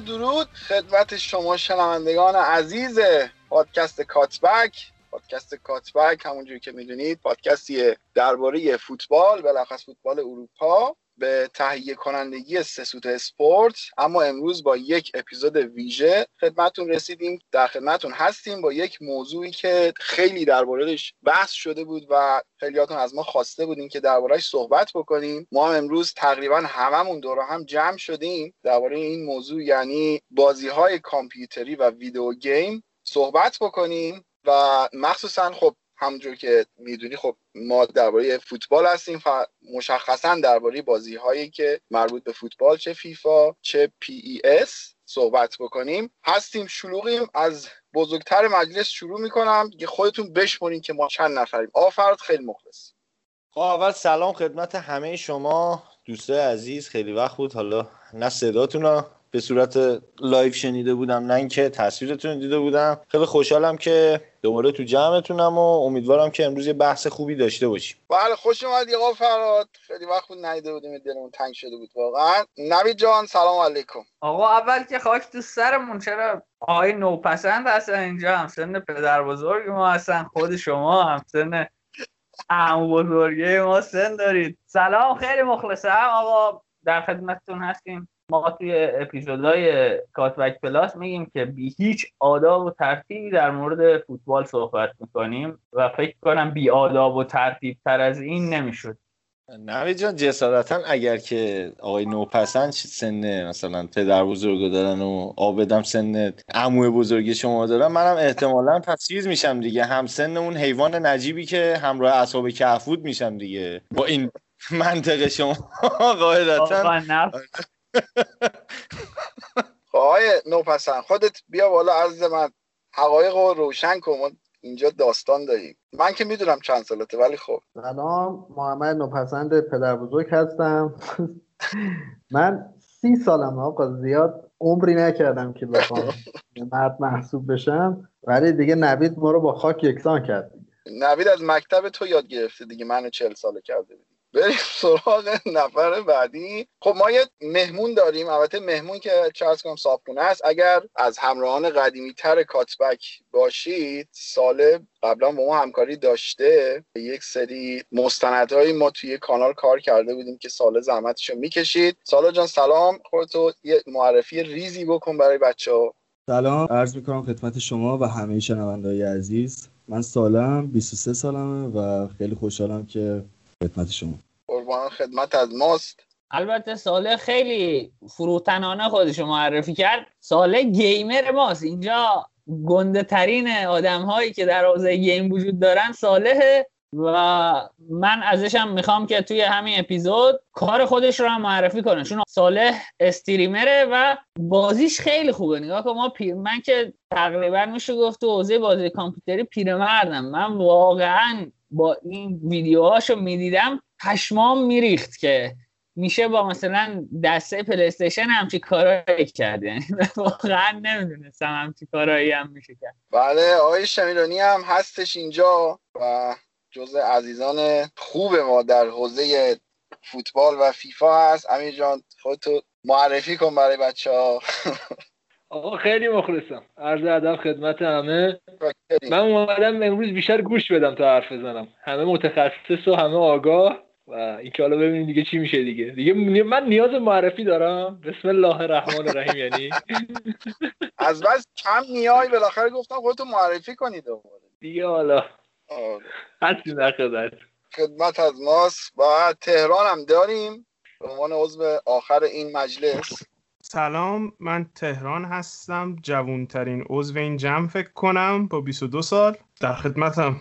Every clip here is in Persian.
درود. خدمت شما شنوندگان عزیز پادکست کاتبک. پادکست کاتبک همونجوری که می‌دونید پادکستی درباره فوتبال بلخص فوتبال اروپا. به تهیه کنندگی سسوت اسپورت. اما امروز با یک اپیزود ویژه خدمتون رسیدیم. در خدمتون هستیم با یک موضوعی که خیلی دربارهش بحث شده بود و خیلیاتون از ما خواسته بودیم که دربارهش صحبت بکنیم. ما امروز تقریبا هممون دور هم جمع شدیم درباره این موضوع یعنی بازی های کامپیوتری و ویدیو گیم صحبت بکنیم. و مخصوصا خب همونجور که می‌دونی خب ما درباره فوتبال هستیم مشخصا درباره بازی هایی که مربوط به فوتبال چه فیفا چه PES صحبت بکنیم. هستیم شلوغیم. از بزرگتر مجلس شروع می‌کنم. که خودتون بشمرین که ما چند نفریم. آفرد خیلی مخلص. خب اول سلام خدمت همه شما دوستای عزیز. خیلی وقت بود. حالا نه صداتون به صورت live شنیده بودم نه اینکه تصویرتون دیده بودم. خیلی خوشحالم که دوباره تو جمعتونم و امیدوارم که امروز یه بحث خوبی داشته باشیم. بله خوش اومدی آقا فراد خیلی وقت بود نیده بودیم دلمون تنگ شده بود واقعا. نوید جان سلام علیکم. آقا اول که خاک تو سرمون چرا آقای نوپسند هستن اینجا؟ هم سن پدر بزرگ ما هستن خود شما هم سن ام بزرگه ما سن دارید. سلام خیلی مخلصم. آقا در خدمتتون هستیم. ما توی اپیزودهای کاتبک پلاس میگیم که بی هیچ آداب و ترتیبی در مورد فوتبال صحبت می‌کنیم و فکر کنم بی آداب و ترتیب تر از این نمی‌شد. نوید جان جسارتا اگر که آقای نوپسند سن مثلا پدر بزرگو دارن و آبدم سن عمو بزرگی شما دارن منم احتمالا پس میشم دیگه. هم سن اون حیوان نجیبی که همراه اصحاب کهفود میشم دیگه. با این منطقه شما قاعدتا. آقای نوپسند خودت بیا بالا عرض من. حقایق رو روشن کن اینجا داستان داریم. من که می‌دونم چند سالته ولی خب. سلام محمد نوپسند پدر بزرگ هستم. من سی سالم آقا زیاد عمری نکردم که بخوام مرد محسوب بشم. ولی دیگه نوید ما رو با خاک یکسان کرد. نوید از مکتب تو یاد گرفته دیگه منو چل ساله کرده بریم سراغ نفر بعدی. خب ما یه مهمون داریم البته مهمون که چرس کنم صابخونه است. اگر از همراهان قدیمی تر کاتبک باشید ساله قبلا با ما همکاری داشته. یک سری مستندهایی ما توی کانال کار کرده بودیم که ساله زحمتشو می‌کشید. ساله جان سلام. خودتو یه معرفی ریزی بکن برای بچه ها سلام. عرض می‌کنم خدمت شما و همه شنوندهای عزیز. من سالم 23 سالمه و خیلی خوشحالم که خدمت شما. قربان خدمت از ماست. البته ساله خیلی فروتنانه خودش معرفی کرد. ساله گیمر ماست. اینجا گنده ترین آدم هایی که در حوزه گیم وجود دارن صالحه و من ازشم می‌خوام که توی همین اپیزود کار خودش رو هم معرفی کنه. چون صالح استریمره و بازیش خیلی خوبه. نگاه که ما پیر... من که تقریبا میشه گفت تو حوزه بازی کامپیوتری پیرمردم. من واقعا با این ویدیوهاشو می‌دیدم پشمام میریخت که میشه با مثلا دسته پلیستشن همچی کارایی کرد. یعنی واقعا نمی‌دونستم همچی کارایی هم میشه کرد. بله آقای شمیرانی هم هستش اینجا و جز عزیزان خوب ما در حوزه فوتبال و فیفا هست. امیر جان خودتو معرفی کن برای بچه ها آقا خیلی مخلصم. عرض ادب خدمت همه. من اومدم امروز بیشتر گوش بدم تا حرف بزنم. همه متخصص و همه آگاه. و اینکه حالا ببینیم دیگه چی میشه دیگه. دیگه من نیاز معرفی دارم. بسم الله الرحمن الرحیم یعنی. از بس کم میای بالاخره گفتم خودتو معرفی کنید دوباره. دیگه حالا. هستی نخدت خدمت از ماست. و تهران هم داریم. به عنوان عضو آخر این مجلس. سلام من تهران هستم جوونترین عضو این جمع فکر کنم با 22 سال در خدمتم.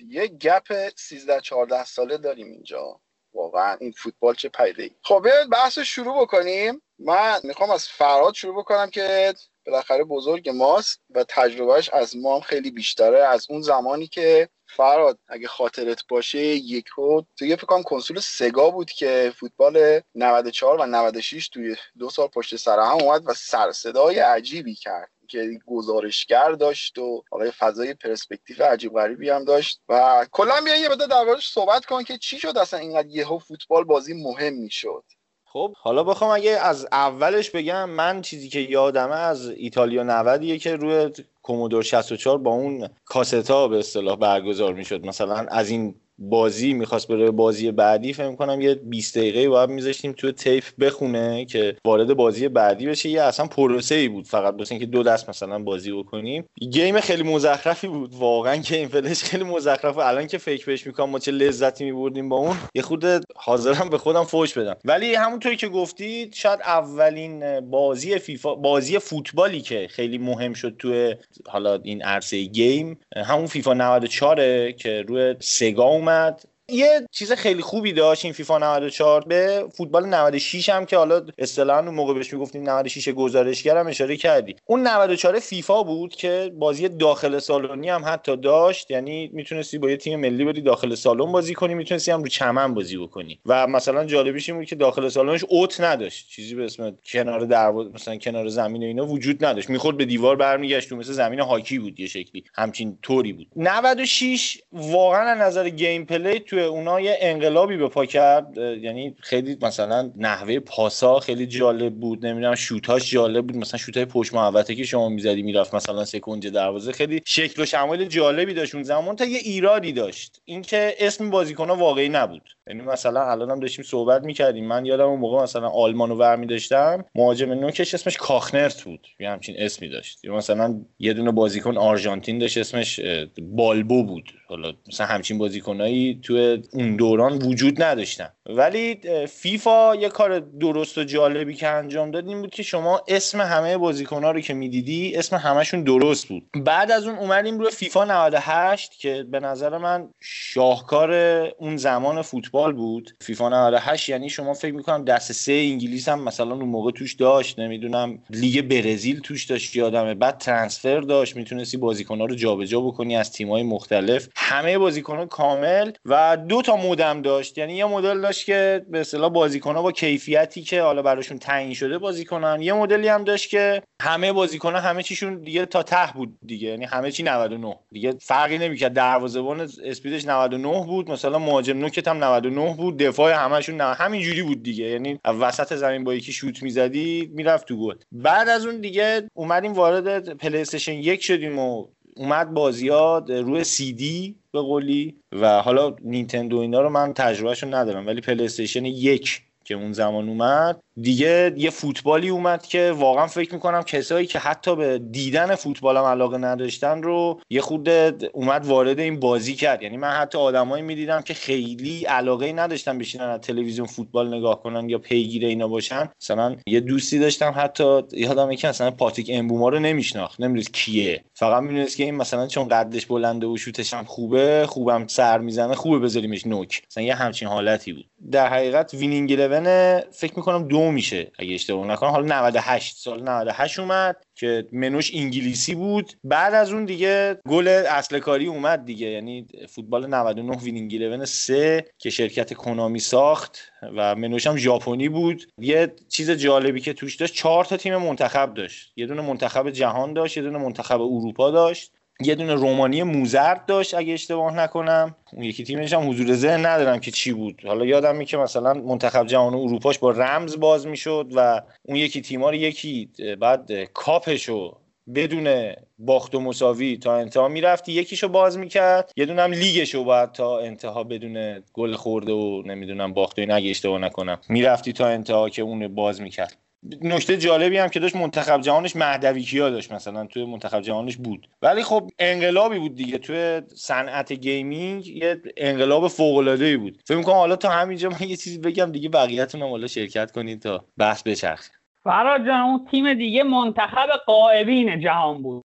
یه گپ 13 14 ساله داریم اینجا. واقعا این فوتبال چه پیده ای خب بحث رو شروع بکنیم. من می‌خوام از فراد شروع بکنم که بالاخره بزرگ ماست و تجربهش از ما خیلی بیشتره از اون زمانی که فراد اگه خاطرت باشه یکو تو یه فکرم کنسول سگا بود که فوتبال 94 و 96 توی دو سال پشت سر هم اومد و سر صدای عجیبی کرد. که گزارشگر داشت و حالا فضای پرسپکتیو عجیب غریبی هم داشت و کلا بیا یه بده در صحبت کن که چی شد اصلا اینقدر یهو فوتبال بازی مهم می‌شد. خب حالا بخوام اگه از اولش بگم من چیزی که یادمه از ایتالیا 90 که روی کومودور 64 با اون کاستا به اصطلاح برگزار می‌شد. مثلا از این بازی می‌خواست بره بازی بعدی فکر کنم یه 20 دقیقه باید میذاشتیم توی تیپ بخونه که وارد بازی بعدی بشه. یه اصلا پروسه ای بود فقط بس اینکه دو دست مثلا بازی بکنیم. گیم خیلی مزخرفی بود واقعا گیم فلش خیلی مزخرف الان که فکر بهش می‌کنم ما چه لذتی میبردیم با اون. یه خود حاضرم به خودم فوش بدم. ولی همونطوری که گفتید شاید اولین بازی فیفا بازی فوتبالی که خیلی مهم شد توی حالا این عرصه گیم همون فیفا 94 که روی سگا اومد یه چیز خیلی خوبی داشت این فیفا 94 به فوتبال 96 هم که حالا اصطلاحا اون موقع بهش می‌گفتیم 96 گزارشگرم اشاره کردی. اون 94 فیفا بود که بازی داخل سالونی هم حتی داشت. یعنی می‌تونستی با یه تیم ملی بری داخل سالن بازی کنی می‌تونستی هم رو چمن بازی بکنی. و مثلا جالبیش این بود که داخل سالنش اوت نداشت. چیزی به اسم کنار دروازه مثلا کنار زمین و اینا وجود نداشت. می‌خورد به دیوار برمیگشت مثل زمین هاکی بود یه شکلی. همچین طوری بود. 96 واقعا از نظر gameplay تو توی اونا یه انقلابی به پا کرد یعنی خیلی مثلا نحوه پاسا خیلی جالب بود نمی‌دونم شوتاش جالب بود مثلا شوتای پشت محوطه که شما می‌زدی می‌رفت مثلا سکنج دروازه خیلی شکل و شمایل جالبی داشت اون زمان تا یه ایرادی داشت. اینکه اسم بازیکن‌ها واقعی نبود. یعنی مثلا الان هم داشتیم صحبت می‌کردیم. من یادم اون موقع مثلا آلمانو ور داشتم مهاجم نوکش اسمش کاخنرت بود. یه همچین اسمی داشت. یا مثلا یه دونه بازیکن آرژانتین داشت اسمش بالبو بود. حالا مثلا همچین بازیکنایی تو اون دوران وجود نداشتن. ولی فیفا یه کار درست و جالبی که انجام داد این بود که شما اسم همه بازیکن‌ها رو که می‌دیدی اسم همشون درست بود. بعد از اون اومدیم روی فیفا 98 که به نظر من شاهکار اون زمان فوتبال بود. فیفا 98 یعنی شما فکر می‌کنم دست سه انگلیس هم مثلا اون موقع توش داشت. نمی‌دونم لیگ برزیل توش داشت یادمه بعد ترانسفر داشت. می‌تونستی بازیکن‌ها رو جابجا بکنی از تیم‌های مختلف. همه بازیکن‌ها کامل و دو تا مودم داشت. یعنی یه مدل داشت که به اصطلاح بازیکن‌ها با کیفیتی که حالا براشون تعیین شده بازی کنن یه مدلی هم داشت که همه بازیکن‌ها همه چیشون دیگه تا ته بود دیگه. یعنی همه چی 99 دیگه فرقی نمی‌کرد. دروازه‌بان speed ش 99 بود. مثلا مهاجم نوکت هم 99 بود دفاع همشون همین جوری بود دیگه. یعنی وسط زمین با یکی شوت می‌زدی می‌رفت تو گل. بعد از اون دیگه اومدیم وارد پلی یک شدیم و اومد بازیات روی سی دی به قولی. و حالا نینتندو اینا رو من تجربهشون ندارم ولی پلی استیشن یک که اون زمان اومد. دیگه یه فوتبالی اومد که واقعا فکر می‌کنم کسایی که حتی به دیدن فوتبالم علاقه نداشتن رو یه خود اومد وارد این بازی کرد. یعنی من حتی آدمایی می‌دیدم که خیلی علاقه نداشتن بشینن از تلویزیون فوتبال نگاه کنن یا پیگیر اینا باشن. مثلا یه دوستی داشتم حتی یادم که مثلا پاتیک امبوما رو نمیشناخت. نمی‌دونست کیه. فقط می‌دونست که این مثلا چون قدش بلنده و شوتش هم خوبه خوبم سر می‌زنه خوبه بذاریمش نوک. مثلا یه همچین حالتی بود. در حقیقت Winning 11 فکر می‌کنم دو میشه اگه اشتباه نکنم. حالا 98 سال 98 اومد. که منوش انگلیسی بود. بعد از اون دیگه گل اصل کاری اومد دیگه. یعنی فوتبال 99 Winning 11 3 که شرکت کونامی ساخت و منوش هم ژاپنی بود. یه چیز جالبی که توش داشت چهار تا تیم منتخب داشت. یه دونه منتخب جهان داشت یه دونه منتخب اروپا داشت. یه دونه رومانی موزرد داشت اگه اشتباه نکنم. اون یکی تیمش هم حضور ذهن ندارم که چی بود. حالا یادم میاد که مثلا منتخب جهان اروپاش با رمز باز می‌شد و اون یکی تیما رو یکی بعد کاپشو بدون باخت و مساوی تا انتها می‌رفتی یکیشو باز می‌کرد یه دونم لیگشو باید تا انتها بدون گل خورده و نمی‌دونم باخته و اگه اشتباه نکنم می‌رفتی تا انتها که اون باز می‌کرد. نکته جالبی هم که داشت منتخب جهانش مهدوی کیا داشت مثلا توی منتخب جهانش بود. ولی خب انقلابی بود دیگه. توی صنعت gaming یه انقلاب فوق العاده بود. فکر می‌کنم حالا تا همینجا من یه چیزی بگم دیگه بقیه‌تون هم حالا شرکت کنید تا بحث بچرخه. فراد جان اون تیم دیگه منتخب قائبین جهان بود.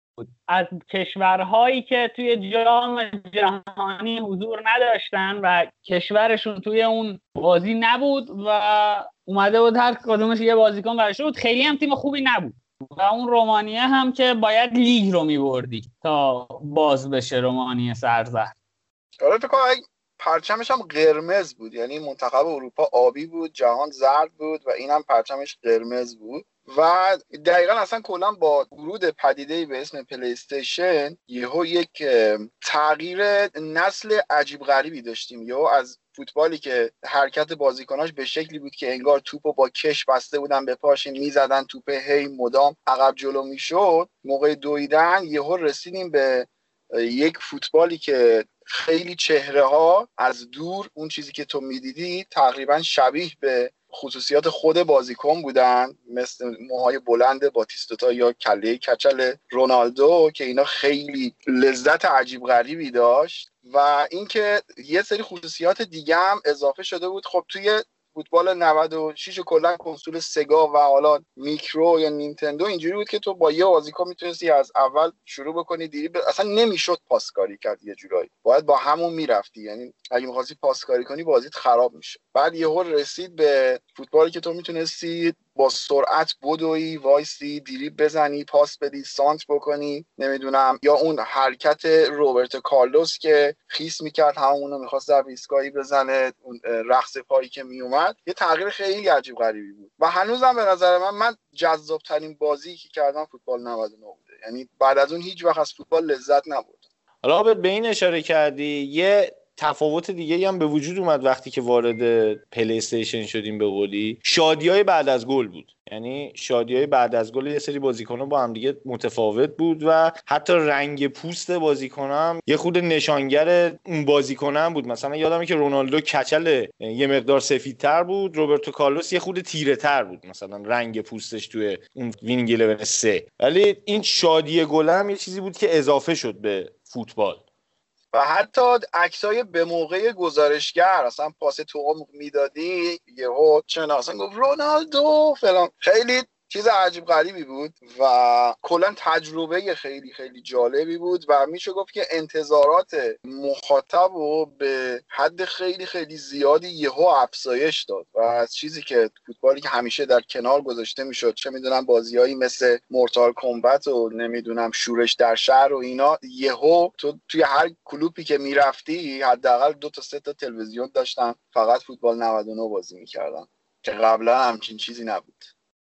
از کشورهایی که توی جام جهانی حضور نداشتن و کشورشون توی اون بازی نبود و اومده بود هر کدومش یه بازیکن برش بود خیلی هم تیم خوبی نبود. و اون رومانیه هم که باید لیگ رو میبردی تا باز بشه رومانیه سرزهر آره فکر پرچمش هم قرمز بود. یعنی منتخب اروپا آبی بود جهان زرد بود و این هم پرچمش قرمز بود. و دقیقا اصلا کلا با ورود پدیده به اسم پلی استیشن یهو یک تغییر نسل عجیب غریبی داشتیم. یهو از فوتبالی که حرکت بازیکناش به شکلی بود که انگار توپ با کش بسته بودن به پاشون می‌زدن توپ هی مدام عقب جلو می‌شد. موقع دویدن یهو رسیدیم به یک فوتبالی که خیلی چهره ها از دور اون چیزی که تو می‌دیدی تقریبا شبیه به خصوصیات خود بازیکن بودن مثل موهای بلند باتیستوتا یا کله کچل رونالدو که اینا خیلی لذت عجیب غریبی داشت. و اینکه یه سری خصوصیات دیگه هم اضافه شده بود. خب توی فوتبال 96 و کلا کنسول سگا و حالا میکرو یا نینتندو اینجوری بود که تو با یه بازیکن می‌تونستی از اول شروع بکنی دریب... اصلا نمی‌شد پاسکاری کرد یه جورایی. باید با همون می‌رفتی. یعنی اگه می‌خواستی پاسکاری کنی بازیت خراب میشه بعد یهو رسید به فوتبالی که تو می‌تونستی با سرعت بدوی وایسی دریبل بزنی پاس بدی سانتر بکنی نمی‌دونم. یا اون حرکت روبرت کارلوس که خیز می‌کرد همونو می‌خواست در ایستگاهی بزنه اون رقص پایی که میومد یه تغییر خیلی عجیب غریبی بود. و هنوزم به نظر من من جذاب ترین بازی که کردم فوتبال 99 بوده. یعنی بعد از اون هیچ وقت از فوتبال لذت نبردم. حالا به این اشاره کردی یه تفاوت دیگه هم به وجود اومد وقتی که وارد پلی استیشن شدیم به قولی. شادی های بعد از گل بود. یعنی شادی های بعد از گل یه سری بازیکن با هم دیگه متفاوت بود و حتی رنگ پوست بازیکن هم یه خود نشانگر اون بازیکن هم بود. مثلا یادمه که رونالدو کچل یه مقدار سفیدتر بود. روبرتو کارلوس یه خورده تیره تر بود. مثلا رنگ پوستش توی اون Winning 3 ولی این شادی گل هم یه چیزی بود که اضافه شد به فوتبال. و حتی عکسای به موقع گزارشگر اصلا پاس تو می‌دادی یهو اصلا گفت رونالدو فلان. خیلی چیز عجیب غریبی بود و کلا تجربه خیلی خیلی جالبی بود و میشه گفت که انتظارات مخاطب رو به حد خیلی خیلی زیادی یهو افزایش داد و از چیزی که فوتبالی که همیشه در کنار گذاشته می‌شد چه می‌دونم بازیهایی مثل مورتال کمبت و نمی‌دونم شورش در شهر و اینا یهو تو توی هر کلوپی که می‌رفتی حداقل دو تا سه تا تلویزیون داشتن فقط فوتبال 99 بازی می‌کردن که قبلا همچین چیزی نبود.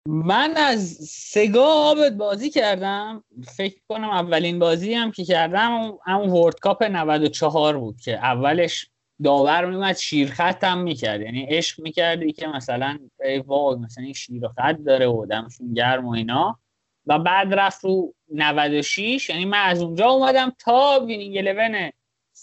من از سگا آبت بازی کردم. فکر کنم اولین بازی هم که کردم همون World Cup 94 بود که اولش داور میومد شیرخط هم می‌کرد. یعنی عشق می‌کردی که مثلا ای وای مثلا این شیر خط داره و دمشون گرم و اینا. و بعد رفت رو 96 یعنی من از اونجا اومدم تا Winning 11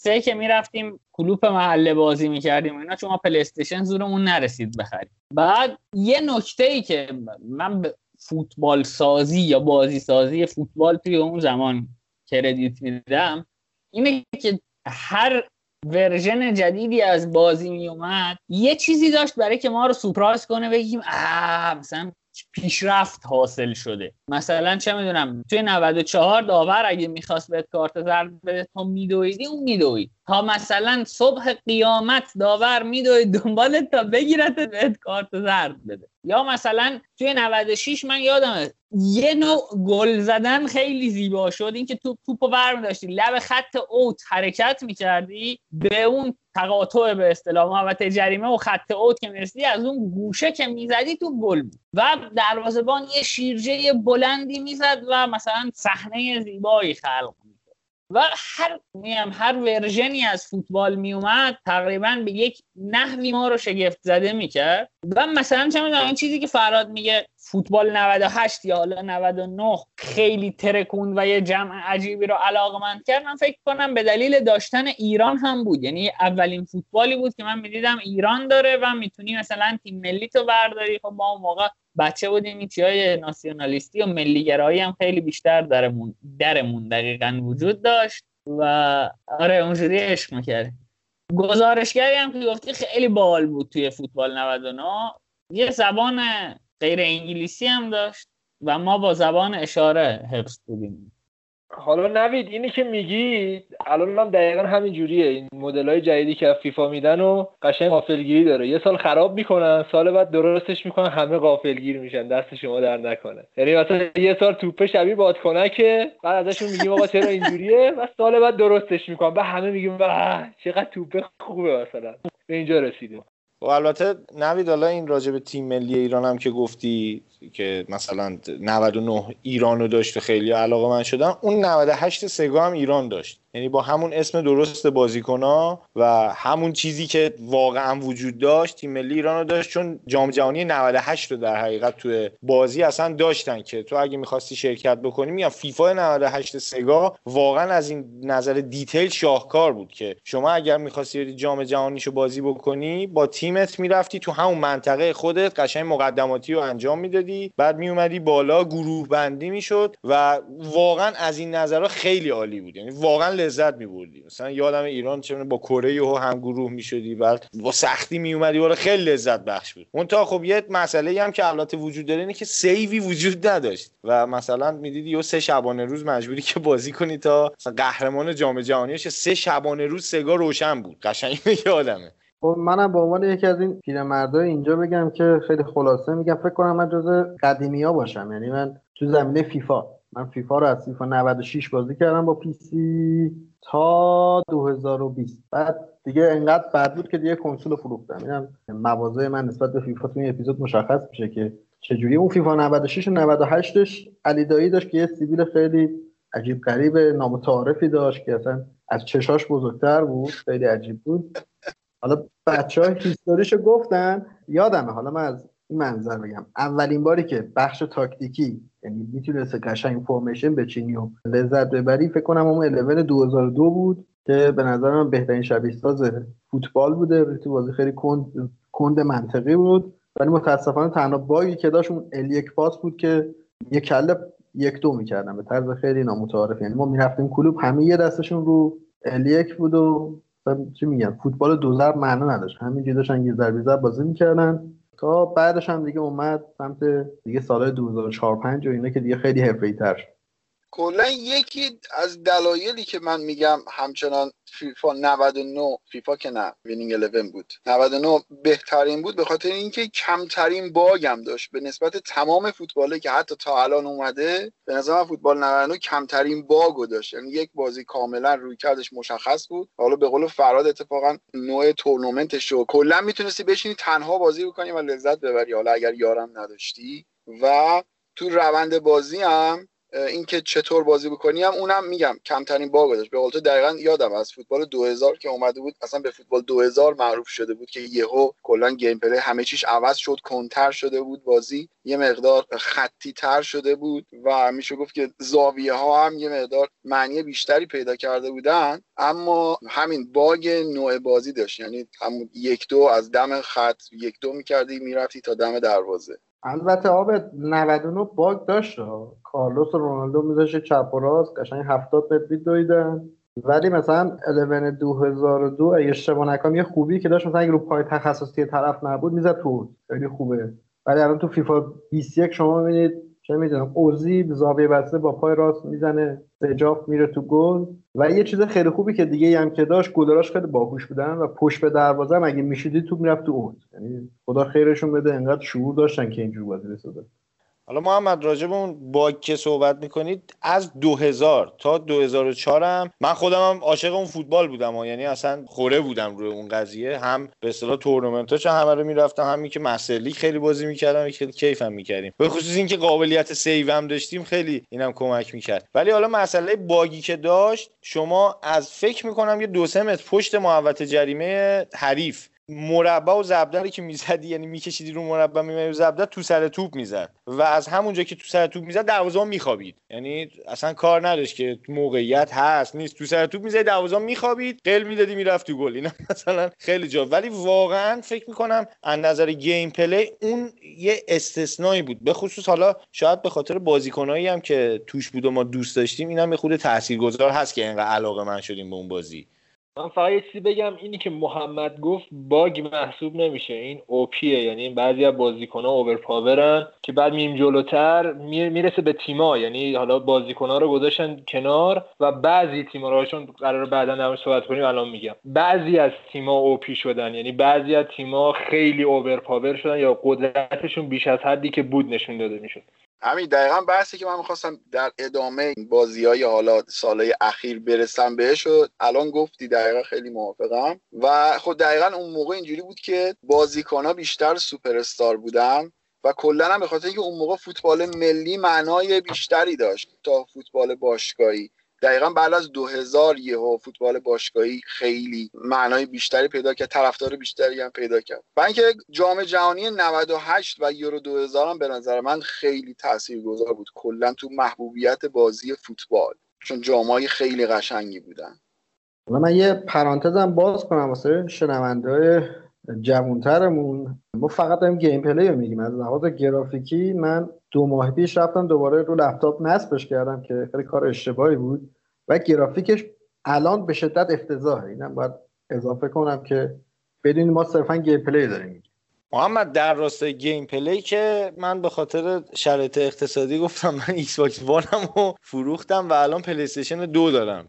سه که می‌رفتیم کلوپ محله بازی می‌کردیم اینا چون ما پلی استیشن زورمون نرسید بخریم بعد یه نکته ای که من به فوتبال سازی یا بازی سازی فوتبال توی اون زمان credit میدم اینه که هر version جدیدی از بازی میومد یه چیزی داشت برای که ما رو surprise کنه بگیم آ مثلا پیشرفت حاصل شده. مثلا چه می‌دونم توی 94 داور اگه می‌خواست بهت کارت زرد بده تو میدویدی اون میدوید. تا مثلا صبح قیامت داور میدوید دنبالت تا بگیرت بهت کارت زرد بده. یا مثلا توی 96 من یادمه یه نوع گل زدن خیلی زیبا شد. اینکه توپ توپو ور داشتی لب خط اوت حرکت می‌کردی به اون تقاطع به اصطلاح محوطه جریمه و خط اوت که می‌رسی از اون گوشه که می‌زدی تو گل بود. و دروازه‌بان یه شیرجه بلندی می‌زد و مثلا صحنه زیبایی خلق و هر میم هر ورژنی از فوتبال میومد تقریبا به یک نحوی ما رو شگفت زده می‌کرد. و مثلا چه می‌دونم این چیزی که فراد میگه فوتبال 98 یا حالا 99 خیلی ترکون و یه جمع عجیبی رو علاقمند کرد. من فکر کنم به دلیل داشتن ایران هم بود. یعنی اولین فوتبالی بود که من می‌دیدم ایران داره و می‌تونی مثلا تیم ملی تو برداری. خب با اون موقع بچه بودیم این های ناسیونالیستی و ملیگرایی هم خیلی بیشتر درمون درمون دقیقا وجود داشت و آره اونجوری عشق می‌کرد گزارشگری هم که گفتی خیلی بال بود توی فوتبال 99 یه زبان غیر انگلیسی هم داشت و ما با زبان اشاره حفظ بودیم. حالا نوید اینی که میگی الان هم دقیقا همین جوریه. این مدل های جدیدی که فیفا میدن و قشنگ غافلگیری داره. یه سال خراب می‌کنن سال بعد درستش می‌کنن همه غافلگیر میشن. دست شما در نکنه. یعنی مثلا یه سال توپه شبیه بادکنکه بعد ازشون میگیم آقا چرا اینجوریه؟ و سال بعد درستش می‌کنن. بعد همه میگیم چقدر توپه خوبه مثلا. به اینجا رسیدیم. و خب البته نوید حالا این راجع به تیم ملی ایران هم که گفتی که مثلا 99 ایرانو داشت و خیلی علاقه من شدن اون 98 سگا هم ایران داشت. یعنی با همون اسم درست بازیکن و همون چیزی که واقعا وجود داشت تیم ملی ایران رو داشت چون جام جهانی 98 رو در حقیقت توی بازی اصلا داشتن که تو اگه می‌خواستی شرکت بکنی میگم فیفا 98 سگا واقعا از این نظر دیتیل شاهکار بود که شما اگر می‌خواستی جام جهانیشو بازی بکنی با تیمت می‌رفتی تو همون منطقه خودت قشنگ مقدماتی رو انجام می‌دادی. بعد میومدی بالا گروه بندی می‌شد و واقعا از این نظرها خیلی عالی بود. یعنی واقعا لذت میبردی. مثلا یادم ایران چه با کره و هم گروه می‌شدی بعد با سختی میومدی بالا. خیلی لذت بخش بود. اون تا خب یه مسئله هم که البته وجود داره اینه که سیوی وجود نداشت و مثلا می‌دیدی یه سه شبانه روز مجبوری که بازی کنی تا قهرمان جام جهانی سه شبانه روز سگا روشن بود. قشنگ یادمه. خب منم به عنوان یکی از این پیرمردای اینجا بگم که خیلی خلاصه میگم فکر کنم من جز قدیمی ها باشم. یعنی من تو زمینه فیفا. من فیفا رو از فیفا 96 بازی کردم با PC تا 2020 بعد دیگه انقدر بد بود که دیگه کنسول فروختم. اینم مواضع من نسبت به فیفا تو این اپیزود مشخص میشه که چجوری اون فیفا 96 و 98ش علی دایی داشت که یه سیبیل خیلی عجیب غریب نامتعارفی داشت که اصلا از چشاش بزرگتر بود. خیلی عجیب بود. حالا بچه های history شو گفتن. یادمه حالا من از این منظر بگم. اولین باری که بخش تاکتیکی یعنی می‌تونست قشنگ formation بچینی و لذت ببری فکر کنم Winning 11 2002 بود که به نظر من بهترین شبیه ساز فوتبال بوده. تو بازی خیلی کند کند منطقی بود. ولی متاسفانه تنها باگی که داشت اون L یک پاس بود که یک کله یک دو می‌کردن. به طرز خیلی نامتعارف. یعنی ما می‌رفتیم کلوب همه یه دستشون رو L یک بود و چی میگم فوتبال دو ضرب معنا نداشت. همینجوری داشتن یه ضربه بازی می‌کردن. تا بعدش هم دیگه اومد سمت دیگه سال 2004 5 و اینا که دیگه خیلی حرفه‌ای تر شد. کلا یکی از دلایلی که من میگم همچنان فیفا 99 فیفا که نه وینینگ 11 بود. 99 بهترین بود به خاطر اینکه کمترین باگ هم داشت. به نسبت تمام فوتباله که حتی تا الان اومده به نظر فوتبال 99 کمترین باگو داشت. یعنی یک بازی کاملا رویکردش مشخص بود. حالا به قول فرهاد اتفاقا نوع تورنمنتش رو کلا می‌تونستی بشینی تنها بازی بکنی و لذت ببری. حالا اگر یارم نداشتی. و تو روند بازی هم اینکه چطور بازی بکنی هم اونم میگم کمترین باگ داشت. به قول تو دقیقا یادم از فوتبال 2000 که اومده بود اصلا به فوتبال 2000 معروف شده بود که یهو کلا gameplay همه چیش عوض شد کندتر شده بود بازی. یه مقدار خطی تر شده بود و میشه گفت که زاویه ها هم یه مقدار معنی بیشتری پیدا کرده بودن. اما همین باگ نوع بازی داشت. یعنی همون یک دو از دم خط یک دو می‌کردی می‌رفتی تا دم دروازه. البته آب 99 باگ داشت کارلوس و رونالدو میذاشه چپ و راست قشنگ 70 متر دویدن. ولی مثلا 11 2002 اگه اشتباه نکنم یه خوبی که داشت مثلا اگه رو پای تخصصی طرف نبود می‌زد تو خیلی خوبه. ولی الان تو فیفا 21 شما می‌بینید چه می‌دونم اوزی زاویه بسته با پای راست می‌زنه سجاف میره تو گل. و یه چیز خیلی خوبی که دیگه هم که داشت گلراش خیلی باهوش بودن و پشت به دروازه اگه میشیدی تو می‌رفت تو اوت. یعنی خدا خیرشون بده انقدر شعور داشتن که اینجور بازی بسازن حالا محمد راجع به اون باگ که صحبت می‌کنید از 2000 تا 2004 هم من خودم هم عاشق اون فوتبال بودم و یعنی اصلا خوره بودم روی اون قضیه. هم به اصطلاح تورنمنتاش همه رو می‌رفتم همین که مسئله خیلی بازی می‌کردم خیلی کیفم می‌کردیم. به خصوص اینکه قابلیت save هم داشتیم خیلی اینم کمک می‌کرد. ولی حالا مسئله باگی که داشت شما از فکر می‌کنم یه دو سه متر پشت محوطه جریمه حریف مربع و ضربدر که می‌زدی یعنی میکشیدی رو مربع میمدی ضربدر تو سر توپ می‌زد. و از همونجا که تو سر توپ می‌زد دروازه میخوابید. یعنی اصلا کار نداشت که موقعیت هست نیست. تو سر توپ می‌زد دروازه میخوابید قل می‌دادی می‌رفت تو گل. اینا مثلا خیلی جا. ولی واقعا فکر می‌کنم از نظر gameplay اون یه استثنایی بود. به خصوص حالا شاید به خاطر بازیکنایی هم که توش بود و ما دوست داشتیم اینم یه خود تاثیرگذار هست که اینقدر علاقه من شدیم به اون بازی. من فقط یه چیزی بگم اینی که محمد گفت باگ محسوب نمیشه. این OP ه یعنی بعضی از بازیکن‌ها overpower ن که بعد میم جلوتر می‌رسه به تیما یعنی حالا بازیکن‌ها رو گذاشتن کنار و بعضی تیما رو چون قرار بعدا در صحبت کنیم الان میگم. بعضی از تیما OP شدن. یعنی بعضی از تیما خیلی overpower شدن یا قدرتشون بیش از حدی که بود نشون داده می‌شد. همین دقیقا بحثی که من می‌خواستم در ادامه بازی های حالا سالهای اخیر برسم بهش و الان گفتی دقیقا خیلی موافقم. و خب دقیقا اون موقع اینجوری بود که بازیکن ها بیشتر سوپر استار بودن و کلا هم به خاطر اینکه اون موقع فوتبال ملی معنای بیشتری داشت تا فوتبال باشگاهی. دقیقا بعد از 2000 یهو فوتبال باشگاهی خیلی معنای بیشتری پیدا کرد طرفدار بیشتری هم پیدا کرد. و اینکه جام جهانی 98 و یورو 2000 هم به نظر من خیلی تاثیرگذار بود. کلا تو محبوبیت بازی فوتبال چون جامای خیلی قشنگی بودن. من یه پرانتزم باز کنم واسه شنونده‌های جوانترمون. ما فقط داریم gameplay رو میگیم. از لحاظ گرافیکی من دو ماه پیش رفتم دوباره رو لپتاپ نصبش کردم که خیلی کار اشتباهی بود. و گرافیکش الان به شدت افتضاحه. اینم باید اضافه کنم که بدون ما صرفا gameplay داریم. محمد در راستای gameplay که من به خاطر شرایط اقتصادی گفتم من ایکس باکس وانم رو فروختم و الان پلی دو دارم.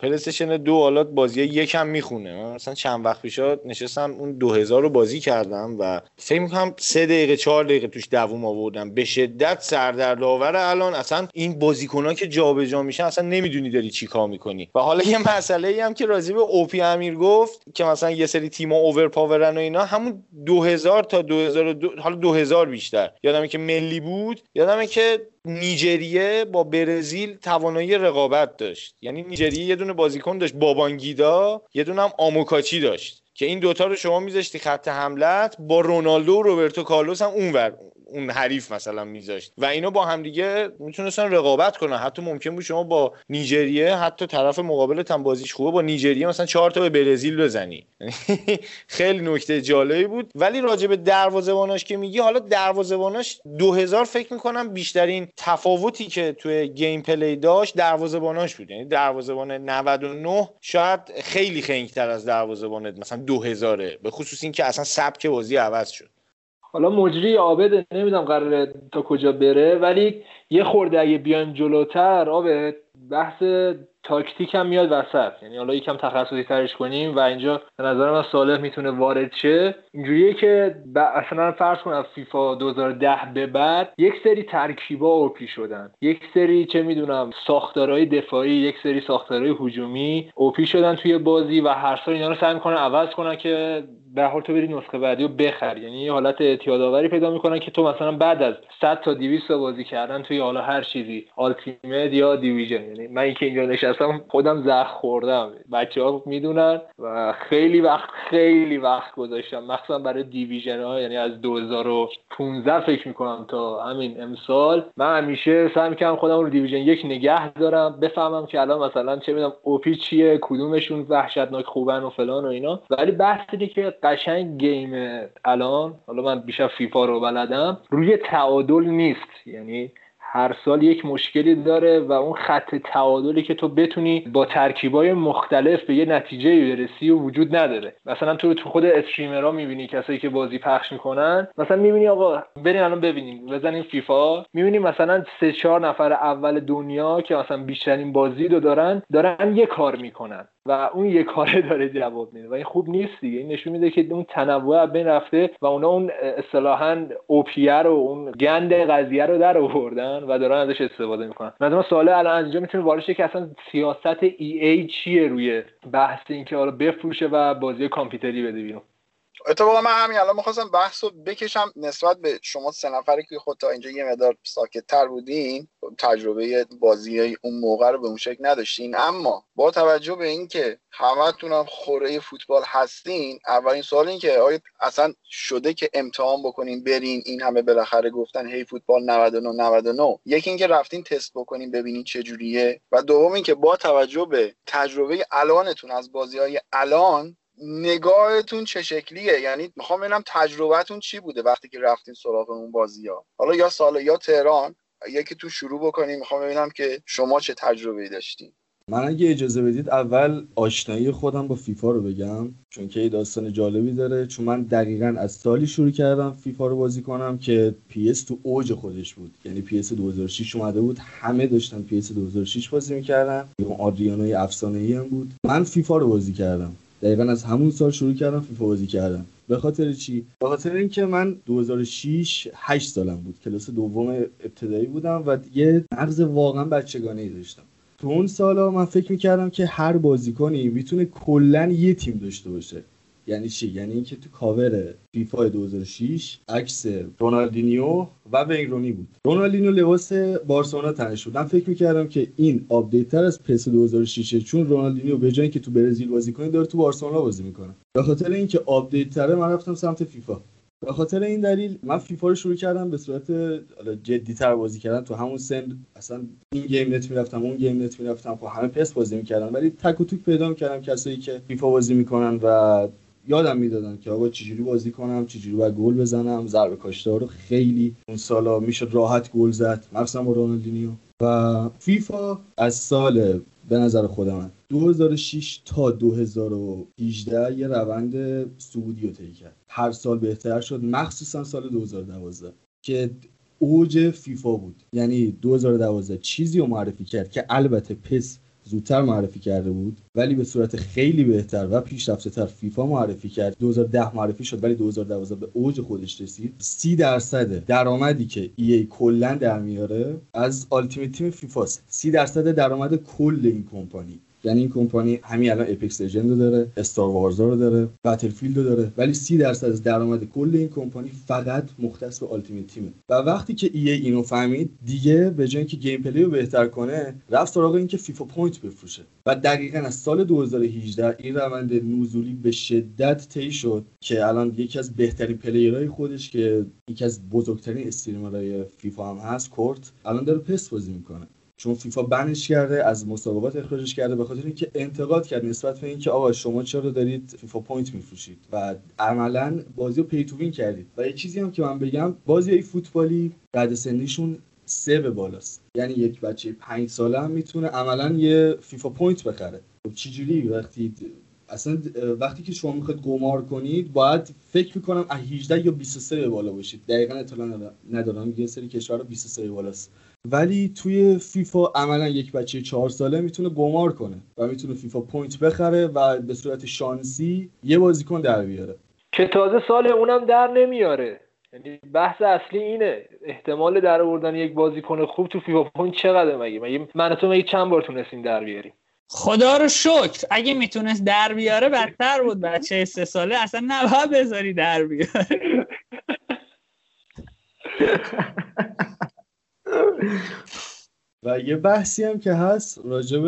پلی دو حالا بازی یکم می‌خونه. من مثلا چند وقت پیشا نشستم اون 2000 رو بازی کردم و فکر می‌کنم سه دقیقه چهار دقیقه توش دووم آوردم. به شدت سردرد الان اصلا این بازیکن که جابجا جا میشن اصلا نمی‌دونی داری چی کار می‌کنی. و حالا یه مسئله ای هم که راجع به OP امیر گفت که مثلا یه سری تیما overpower ن و اینا همون 2000 2000 تا 2002 حالا 2000 بیشتر. یادمه که ملی بود یادمه که نیجریه با برزیل توانایی رقابت داشت. یعنی نیجریه یه دونه بازیکن داشت بابانگیدا یه دونه هم آموکاچی داشت که این دوتا رو شما میذاشتی خط حملت با رونالدو و روبرتو کارلوس هم اونور. اون حریف مثلا میذاشت. و اینا با همدیگه می‌تونستن رقابت کنن. حتی ممکن بود شما با نیجریه حتی طرف مقابلت هم بازیش خوبه با نیجریه مثلا چهار تا به برزیل بزنی. خیلی نکته جالبی بود. ولی راجع به دروازه‌باناش که میگی حالا دروازه‌باناش 2000 فکر می‌کنم بیشترین تفاوتی که توی گیم پلی داشت دروازه‌باناش بود. یعنی دروازه‌بان 99 شاید خیلی خنگتر از دروازه‌بان مثلا 2000 به خصوص اینکه اصلا سبک بازی عوض شد. حالا مجری عابد نمی‌دونم قراره تا کجا بره ولی یه خورده اگه بیایم جلوتر عابد بحث تاکتیک هم میاد وسط. یعنی حالا یکم تخصصی ترش کنیم و اینجا به نظر من صالح می‌تونه وارد شه. اینجوریه که ب... اصلا فرض کن از فیفا 2010 به بعد یک سری ترکیبا اوپی شدن. یک سری چه می‌دونم ساختارهای دفاعی یک سری ساختارهای هجومی اوپی شدن توی بازی و هر سال اینا رو سعی می‌کنن عوض کنن که به حال تو بری نسخه بعدی رو بخری یعنی یه حالت اعتیادآوری پیدا می‌کنن که تو مثلا بعد از 100 تا 200 تا بازی کردن توی حالا هر چیزی Ultimate یا division یعنی من اینکه اینجا نشستم خودم زخم خوردم. بچه ها می‌دونن و خیلی وقت خیلی وقت گذاشتم. مخصوصا برای division ها یعنی از 2015 فکر می‌کنم تا همین امسال. من همیشه سعی می‌کنم خودم رو division یک نگه دارم بفهمم که الان مثلا چه می‌دونم OP چیه کدومشون وحشتناک خوبن و فلان و اینا. ولی بحثی که قشنگ game الان حالا من بیشتر فیفا رو بلدم روی تعادل نیست. یعنی هر سال یک مشکلی داره و اون خط تعادلی که تو بتونی با ترکیبای مختلف به یه نتیجه برسی و وجود نداره. مثلا تو تو خود استریمرها می‌بینی کسایی که بازی پخش می‌کنن. مثلا می‌بینی آقا برین الان ببینیم بزنین فیفا. می‌بینی مثلا سه چهار نفر اول دنیا که مثلا بیشترین بازی رو دارن دارن یه کار می‌کنن. و اون یه کاره داره جواب میده. و این خوب نیست دیگه. این نشون میده که اون تنوع بین رفته و اونا اون اصطلاحا اوپیه رو اون گند قضیه رو در آوردن و دارن ازش استفاده می‌کنن. مثلا سوال الان از اینجا می‌تونه وارد که اصلا سیاست ای ای چیه روی بحث اینکه حالا بفروشه و بازی کامپیوتری بده بیرون. اتفاقا من همین الان می‌خواستم بحث رو بکشم نسبت به شما سه نفری که خود تا اینجا یه مدار ساکت تر بودین تجربه بازی اون موقع رو به اون شکل نداشتین. اما با توجه به اینکه همتون هم خوره فوتبال هستین اولین سوال این که آیا اصلا شده که امتحان بکنین برین این همه بالاخره گفتن هی فوتبال 99 99 یکی اینکه رفتین تست بکنین ببینین چه جوریه. و دوم اینکه با توجه به تجربه الانتون از بازی های الان نگاهتون چه شکلیه؟ یعنی می‌خوام ببینم تجربهتون چی بوده وقتی که رفتین سراغ اون بازی ها حالا یا سال یا تهران یکی تو شروع بکنیم می‌خوام ببینم که شما چه تجربه داشتین. من اگه اجازه بدید اول آشنایی خودم با فیفا رو بگم چون که داستان جالبی داره. چون من دقیقا از سالی شروع کردم فیفا رو بازی کنم که پی اس تو اوج خودش بود. یعنی پی اس 2006 اومده بود همه داشتن پی اس 2006 بازی می‌کردن. اون آدریانوی افسانه ای هم بود. من فیفا رو بازی کردم. دقیقا از همون سال شروع کردم فیفا بازی کردم. به خاطر چی؟ به خاطر اینکه من 2006 8 سالم بود. کلاس دوم ابتدایی بودم و یه مغز واقعا بچگانه ای داشتم. تو اون سالا من فکر می‌کردم که هر بازیکنی می‌تونه کلا یه تیم داشته باشه. یعنی چی؟ یعنی اینکه تو کاور فیفا 2006 عکس رونالدینیو و وین رونی بود. رونالدینیو لباس بارسلونا تنش بود. من فکر می‌کردم که این آپدیت تر از پس 2006 چون رونالدینیو به جای اینکه تو برزیل بازی کنه داره تو بارسلونا بازی می‌کنه. به خاطر اینکه آپدیت تره من رفتم سمت فیفا. به خاطر این دلیل من فیفا رو شروع کردم به صورت جدی تر بازی کردن. تو همون سن اصلا این گیم نت می‌رفتم اون گیم نت می‌رفتم. خب همه PES بازی می‌کردن ولی تک و توک پیدا می‌کردم کسایی که فیفا بازی می‌کنن و یادم می‌دادن که آقا چجوری بازی کنم چجوری باید گل بزنم. ضربه کاشته رو خیلی اون سالا می‌شد راحت گل زد با رونالدینیو. و فیفا از سال به نظر خود من 2006 تا 2018 یه روند سعودی رو طی کرد. هر سال بهتر شد مخصوصا سال 2012 که اوج فیفا بود. یعنی 2012 چیزی رو معرفی کرد که البته پس زودتر معرفی کرده بود ولی به صورت خیلی بهتر و پیشرفته تر فیفا معرفی کرد. 2010 معرفی شد ولی 2012 به اوج خودش رسید. 30 درصد درآمدی که ای ای کلا در میاره از آلتیمیت تیم فیفاست. 30 درصد درآمد کل این کمپانی. یعنی این کمپانی همین الان Apex Legends رو داره Star Wars رو داره Battlefield رو داره. ولی 30 درصد از درآمد کل این کمپانی فقط مختص به Ultimate Team ه و وقتی که EA اینو فهمید دیگه به جای اینکه gameplay رو بهتر کنه رفت سراغ اینکه FIFA Point بفروشه. و دقیقا از سال 2018 این روند نزولی به شدت طی شد که الان یکی از بهترین player های خودش که یکی از بزرگترین streamer های فیفا هم هست Kurt الان داره PES بازی می‌کنه. چون فیفا ban ش کرده از مسابقات اخراجش کرده به خاطر اینکه انتقاد کرد نسبت به اینکه آقا شما چرا دارید FIFA Point میفروشید و عملا بازی رو pay to win کردید. و یه چیزی هم که من بگم بازی های فوتبالی رده سنیشون سه به بالاست. یعنی یک بچه پنج ساله هم می‌تونه عملا یه FIFA Point بخره. خب چجوری وقتی اصلا وقتی که شما می‌خواید قمار کنید باید فکر می‌کنم از 18 یا 23 به بالا باشید. دقیقا اطلاع ندارم. یه سری کشور 23 به بالاست. ولی توی فیفا عملا یک بچه چهار ساله می‌تونه قمار کنه و می‌تونه FIFA Point بخره و به صورت شانسی یه بازیکن در بیاره. که تازه سال اونم در نمیاره. یعنی بحث اصلی اینه. احتمال در آوردن یک بازیکن خوب تو FIFA Point چقدر مگه؟ مگه من تو مگه چند بار تونستیم در بیاریم؟ خدا رو شکر. اگه می‌تونست در بیاره بدتر بود. بچه سه ساله اصلا نباید بذاری در بیاره. و یه بحثی هم که هست راجب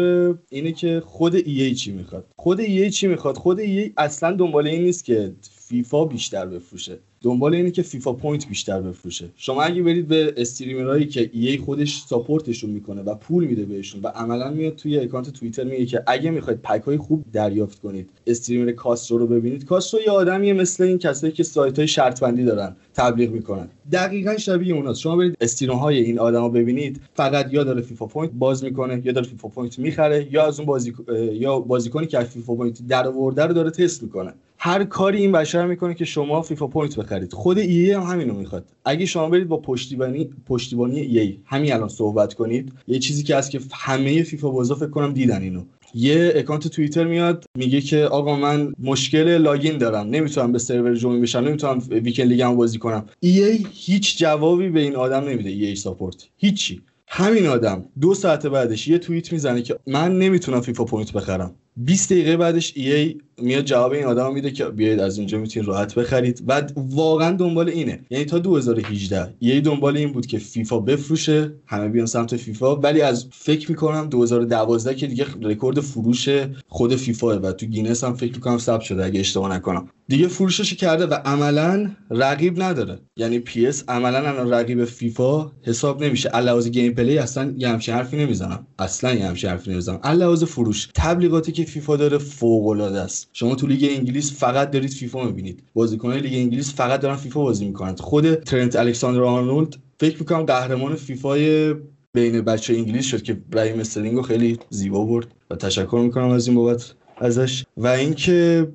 اینه که خود EA چی می‌خواد. خود EA چی می‌خواد؟ خود EA اصلا دنبال این نیست که فیفا بیشتر بفروشه. دنبال اینه که FIFA Point بیشتر بفروشه. شما اگه برید به streamer هایی که EA خودش support شون می‌کنه و پول میده بهشون و عملا میاد توی account توییتر میگه که اگه می‌خواید pack های خوب دریافت کنید streamer Castro رو ببینید. Castro یه آدمیه مثل این کسایی که سایت های شرط بندی دارن تبلیغ می‌کنن. دقیقا شبیه اوناست. شما برید stream های این آدما ببینید فقط یا داره FIFA Point باز می‌کنه یا داره FIFA Point می‌خره یا از اون بازی یا بازیکنی که FIFA Point در آورده رو داره تست می‌کنه. هر کاری این بشر می‌کنه که شما FIFA Point بخرید خود EA هم همینو می‌خواد. اگه شما برید با پشتیبانی پشتیبانی EA همین الان صحبت کنید یه چیزی که هست که همه فیفا بازا فکر کنم دیدن اینو. یه account توییتر میاد میگه که آقا من مشکل login دارم. نمی‌تونم به سرور join بشم نمی‌تونم Weekend League م بازی کنم. EA هیچ جوابی به این آدم نمیده EA support. هیچی. همین آدم دو ساعت بعدش یه توییت می‌زنه که من نمی‌تونم FIFA Point بخرم. 20 دقیقه بعدش EA میاد جواب این آدم میده که بیاید از اینجا می‌تونید راحت بخرید. و واقعا دنبال اینه. یعنی تا 2018 EA دنبال این بود که فیفا بفروشه همه بیان سمت فیفا. ولی از فکر می‌کنم 2012 که دیگه رکورد فروش خود فیفا و تو گینس هم فکر می‌کنم ثبت شده اگه اشتباه نکنم. دیگه فروشش کرده و عملا رقیب نداره. یعنی PES عملا الان رقیب فیفا حساب نمیشه. لحاظ gameplay اصلا یه همچین حرفی نمی‌زنم. اصلا یه همچین حرفی نمی‌زنم. لحاظ فروش تبلیغاتی که فیفا داره فوق العاده است. شما تو لیگ انگلیس فقط دارید فیفا می‌بینید. بازیکنان لیگ انگلیس فقط دارن فیفا بازی می‌کنند خود ترنت الکساندر آرنولد فکر می‌کنم قهرمان فیفای بین بچه انگلیس شد که رحیم استرلینگ خیلی زیبا برد و تشکر می‌کنم از این بابت ازش. و اینکه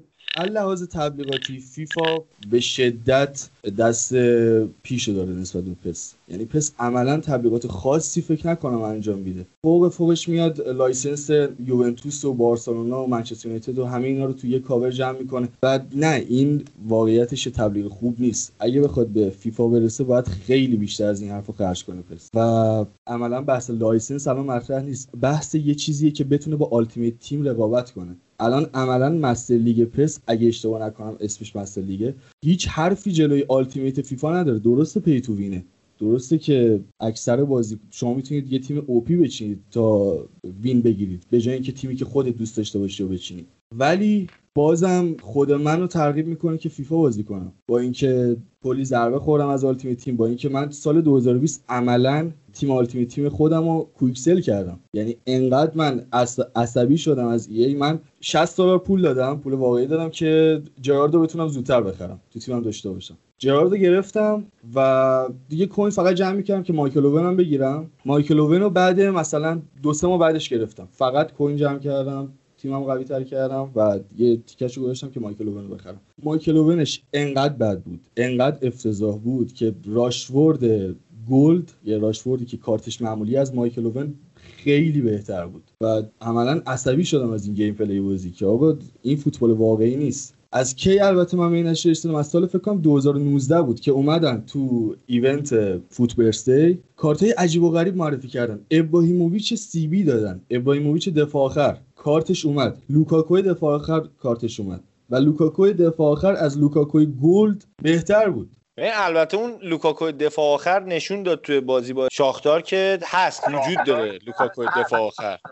لحاظ تبلیغاتی فیفا به شدت دست پیش داره نسبت به PES. یعنی PES عملا تبلیغات خاصی فکر نکنم انجام میده. فوق فوقش میاد license یوونتوس و بارسلونا و منچستر یونایتد و همه اینا رو توی یه کاور جمع می‌کنه. و نه این واقعیتش تبلیغ خوب نیست. اگه بخواد به فیفا برسه باید خیلی بیشتر از این حرفو خرج کنه PES. و عملا بحث license الان مطرح نیست. بحث یه چیزیه که بتونه با Ultimate Team رقابت کنه. الان عملا Master League PES اگه اشتباه نکنم اسمش Master League ه هیچ حرفی جلوی Ultimate فیفا نداره. درسته pay to win ه درسته که اکثر بازی شما می‌تونید یه تیم OP بچینید تا win بگیرید به جای اینکه تیمی که خودت دوست داشته باشی رو بچینید ولی بازم خود من رو ترغیب می‌کنه که فیفا بازی کنم. با اینکه کلی ضربه خوردم از Ultimate Team با اینکه من سال 2020 عملا تیم Ultimate Team خودم رو quick sell کردم. یعنی انقدر من عصبی شدم از EA من 60 دلار پول دادم پول واقعی دادم که جراردو بتونم زودتر بخرم تو تیمم داشته باشم. جراردو گرفتم و دیگه coin فقط جمع می‌کردم که مایکل اوون بگیرم. مایکل اوون رو بعد مثلا دو سه ماه بعدش گرفتم. فقط coin جمع کردم تیمم قوی تر کردم و یه تیکش گذاشتم که مایکل اوون رو بخرم. مایکل اوونش انقدر بد بود انقدر افتضاح بود که راشفورد gold یا راشفوردی که کارتش معمولی از مایکل اوون خیلی بهتر بود. و عملا عصبی شدم از این gameplay بازی که آقا این فوتبال واقعی نیست. از کی البته من این نظر رسیدم از سال فکر کنم 2019 بود که اومدن تو event FUT Birthday کارتای عجیب و غریب معرفی کردن. ابراهیموویچ CB دادن. ابراهیموویچ دفاع آخر. کارتش اومد. لوکاکوی دفاع آخر کارتش اومد. و لوکاکوی دفاع آخر از لوکاکوی gold بهتر بود. البته اون لوکاکو دفاع آخر نشون داد توی بازی با شاختار که هست وجود داره لوکاکو دفاع آخر.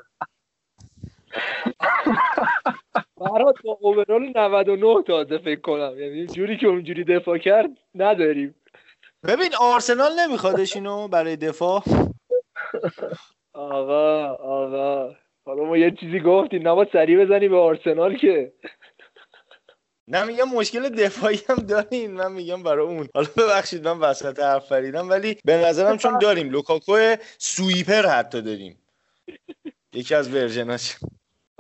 برات با overall 99 تازه فکر کنم. یعنی جوری که اونجوری دفاع کرد نداریم. ببین آرسنال نمیخوادش اینو برای دفاع. آقا آقا. حالا ما یه چیزی گفتیم. نباید سریع بزنی به آرسنال که. نه میگم مشکل دفاعی هم داریم. من میگم برای اون. حالا ببخشید من وسط حرف فریدم ولی به نظرم چون داریم لوکاکو sweeper حتی داریم. یکی از ورژناش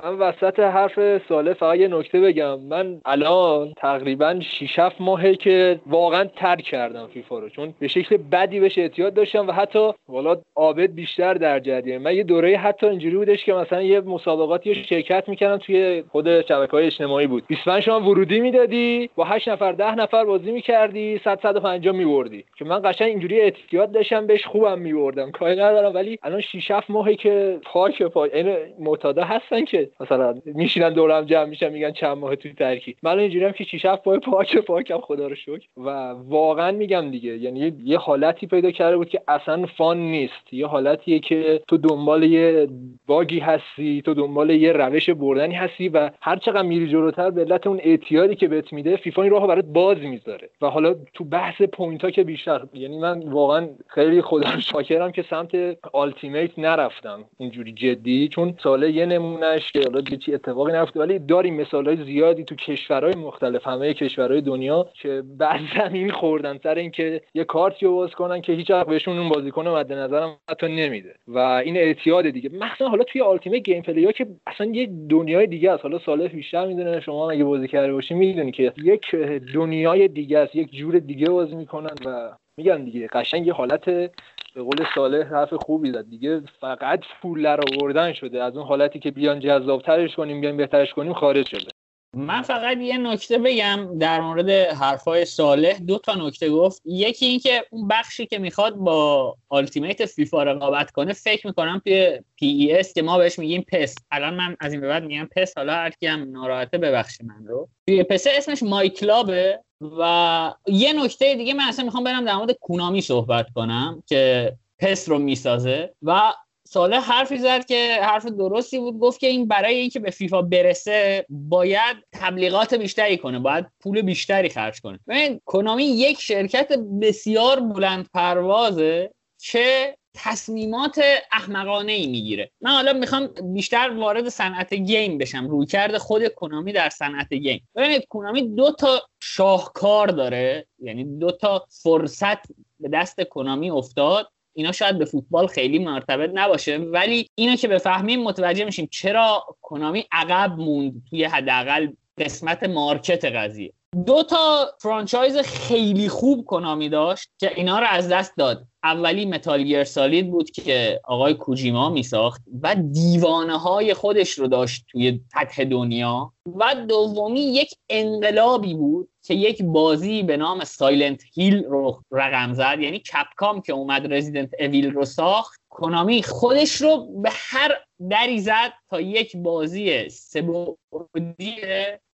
من وسط حرف ساله فقط یه نکته بگم. من الان تقریبا 6 7 ماهه که واقعا ترک کردم فیفا رو چون به شکل بدی بهش اعتیاد داشتم و حتی والا عابد بیشتر در جریان من یه دوره حتی اینجوری بودش که مثلا یه مسابقاتی شرکت می‌کردم توی خود شبکه های اجتماعی بود. 25 شما ورودی می‌دادی با 8 نفر 10 نفر بازی می‌کردی 100 150 میبردی. که من قشنگ اینجوری اعتیاد داشتم بهش خوبم میبردم. کاری ندارم. ولی الان 6 7 ماهه که پاک پاک این معتادا هستن که مثلا میشینن دورم جمع میشن میگن چند ماه توی ترکی من اینجوریام که 6 7 پای پاک پاکم خدا رو شکر. و واقعا میگم دیگه یعنی یه حالتی پیدا کرده بود که اصلا فان نیست. یه حالتیه که تو دنبال یه باگی هستی تو دنبال یه روش بردنی هستی و هر چقدر میری جلوتر به علت اون اعتیادی که بهت میده فیفا این راهو برات باز می‌ذاره. و حالا تو بحث point ها که بیشتر یعنی من واقعا خیلی خدا شاکرم که سمت Ultimate نرفتم اینجوری جدی چون ساله یه نمونهش که حالا چی اتفاقی نیفته ولی داریم مثال های زیادی تو کشورهای مختلف همه کشورهای دنیا که بعد زمین خوردن سر اینکه یه کارتی رو باز کنن که هیچ وقت بهشون اون بازیکن مد نظرم حتی نمیده. و این اعتیاد دیگه. مثلا حالا توی Ultimate gameplay که اصلا یه دنیای دیگه است. حالا سال بیشتر می‌دونه شما اگه بازی کرده باشی می‌دونی که یک دنیای دیگه است یک جور دیگه بازی می‌کنن و میگن دیگه قشنگ یه حالت به قول صالح حرف خوبی زد. دیگه فقط پول در آوردن شده. از اون حالتی که بیان جذابترش کنیم بیان بهترش کنیم خارج شده. من فقط یه نکته بگم در مورد حرفای صالح. دو تا نکته گفت. یکی اینکه اون بخشی که می‌خواد با Ultimate فیفا رقابت کنه فکر می‌کنم توی PES که ما بهش میگیم پس. الان من از این به بعد میگم پس. حالا هر کی هم ناراحته ببخش من رو. توی پس اسمش myClub ه و یه نکته دیگه من اصلا می‌خوام برم در مورد کونامی صحبت کنم که پس رو می‌سازه. و ساله حرفی زد که حرف درستی بود. گفت که این برای اینکه به فیفا برسه باید تبلیغات بیشتری کنه باید پول بیشتری خرج کنه. ببین کنامی یک شرکت بسیار بلند پروازه که تصمیمات احمقانه ای می‌گیره. من حالا می‌خوام بیشتر وارد صنعت گیم بشم. روی کرده خود کنامی در صنعت گیم. ببینید کنامی دو تا شاهکار داره. یعنی دو تا فرصت به دست Konami افتاد. اینا شاید به فوتبال خیلی مرتبط نباشه ولی اینو که بفهمیم متوجه میشیم چرا Konami عقب موند توی حداقل قسمت market قضیه. دو تا franchise خیلی خوب Konami داشت که اینا رو از دست داد. اولی Metal Gear Solid بود که آقای کوجیما میساخت و دیوانه های خودش رو داشت توی سطح دنیا. و دومی یک انقلابی بود که یک بازی به نام Silent Hill رو رقم زد. یعنی Capcom که اومد Resident Evil رو ساخت. Konami خودش رو به هر دری زد تا یک بازی سبودی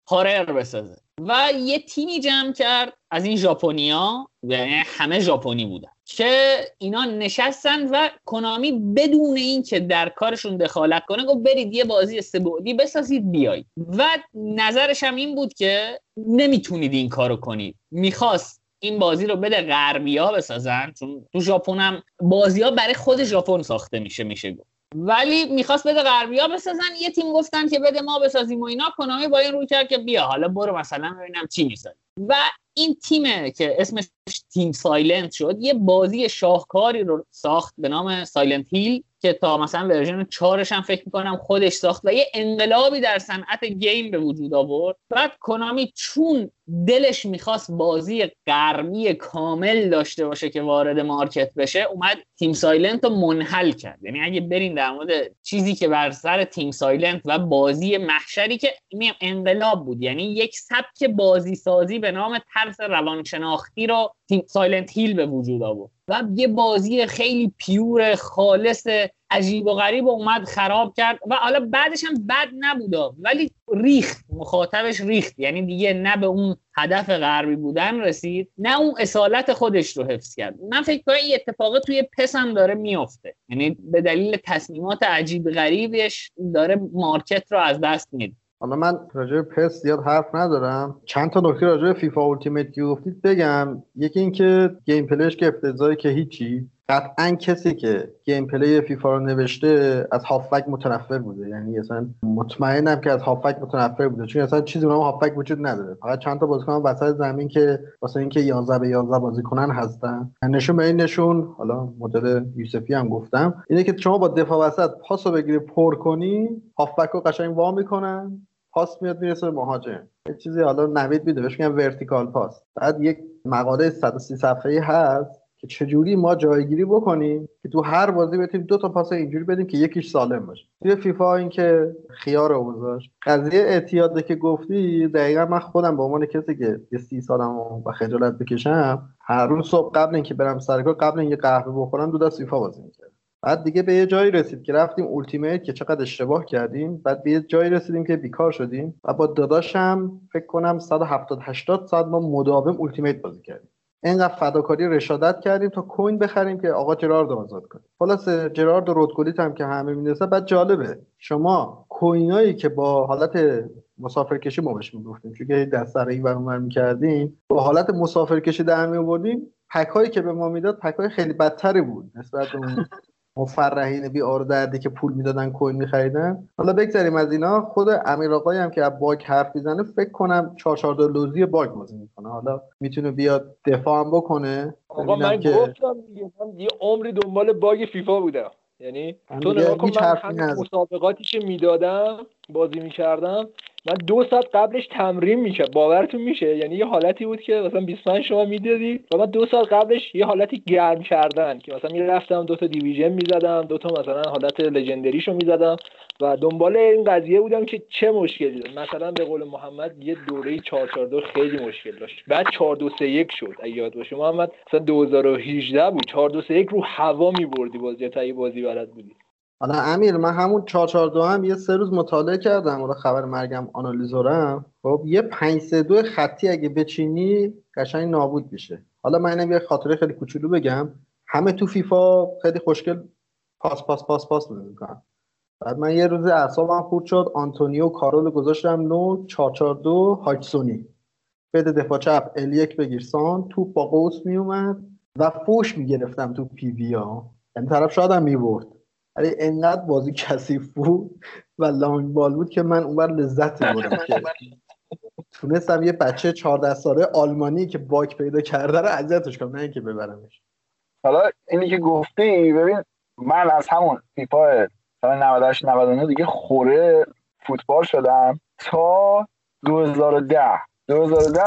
هارر بسازه. و یه تیمی جمع کرد از این ژاپنیا یعنی همه ژاپنی بودن که اینا نشستن و کنامی بدون اینکه در کارشون دخالت کنه گفت برید یه بازی سبودی بسازید بیایید. و نظرش هم این بود که نمی‌تونید این کارو کنید. می‌خواست این بازی رو بده غربیا بسازن چون تو ژاپن هم بازی ها برای خود ژاپن ساخته میشه میشه گفت. ولی می‌خواست بده غربیا بسازن. یه تیم گفتن که بده ما بسازیم و اینا. کنامی با این روی کرد که بیا حالا برو مثلا ببینم چی می‌سازی و این تیمه که اسمش Team Silent شد یه بازی شاهکاری رو ساخت به نام Silent Hill که تا مثلا ورژن 4 هم فکر می‌کنم خودش ساخت و یه انقلابی در صنعت game به وجود آورد. بعد Konami چون دلش می‌خواست بازی غربی کامل داشته باشه که وارد market بشه اومد Team Silent رو منحل کرد. یعنی اگه برین در مورد چیزی که بر سر Team Silent و بازی محشری که انقلاب بود یعنی یک سبک بازی سازی به نام ترس روانشناختی رو تیم Silent Hill به وجود آورد. و یه بازی خیلی pure خالص عجیب و غریب اومد خراب کرد و حالا بعدش هم بد نبودا ولی ریخت مخاطبش ریخت. یعنی دیگه نه به اون هدف غربی بودن رسید نه اون اصالت خودش رو حفظ کرد. من فکر کنم این اتفاق توی پس هم داره میفته یعنی به دلیل تصمیمات عجیب غریبش داره market رو از دست میده. حالا من راجع به پس زیاد حرف ندارم. چند تا نکته راجع به فیفا Ultimate گفتید بگم. یکی اینکه gameplay ش که افتضاحی که هیچی. قطعا کسی که gameplay فیفا رو نوشته از هافبک متنفر بوده. یعنی اصلا مطمئنم که از هافبک متنفر بوده. چون اصلا چیزی اونم هافبک وجود نداره. فقط چند تا بازیکن وسط زمین که واسه اینکه 11 به 11 بازی کنن هستن. نشون به این نشون حالا مدل یوسفی هم گفتم اینه که شما با دفاع وسط پاس رو بگیری پر کنی هافبک رو قشنگ وا می‌کنن پاس میاد می‌رسه به مهاجم. یه چیزی حالا نوید میده بهش میگن vertical pass. بعد یک مقاله 130 صفحه‌ای هست. که چجوری ما جایگیری بکنیم که تو هر بازی بتونیم دو تا پاس اینجوری بدیم که یکیش سالم باشه. توی فیفا این که خیار رو قضیه اعتیاده که گفتی دقیقا من خودم به عنوان کسی که یه سی سالم و خجالت بکشم هر روز صبح قبل اینکه برم سرکار قبل اینکه قهوه بخورم دو دست فیفا بازی می‌کردم. بعد دیگه به یه جایی رسید که رفتیم اولتیمیت که چقدر اشتباه کردیم. بعد به یه جایی رسیدیم که بیکار شدیم. و با داداشم فکر کنم 170 80 ساعت ما مداوم اولتیمیت بازی کردیم. اینقدر فداکاری رشادت کردیم تا کوین بخریم که آقا جرارد آزاد کنیم خلاص جرارد و رودکولیت هم که همه می‌دونستن بعد جالبه. شما کوینایی که با حالت مسافرکشی ما بهش می‌گفتیم چون که دست سر این ور می‌کردیم با حالت مسافرکشی در می آوردیم پک هایی که به ما می‌داد پک های خیلی بدتری بود نسبت به مفرحین بی آر دردی که پول می‌دادن کوین میخریدن. حالا بگذاریم از اینا. خود امیر آقایی هم که از باگ حرف می‌زنه فکر کنم 442 لوزی باگ بازی می‌کنه. حالا می‌تونه بیاد دفاع هم بکنه. آقا من که... گفتم دیگه من یه عمری دنبال باگ فیفا بودم. یعنی تو نگاه کن من همین مسابقاتی که می‌دادم بازی می‌کردم من دو ساعت قبلش تمرین می‌کرد باورتون میشه؟ یعنی یه حالتی بود که مثلا 25 شما می‌دادی و من دو ساعت قبلش یه حالتی گرم کردن که مثلا می‌رفتم دو تا دیویژن می‌زدم دو تا مثلا حالت لژندریشو می‌زدم و دنبال این قضیه بودم که چه مشکلی داره. مثلا به قول محمد یه دوره 442 خیلی مشکل داشت. بعد 4231 شد اگه یاد باشه. محمد مثلا 2018 بود. 4231 رو هوا میبردی بازی تا بازی بلد بودی. حالا امیر من همون 442 هم یه سه روز مطالعه کردم. اون خبر مرگم آنالیزورم. خب یه 532 خطی اگه بچینی قشنگ نابود میشه. حالا من یه خاطره خیلی کوچولو بگم. همه تو فیفا خیلی خوشگل پاس پاس پاس پاس می‌کنن. بعد من یه روز اعصابم خورد شد. آنتونیو کارول گذاشتم نو 442 هاچسونی بده دفاع چپ. ال یک بگیرسان تو با قوس میومد و فوش می‌گرفتم تو پی وی ها یعنی طرف شادم می‌برد. ولی انقدر بازی کثیف بود و لانگ بال بود که من اونور لذت بردم تونستم یه بچه 14 ساله آلمانی که باک پیدا کرده رو اذیتش کنم نه اینکه ببرمش. حالا اینی که گفتی ببین من از همون فیفا سال 98 99 دیگه خوره فوتبال شدم تا 2010 2010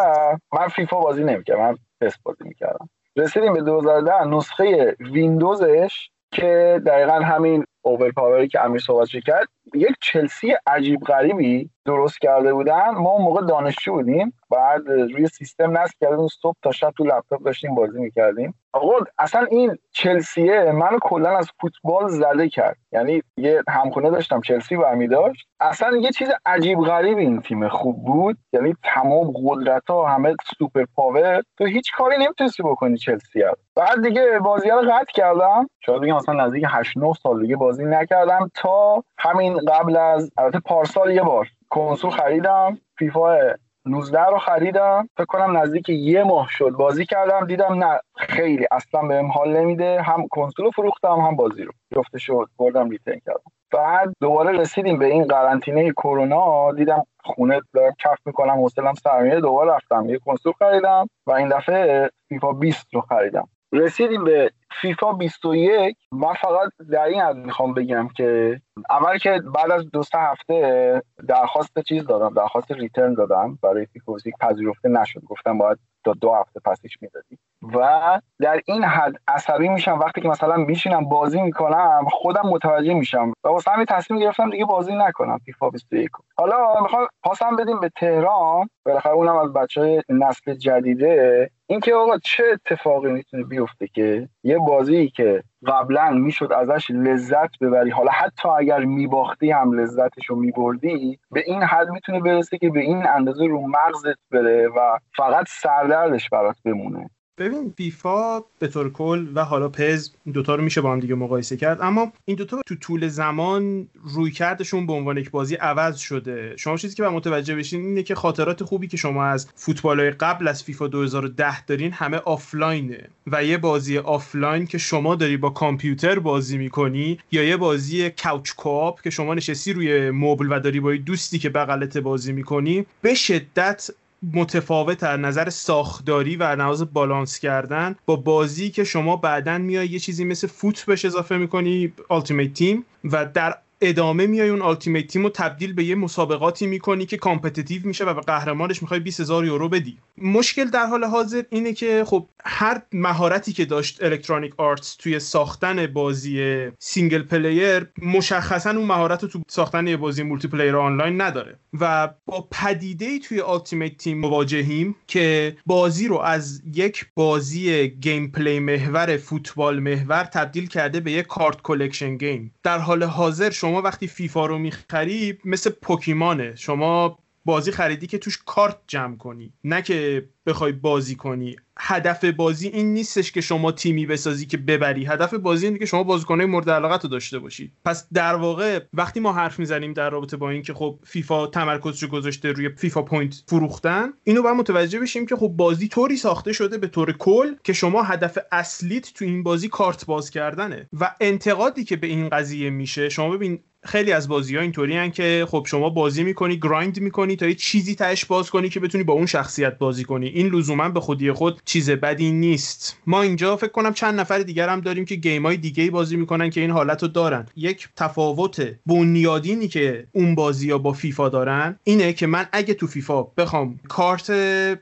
من فیفا بازی نمی‌کردم من پس بازی می‌کردم. رسیدیم به 2010 نسخه ویندوزش که دقیقا همین اوور پاوری که امیر صحبت کرد یک چلسی عجیب غریبی درست کرده بودن. ما اون موقع دانشجو بودیم. بعد روی سیستم نصب کردیم صبح تا شب تو لپتاپ داشتیم بازی می‌کردیم. آقا اصلا این چلسیه منو کلا از فوتبال زده کرد. یعنی یه همخونه داشتم چلسی برمی داشت اصلا یه چیز عجیب غریب این تیم خوب بود. یعنی تمام قدرت ها همه super power. تو هیچ کاری نمی‌تونستی بکنی چلسی. بعد دیگه بازی رو قطع کردم. شاید بگم اصلا نزدیک 8 9 سال دیگه بازی نکردم. تا همین قبل از البته پارسال یه بار کنسول خریدم. فیفا 19 رو خریدم. فکر کنم نزدیک یه ماه شد بازی کردم. دیدم نه خیلی اصلا بهم حال نمیده. هم کنسول رو فروختم هم بازی رو. جفتش رو بردم return کردم. بعد دوباره رسیدیم به این قرنطینه کرونا. دیدم خونه دارم کف می‌کنم حوصلم سر میره. دوباره رفتم یه کنسول خریدم و این دفعه فیفا 20 رو خریدم. رسیدیم به فیفا 21 من فقط در این حد می‌خوام بگم که اول که بعد از دو سه هفته درخواست چیز دادم درخواست ریترن دادم برای 21 پذیرفته نشد. گفتم باید تا دو هفته پسش می‌دادی. و در این حد عصبی میشم. وقتی که مثلا میشینم بازی می‌کنم خودم متوجه میشم. و واسه همین تصمیم گرفتم دیگه بازی نکنم فیفا 21 حالا می‌خوام پاسم بدیم به تهران. بالاخره اونم از بچه نسل جدیده. اینکه آقا چه اتفاقی می‌تونه بیفته که یه بازی که قبلا می‌شد ازش لذت ببری. حالا حتی اگر میباختی هم لذتش رو میبردی به این حد می‌تونه برسه که به این اندازه رو مغزت بره و فقط سردردش برات بمونه. ببین فیفا به طور کل و حالا PES این دوتا رو میشه با هم دیگه مقایسه کرد. اما این دوتا تو طول زمان رویکردشون به عنوان یک بازی عوض شده. شما چیزی که به متوجه بشین اینه که خاطرات خوبی که شما از فوتبال قبل از فیفا 2010 دارین همه آفلاینه. و یه بازی آفلاین که شما داری با کامپیوتر بازی می‌کنی یا یه بازی couch co-op که شما نشستی روی مبل و داری با دوستی که بغلت بازی می‌کنی به شدت متفاوت از نظر ساختاری و نواز بالانس کردن با بازی که شما بعدا میای یه چیزی مثل FUT بهش اضافه می‌کنی Ultimate Team و در ادامه میای اون Ultimate Team رو تبدیل به یه مسابقاتی می‌کنی که competitive میشه و به قهرمانش می‌خوای 20 هزار یورو بدی. مشکل در حال حاضر اینه که خب هر مهارتی که داشت Electronic Arts توی ساختن بازی single player مشخصا اون مهارت رو تو ساختن یه بازی multiplayer online نداره. و با پدیده توی Ultimate Team مواجهیم که بازی رو از یک بازی gameplay محور فوتبال محور تبدیل کرده به یک card collection game در حال حاضر شما وقتی فیفا رو می‌خری مثل پوکیمانه. شما بازی خریدی که توش کارت جمع کنی نه که بخوای بازی کنی. هدف بازی این نیستش که شما تیمی بسازی که ببری. هدف بازی اینه که شما بازیکنای مورد علاقت رو داشته باشید پس در واقع وقتی ما حرف می‌زنیم در رابطه با اینکه خب فیفا تمرکزش رو گذاشته روی فیفا point فروختن اینو باید متوجه بشیم که خب بازی طوری ساخته شده به طور کل که شما هدف اصلیت تو این بازی کارت باز کردنه. و انتقادی که به این قضیه میشه شما ببین خیلی از بازی ها اینطوری که خب شما بازی می‌کنی grind می‌کنی تا یه چیزی تهش باز کنی که بتونی با اون شخصیت بازی کنی. این لزوما به خودی خود چیز بدی نیست. ما اینجا فکر کنم چند نفر دیگر هم داریم که game های دیگه بازی می‌کنن که این حالت رو دارن. یک تفاوت بنیادینی که اون بازی ها با فیفا دارن اینه که من اگه تو فیفا بخوام کارت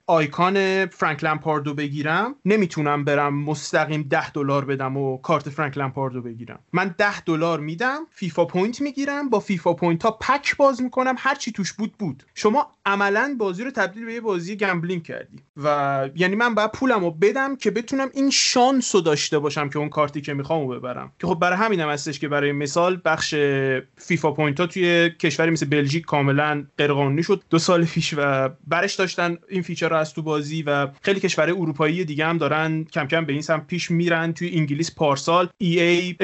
آیکان فرانک لمپاردو بگیرم نمی‌تونم برم مستقیم 10 دلار بدم و کارت فرانک لمپاردو بگیرم. من 10 دلار میدم فیفا point می‌گیرم با فیفا point ها pack باز می‌کنم. هر چی توش بود بود. شما عملا بازی رو تبدیل به یه بازی gambling کردی و یعنی من باید پولم رو بدم که بتونم این شانس رو داشته باشم که اون کارتی که می‌خوام رو ببرم. که خب برای همین هم هستش که برای مثال بخش فیفا point ها توی کشوری مثل بلژیک کاملا غیرقانونی شد دو سال پیش و برش داشتن این feature رو از تو بازی و خیلی کشورهای اروپایی دیگه هم دارن کم کم به این سمت پیش میرن. توی انگلیس پارسال EA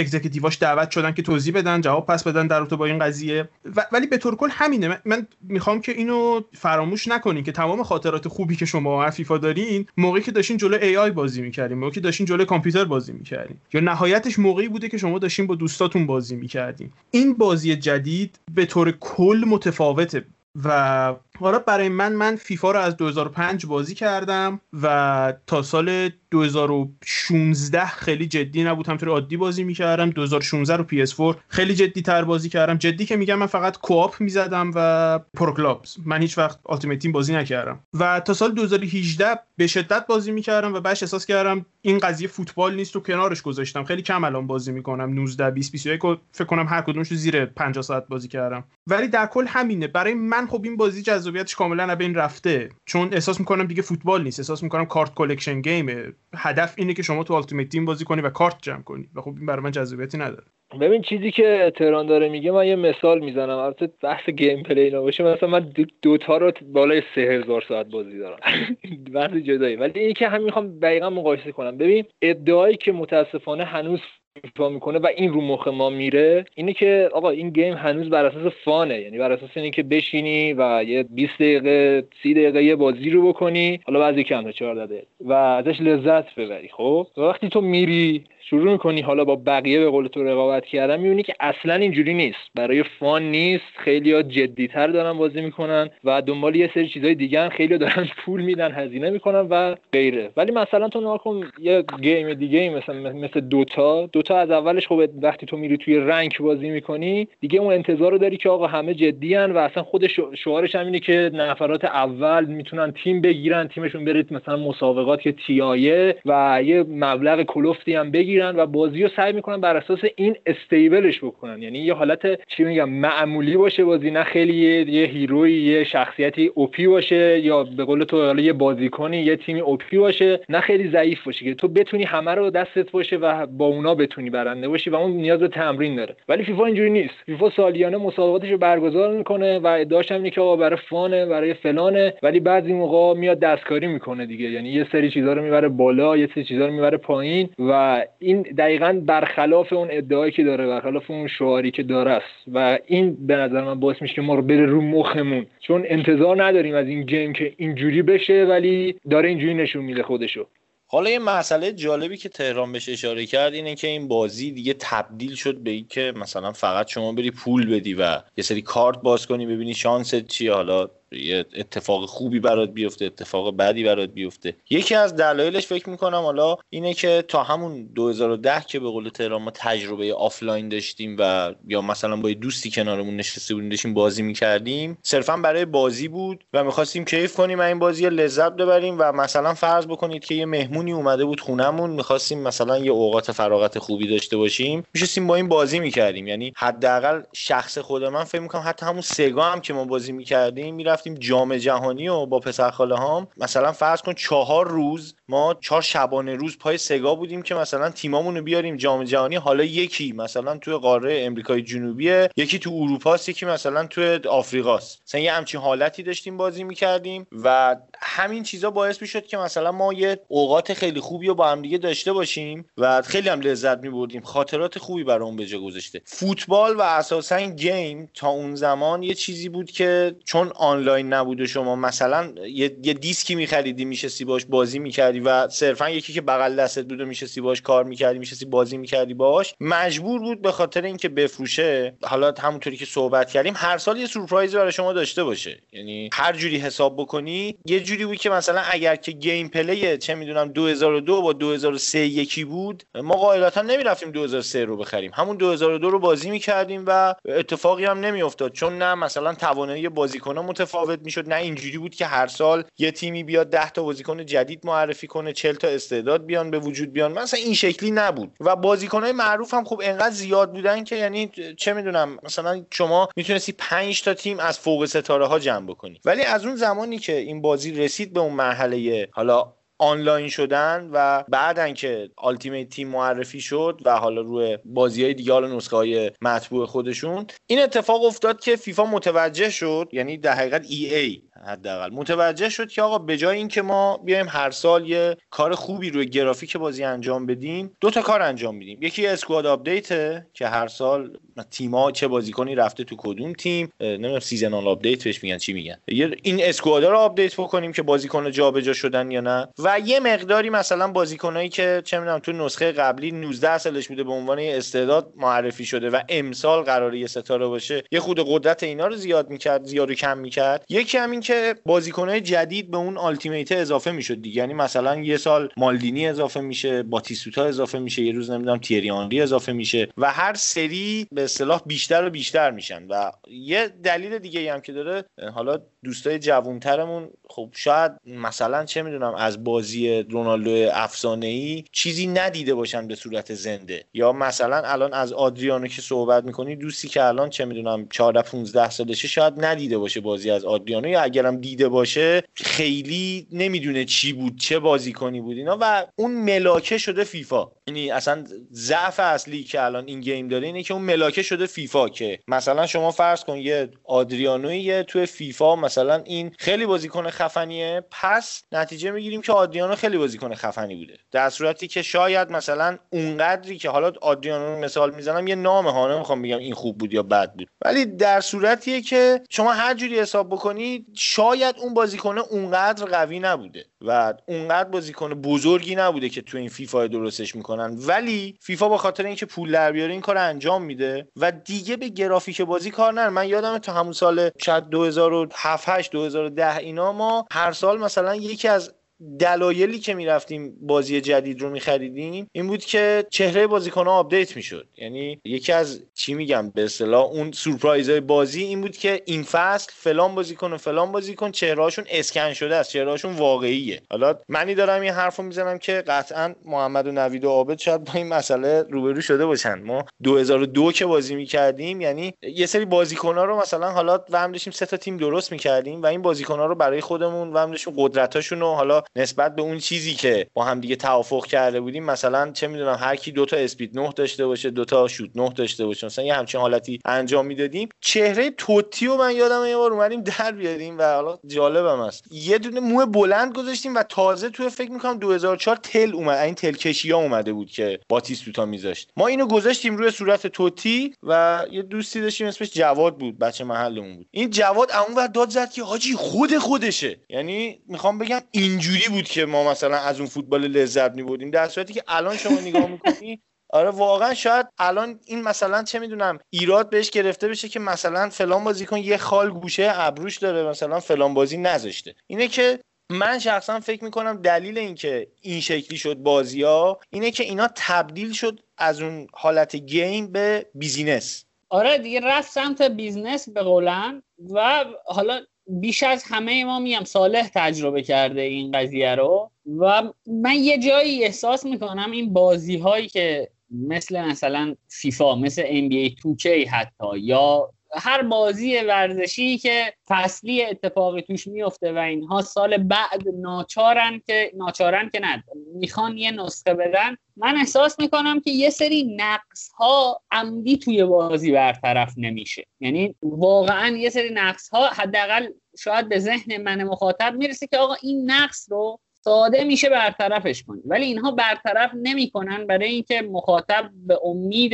دعوت شدن که توضیح بدن جواب پس بدن در رابطه با این قضیه. ولی به طور کل همینه. من می‌خوام که اینو فراموش نکنین که تمام خاطرات خوبی که شما از فیفا دارین موقعی که داشتین جلو AI بازی می‌کردین موقعی که داشتین جلو کامپیوتر بازی می‌کردین. یا نهایتش موقعی بوده که شما داشتین با دوستاتون بازی می‌کردین. این بازی جدید به طور کل متفاوته. و حالا برای من من فیفا رو از 2005 بازی کردم و تا سال 2016 خیلی جدی نبود. همینطور عادی بازی می‌کردم. 2016 رو PS4 خیلی جدی تر بازی کردم. جدی که میگم من فقط co-op می‌زدم و Pro Clubs. من هیچ وقت Ultimate Team بازی نکردم. و تا سال 2018 به شدت بازی می‌کردم و بعدش احساس کردم این قضیه فوتبال نیست رو کنارش گذاشتم. خیلی کم الان بازی می‌کنم. 19 20 21 فکر کنم هر کدومش رو زیر 50 ساعت بازی کردم. ولی در کل همینه. برای من خب این بازی جذابیتش کاملا از بین رفته. چون احساس می‌کنم دیگه فوتبال نیست. احساس می‌کنم card collection game ه هدف اینه که شما تو Ultimate Team بازی کنی و کارت جمع کنی. و خب این برای من جذابیتی نداره. ببین چیزی که تهران داره میگه من یه مثال می‌زنم. البته بحث gameplay نباشه مثلا من Dota رو بالای سه هزار ساعت بازی دارم. بحث جدایی. ولی این که هم می‌خوام دقیقا مقایسه کنم. ببین ادعایی که متاسفانه هنوز فیفا می‌کنه و این رو مخ ما میره اینه که آقا این game هنوز بر اساس fun ه. یعنی بر اساس اینه که بشینی و یه 20 دقیقه 30 دقیقه یه بازی رو بکنی. حالا بعضی کم تا 14 دقیقه و ازش لذت ببری خب؟ وقتی تو میری شروع می‌کنی حالا با بقیه به قول تو رقابت کردن می‌بینی که اصلا اینجوری نیست. برای fun نیست. خیلی ها جدیتر دارن بازی می‌کنن و دنبال یه سری چیزای دیگه خیلی دارن پول میدن هزینه می‌کنن و غیره. ولی مثلا تو ناکن یه game دیگه مثلا مثل Dota. Dota از اولش خب وقتی تو میری توی rank بازی می‌کنی دیگه اون انتظار رو داری که آقا همه جدی و اصلا خود شعارش هم اینه که نفرات اول می‌تونن تیم بگیرن تیمشون برید مثلا مسابقات که تیایه و یه مبلغ کلفتی هم بگیرن. و بازی رو سعی می‌کنن بر اساس این استیبلش بکنن. یعنی یه حالت چی میگم معمولی باشه بازی نه خیلی یه, هیروی یه شخصیتی اوپی باشه یا به قول تو حالا یه بازیکنی یه تیمی اوپی باشه نه خیلی ضعیف باشه که تو بتونی همه رو دستت باشه و با اونا بتونی برنده باشی و اون نیاز به تمرین داره. ولی فیفا اینجوری نیست. فیفا سالیانه مسابقاتش رو برگزار می‌کنه و ادعاش هم که آقا برای فانه برای فلانه ولی بعضی موقع میاد دستکاری می‌کنه دیگه. یعنی یه سری چیزا رو می‌بره بالا یه سری چیزا رو می‌بره پایین و این دقیقا برخلاف اون ادعایی که داره برخلاف اون شعاری که داره است. و این به نظر من باعث میشه که ما رو بره رو مخمون. چون انتظار نداریم از این game که اینجوری بشه ولی داره اینجوری نشون میده خودشو. حالا یه مسئله جالبی که تهران بهش اشاره کرد اینه که این بازی دیگه تبدیل شد به این که مثلا فقط شما بری پول بدی و یه سری کارت باز کنی ببینی شانست چیه. حالا یه اتفاق خوبی برات بیفته اتفاق بدی برات بیفته. یکی از دلایلش فکر می‌کنم حالا اینه که تا همون 2010 که به قول تهران ما تجربه آفلاین داشتیم و یا مثلا با دوستی کنارمون نشسته بودیم داشتیم بازی می‌کردیم صرفا برای بازی بود و می‌خواستیم کیف کنیم این بازی لذت ببریم و مثلا فرض بکنید که یه مهمونی اومده بود خونمون می‌خواستیم مثلا یه اوقات فراغت خوبی داشته باشیم میشستیم با این بازی می‌کردیم. یعنی حداقل شخص خود من فکر می‌کنم حتی همون سگا هم که ما بازی می‌کردیم می‌رفت رفتیم جام جهانی و با پسر خاله هام. مثلا فرض کن چهار روز ما چهار شبانه روز پای سگا بودیم که مثلا تیمامون رو بیاریم جام جهانی. حالا یکی مثلا توی قاره امریکای جنوبیه یکی تو اروپا یکی مثلا توی آفریقاست. مثلا یه همچین حالتی داشتیم بازی می‌کردیم و همین چیزا باعث می‌شد که مثلا ما یه اوقات خیلی خوبی رو با هم دیگه داشته باشیم و خیلی هم لذت میبردیم. خاطرات خوبی برامون به جا گذاشته. فوتبال و اساسا game تا اون زمان یه چیزی بود که چون آنلاین آنلاین نبود و شما مثلا یه, یه دیسکی میخریدی میشستی باش بازی می‌کردی و صرفا یکی که بغل دستت بود و میشستی باش کار می‌کردی میشستی بازی می‌کردی باش مجبور بود به خاطر اینکه بفروشه. حالا همونطوری که صحبت کردیم هر سال یه سورپرایز برای شما داشته باشه. یعنی هر جوری حساب بکنی یه جوری بود که مثلا اگر که gameplay چه می‌دونم 2002 با 2003 یکی بود ما قاعدتا نمی‌رفتیم 2003 رو بخریم. همون 2002 رو بازی می‌کردیم و اتفاقی هم نمیافتاد. چون نه مثلا توانایی بازیکن‌ها متفاوت متفاوت می‌شد. نه اینجوری بود که هر سال یه تیمی بیاد 10 تا بازیکن جدید معرفی کنه 40 تا استعداد بیان به وجود بیان. مثلا این شکلی نبود. و بازیکنهای معروف هم خب انقدر زیاد بودن که یعنی چه می‌دونم مثلا شما می‌تونستی 5 تا تیم از فوق ستاره ها جمع بکنی. ولی از اون زمانی که این بازی رسید به اون مرحله حالا آنلاین شدن و بعدن که آلتیمیت تیم معرفی شد و حالا روی بازی های دیگه حالا نسخه های مطبوع خودشون این اتفاق افتاد که فیفا متوجه شد یعنی در حقیقت ای ای حداقل. متوجه شد که آقا به جای اینکه ما بیایم هر سال یه کار خوبی روی گرافیک بازی انجام بدیم دو تا کار انجام میدیم. یکی squad update که هر سال تیما چه بازیکنی رفته تو کدوم تیم نمی‌دونم seasonal update بهش میگن چی میگن. این squad رو update بکنیم که بازیکن جابجا شدن یا نه. و یه مقداری مثلا بازیکنایی که چه می‌دونم تو نسخه قبلی 19 سالش بوده به عنوان استعداد معرفی شده و امسال قراره یه ستاره باشه یه خود قدرت اینا رو زیاد می‌کرد زیاد و کم می‌کرد. یکی همین که بازیکنهای جدید به اون آلتیمیت اضافه می‌شد دیگه. یعنی مثلا یه سال مالدینی اضافه میشه باتیسوتا اضافه میشه یه روز نمی‌دونم تیری آنری اضافه میشه و هر سری به اصطلاح بیشتر و بیشتر میشن. و یه دلیل دیگه هم که داره حالا دوستای جوونترمون خب شاید مثلا چه می‌دونم از بازی رونالدو افسانه ای چیزی ندیده باشن به صورت زنده. یا مثلا الان از آدریانو که صحبت می‌کنی دوستی که الان چه می‌دونم 14 15 سالشه شاید ندیده باشه بازی از آدریانو. یا اگرم دیده باشه خیلی نمی‌دونه چی بود چه بازیکنی بود اینا. و اون ملاکه شده فیفا. یعنی اصلا ضعف اصلی که الان این گیم داره اینه که اون ملاکه شده فیفا که مثلا شما فرض کن یه آدریانوی تو فیفا مثلا این خیلی بازیکن خفنیه پس نتیجه می‌گیریم که آدریانو خیلی بازیکن خفنی بوده. در صورتی که شاید مثلا اونقدری که حالا آدریانو مثال می‌زنم یه نام ها نمی‌خوام بگم این خوب بود یا بد بود. ولی در صورتیه که شما هر جوری حساب بکنید شاید اون بازیکن اونقدر قوی نبوده و اونقدر بازیکن بزرگی نبوده که تو این فیفا درستش می‌کنن. ولی فیفا با خاطر اینکه پول در بیاره این کار انجام میده و دیگه به گرافیک بازی کار نره. من یادم تا همون سال شاید 2007 8 2010 اینا ما هر سال مثلا یکی از دلایلی که می‌رفتیم بازی جدید رو میخریدیم این بود که چهره بازیکن ها update می‌شد. یعنی یکی از چی میگم به اصطلاح اون سورپرایز بازی این بود که این فصل فلان بازیکن و فلان بازیکن چهرهاشون اسکن شده است چهرهاشون واقعیه. حالا منی دارم این حرفو می‌زنم که قطعا محمد و نوید و عابد شاید با این مسئله روبرو شده باشن. ما 2002 که بازی می‌کردیم یعنی یه سری بازیکن ها رو مثلا حالا وهم داشتیم سه تا تیم درست می‌کردیم و این بازیکن ها رو برای خودمون وهم داشتیم قدرتاشون رو حالا نسبت به اون چیزی که با هم دیگه توافق کرده بودیم مثلا چه می‌دونم هر کی دو تا speed 9 داشته باشه دو تا شوت 9 داشته باشه مثلا یه همچین حالتی انجام می‌دادیم. چهره توتی و من یادم یه بار اومدیم در بیاریم و حالا جالبم است. یه دونه مو بلند گذاشتیم و تازه توی فکر می‌کنم 2004 تل اومد این تل کشی ها اومده بود که باتیستوتا میذاشت. ما اینو گذاشتیم روی صورت توتی و یه دوستی داشتیم اسمش جواد بود بچه محلمون بود. این جواد اون داد زد که حاجی خود خودشه. یعنی می‌خوام بگم اینجوری بود که ما مثلا از اون فوتبال لذت میبردیم. در صورتی که الان شما نگاه می‌کنی آره واقعا شاید الان این مثلا چه می‌دونم ایراد بهش گرفته بشه که مثلا فلان بازیکن یه خال گوشه ابروش داره مثلا فلان بازی نذاشته. اینه که من شخصا فکر می‌کنم دلیل اینکه این شکلی شد بازی ها اینه که اینا تبدیل شد از اون حالت game به business. آره دیگه رفت سمت business به قولن و حالا بیش از همه ما میم صالح تجربه کرده این قضیه رو و من یه جایی احساس می‌کنم این بازی هایی که مثل مثلا فیفا مثل NBA 2K حتی یا هر بازی ورزشی که فصلی اتفاقی توش میفته و اینها سال بعد ناچارن که ناچارن که نه می‌خوان یه نسخه بدن. من احساس می‌کنم که یه سری نقص ها عمدی توی بازی برطرف نمیشه. یعنی واقعا یه سری نقص ها حداقل شاید به ذهن من مخاطب می‌رسه که آقا این نقص رو ساده میشه برطرفش کنی. ولی اینها برطرف نمی‌کنن برای اینکه مخاطب به امید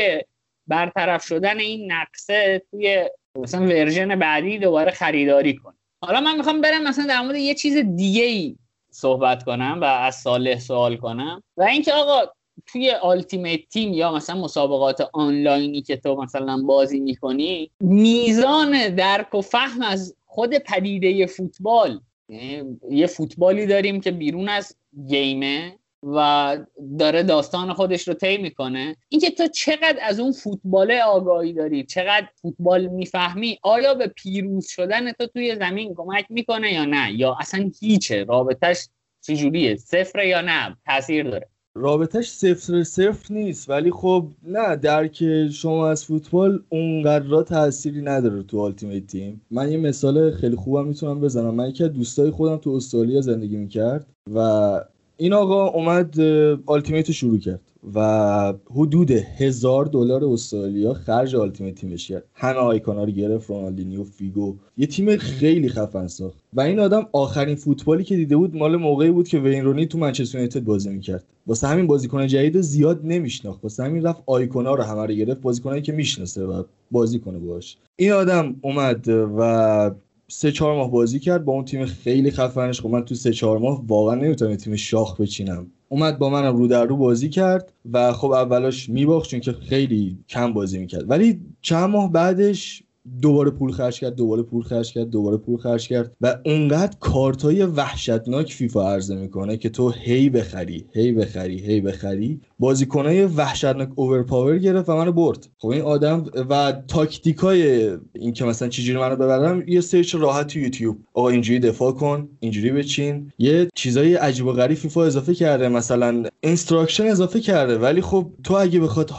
برطرف شدن این نقصه توی مثلا ورژن بعدی دوباره خریداری کنه. حالا من می‌خوام برم مثلا در مورد یه چیز دیگه ای صحبت کنم و از صالح سوال کنم. و اینکه آقا توی آلتیمیت تیم یا مثلا مسابقات آنلاینی که تو مثلا بازی می‌کنی میزان درک و فهم از خود پدیده فوتبال یعنی یه فوتبالی داریم که بیرون از گیمه. و داره داستان خودش رو طی می‌کنه. اینکه تو چقدر از اون فوتبال آگاهی داری چقدر فوتبال می‌فهمی آیا به پیروز شدن تو توی زمین کمک می‌کنه یا نه؟ یا اصلا هیچه؟ رابطش چجوریه؟ صفر یا نه؟ تاثیر داره. رابطش صفر صفر نیست ولی خب نه درک شما از فوتبال اونقدر تأثیری نداره تو Ultimate Team من یه مثال خیلی خوبم می‌تونم بزنم. من یکی از دوستای خودم تو استرالیا زندگی می‌کرد و این آقا اومد Ultimate شروع کرد و حدود هزار دلار استرالیا خرج Ultimate Team ش کرد. همه آیکونا رو گرفت رونالدینیو فیگو. یه تیم خیلی خفن ساخت. و این آدم آخرین فوتبالی که دیده بود مال موقعی بود که وین رونی تو منچستر یونایتد بازی می‌کرد. واسه همین بازیکن جدید زیاد نمیشناخت. واسه همین رفت آیکونا رو همه رو گرفت. بازیکنایی که می‌شناسه و بازی کنه باش این آدم اومد و سه چهار ماه بازی کرد با اون تیم خیلی خفنش خب من تو سه چهار ماه واقعا نمی‌تونم تیم شاخ بچینم. اومد با منم رو در رو بازی کرد و خب اولاش میباخت چون که خیلی کم بازی می‌کرد. ولی چند ماه بعدش دوباره پول خرج کرد دوباره پول خرج کرد دوباره پول خرج کرد و اونقدر کارتای وحشتناک فیفا عرضه می‌کنه که تو هی بخری هی بخری هی بخری. بازیکنای وحشتناک overpower گرفت و منو برد. خب این آدم و تاکتیکای این که مثلا چجوری منو ببرم یه search راحت تو یوتیوب. آقا اینجوری دفاع کن اینجوری بچین. یه چیزای عجیب و غریب فیفا اضافه کرده مثلا instruction اضافه کرده. ولی خب تو اگه بخواد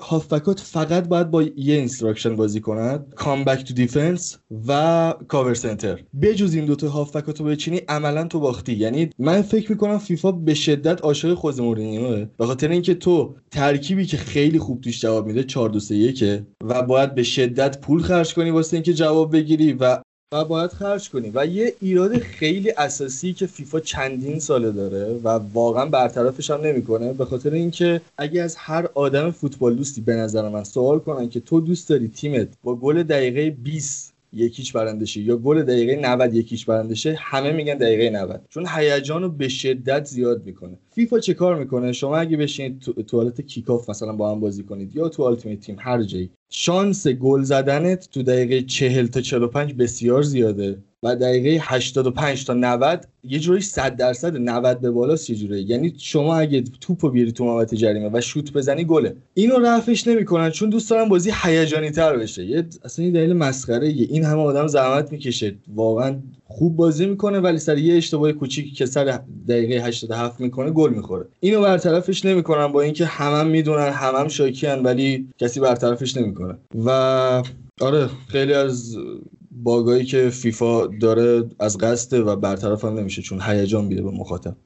هافبکات فقط باید با یه instruction بازی کنند come back to defense و cover center بجز این دوتا هافبکاتو بچینی عملا تو باختی. یعنی من فکر می‌کنم فیفا به شدت عاشق خود مورینیوه اینکه تو ترکیبی که خیلی خوب توش جواب میده 4 2 3 و باید به شدت پول خرج کنی واسه اینکه جواب بگیری و و باید خرج کنی. و یه ایراد خیلی اساسی که فیفا چندین ساله داره و واقعا برطرفش هم نمی‌کنه به خاطر اینکه اگه از هر آدم فوتبال دوستی به نظر من سوال کنن که تو دوست داری تیمت با گل دقیقه 20 یکیش برنده شه یا گل دقیقه 90 یکیش برنده شه همه میگن دقیقه 90 چون هیجان رو به شدت زیاد می‌کنه. فیفا چه کار می‌کنه؟ شما اگه بشینید تو توالت کیکاف مثلا با هم بازی کنید یا تو التیمیت تیم هر جایی شانس گل زدنت تو دقیقه 40 تا 45 بسیار زیاده. و دقیقه 85 تا 90 یه جوری 100 درصد 90 به بالاست یه جوری یعنی شما اگه توپو بیاری تو محوطه جریمه و شوت بزنی گله. اینو رفعش نمی‌کنن چون دوست دارن بازی هیجانی تر بشه. یه اصلا این دلیل مسخره این همه آدم زحمت می‌کشه. واقعا خوب بازی می‌کنه ولی سر یه اشتباه کوچیکی که سر دقیقه 87 می‌کنه گل می‌خوره. اینو برطرفش نمی‌کنن با اینکه همم می‌دونن همم شاکیان ولی کسی برطرفش نمی‌کنه. و آره خیلی از باگایی که فیفا داره از قصد و برطرف هم نمیشه چون هیجان میده به مخاطب.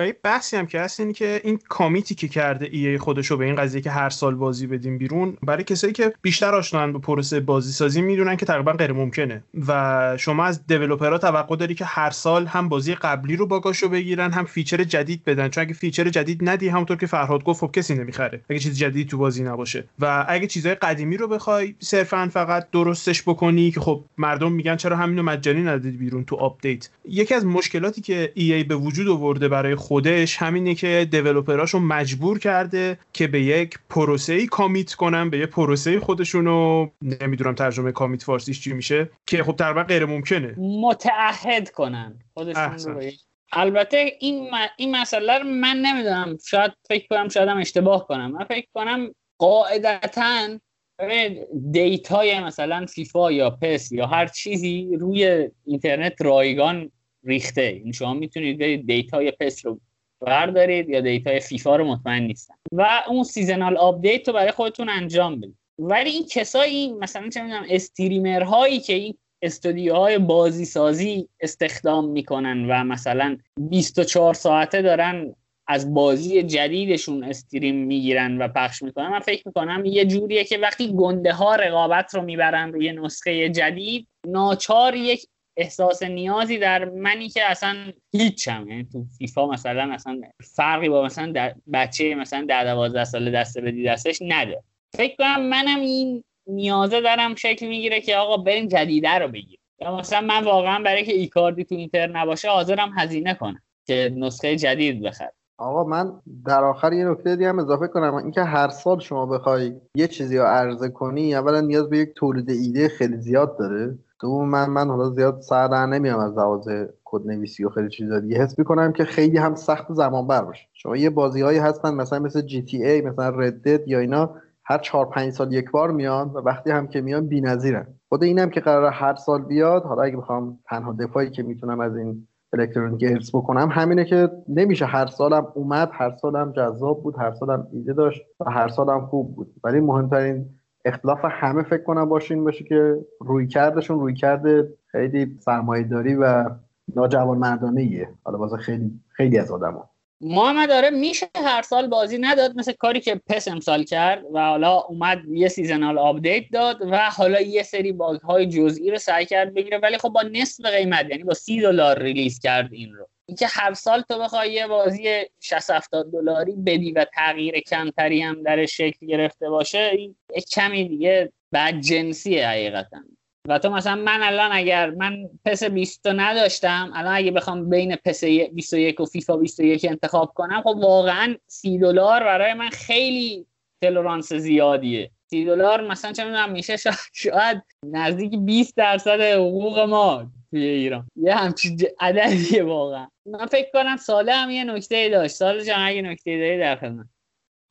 و یه بحثی هم که هست اینه که این کامیتی که کرده ای خودشو به این قضیه که هر سال بازی بدیم بیرون برای کسایی که بیشتر آشنان به پروسه بازی سازی می‌دونن که تقریبا غیر ممکنه. و شما از developer ها توقع داری که هر سال هم بازی قبلی رو باگاشو بگیرن هم feature جدید بدن. چون اگه feature جدید ندی همونطور که فرهاد گفت خب کسی نمی‌خره. اگه چیز جدید تو بازی نباشه. و اگه چیزهای قدیمی رو بخوای صرفا فقط درستش بکنی که خب مردم میگن چرا همینو مجانی ندید بیرون تو update یکی از مشکلاتی که EA به وجود آورده برای خودش همینه که developer اشو مجبور کرده که به یک پروسه ای commit کنن به یه پروسه خودشونو نمی‌دونم ترجمه commit فارسیش چی میشه که خب تقریبا غیر ممکنه. متعهد کنن خودشون رو البته این این مسئله رو من نمی‌دونم. شاید فکر کنم شاید هم اشتباه کنم. من فکر کنم قاعدتا data ی مثلا فیفا یا PES یا هر چیزی روی اینترنت رایگان ریخته این شما می‌تونید برید data ی PES رو بردارید یا data ی فیفا رو مطمئن نیستن. و اون seasonal update رو برای خودتون انجام بدید. ولی این کسایی مثلا چه می‌دونم streamer هایی که این استودیوهای بازی سازی استخدام می‌کنن و مثلا 24 ساعته دارن از بازی جدیدشون استریم می‌گیرن و پخش می‌کنن من فکر می‌کنم یه جوریه که وقتی گنده ها رقابت رو می‌برن روی نسخه جدید ناچار یک احساس نیازی در منی که اصلا هیچم یعنی تو فیفا مثلا اصلا فرقی با مثلا بچه مثلا در دوازده ساله دسته بدی دستش نده. فکر کنم منم این نیازه دارم شکل می‌گیره که آقا بریم جدیده رو بگیر یا مثلا من واقعا برای که ایکاردی تو اینتر نباشه حاضرم هزینه کنم که نسخه جدید بخرم. آقا من در آخر یه نکته دیگه هم اضافه کنم. اینکه هر سال شما بخوای یه چیزی رو عرضه کنی اولا نیاز به یک تولید ایده خیلی زیاد داره. دوم من من حالا زیاد سر در نمیام از لحاظ کد نویسی و خیلی چیزا دیگه. حس می‌کنم که خیلی هم سخت زمان بر باشه. شما یه بازی هایی هستن مثلا مثل جی تی ای مثلا ردد یا اینا هر چهار پنج سال یک بار میان و وقتی هم که میان بی‌نظیرن. خود اینم که قرار هر سال بیاد حالا اگه بخوام تنها دفاعی که می‌تونم از این الکترونیک ارز بکنم همینه که نمیشه. هر سالم اومد هر سالم جذاب بود هر سالم ایده داشت و هر سالم خوب بود. ولی مهمترین اختلاف همه فکر کنم باشه باشه که روی کردشون روی کرده خیلی سرمایه داری و ناجوان مردانه ایه حالا واسه خیلی خیلی از آدم محمد آره میشه هر سال بازی نداد مثل کاری که PES امسال کرد و حالا اومد یه seasonal update داد و حالا یه سری باگ های جزئی رو سعی کرد بگیره. ولی خب با نصف قیمت یعنی با سی دلار release کرد این رو. اینکه هر سال تو بخوای یه بازی 60 70 دلاری بدی و تغییر کمتری هم در شکل گرفته باشه این کمی دیگه بد جنسیه حقیقتا. و تو مثلا من الان اگر من PES 20 نداشتم الان اگه بخوام بین PES 21 و فیفا 21 انتخاب کنم خب واقعا 30 دلار برای من خیلی تلورانس زیادیه. 30 دلار مثلا چه می‌دونم میشه شاید, شاید نزدیک 20 درصد حقوق ما. توی ایران. یه همچین عددیه واقعا. من فکر کنم ساله هم یه نکته داشت. سال جان اگه نکته داری در خدمت.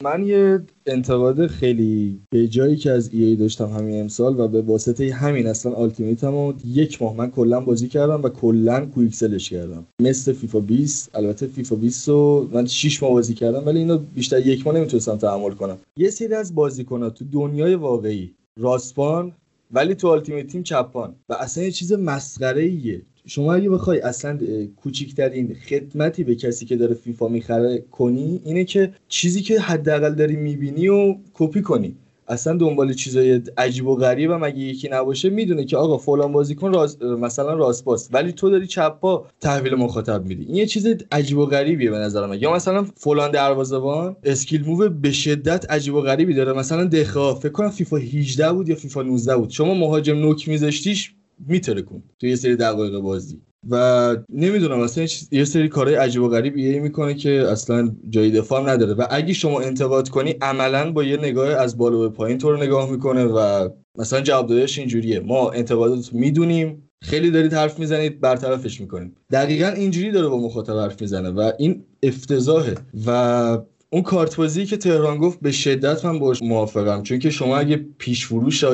من یه انتقاد خیلی به جایی که از ای, داشتم همین امسال و به واسطه همین اصلا آلتیمیت هم یک ماه من کلا بازی کردم و کلا کویکسلش کردم. مثل فیفا 20 البته فیفا 20 رو من 6 ماه بازی کردم ولی اینو بیشتر یک ماه نمی‌تونستم تحمل کنم. یه سری از بازیکن‌ها تو دنیای واقعی راسپان ولی تو آلتیمیت تیم چپان. و اصلا یه چیز مسخره ایه شما اگه بخوای اصلا کوچیکترین خدمتی به کسی که داره فیفا می‌خره کنی اینه که چیزی که حداقل داری می‌بینی و کپی کنی. اصلا دنبال چیزای عجیب و غریب هم اگه یکی نباشه می‌دونه که آقا فلان بازیکن راز مثلا راست باس ولی تو داری چپ پا تحویل مخاطب میدی. این یه چیز عجیب و غریبیه به نظر من. یا مثلا فلان دروازه‌بان اسکیل موو به شدت عجیب و غریبی داره. مثلا دخا فکر کنم فیفا 18 بود یا فیفا 19 بود. شما مهاجم نوک میذاشتیش میترکون. تو یه سری دقایق بازی. و نمی‌دونم اصلا یه سری کارهای عجیب و غریب ایه می‌کنه که اصلا جای دفاع نداره. و اگه شما انتقاد کنی عملا با یه نگاه از بالا به پایین تو رو نگاه می‌کنه و مثلا جواب دادش اینجوریه. ما انتقادات می‌دونیم خیلی دارید حرف می‌زنید برطرفش می‌کنیم دقیقا اینجوری داره با مخاطب حرف می‌زنه و این افتضاحه. و اون کارت بازی که تهران گفت به شدت من باش موافقم. چون که شما اگه پیش فروش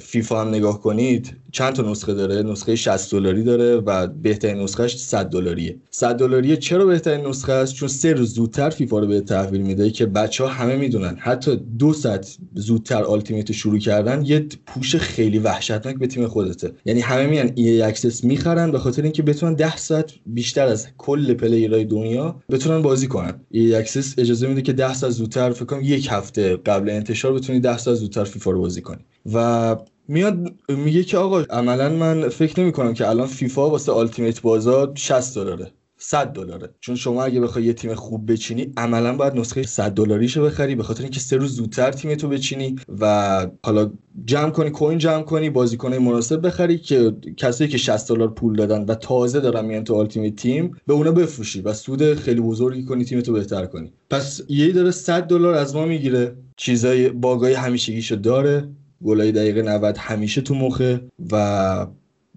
فیفا هم نگاه کنید چند تا نسخه داره؟ نسخه 60 دلاری داره و بهترین نسخهش 100 دلاریه. 100 دلاریه چرا بهترین نسخه است؟ چون سه روز زودتر فیفا رو به تحویل میده که بچه ها همه می‌دونن. حتی دو ساعت زودتر Ultimate شروع کردن یه push خیلی وحشتناک به تیم خودته. یعنی همه میان EA Access می‌خرن به خاطر اینکه بتونن 10 ساعت بیشتر از کل player های دنیا بتونن بازی کنن. EA Access اجازه میده که 10 ساعت زودتر فکر کنم یک هفته قبل انتشار بتونی 10 ساعت زودتر فیفا رو بازی کنی. و میاد میگه که آقا عملا من فکر نمی کنم که الان فیفا واسه Ultimate بازار 60 دلاره 100 دلاره. چون شما اگه بخوای یه تیم خوب بچینی عملا باید نسخه 100 دلاریشو بخری به خاطر اینکه سه روز زودتر تیمتو بچینی و حالا جمع کنی coin جمع کنی بازیکن مناسب بخری که کسایی که 60 دلار پول دادن و تازه دارن میان تو Ultimate Team به اونا بفروشی و سود خیلی بزرگی کنی تیمتو بهتر کنی. پس EA داره 100 دلار از ما می‌گیره. چیزای باگای همیشگیشو داره. گلای دقیقه 90 همیشه تو مخه و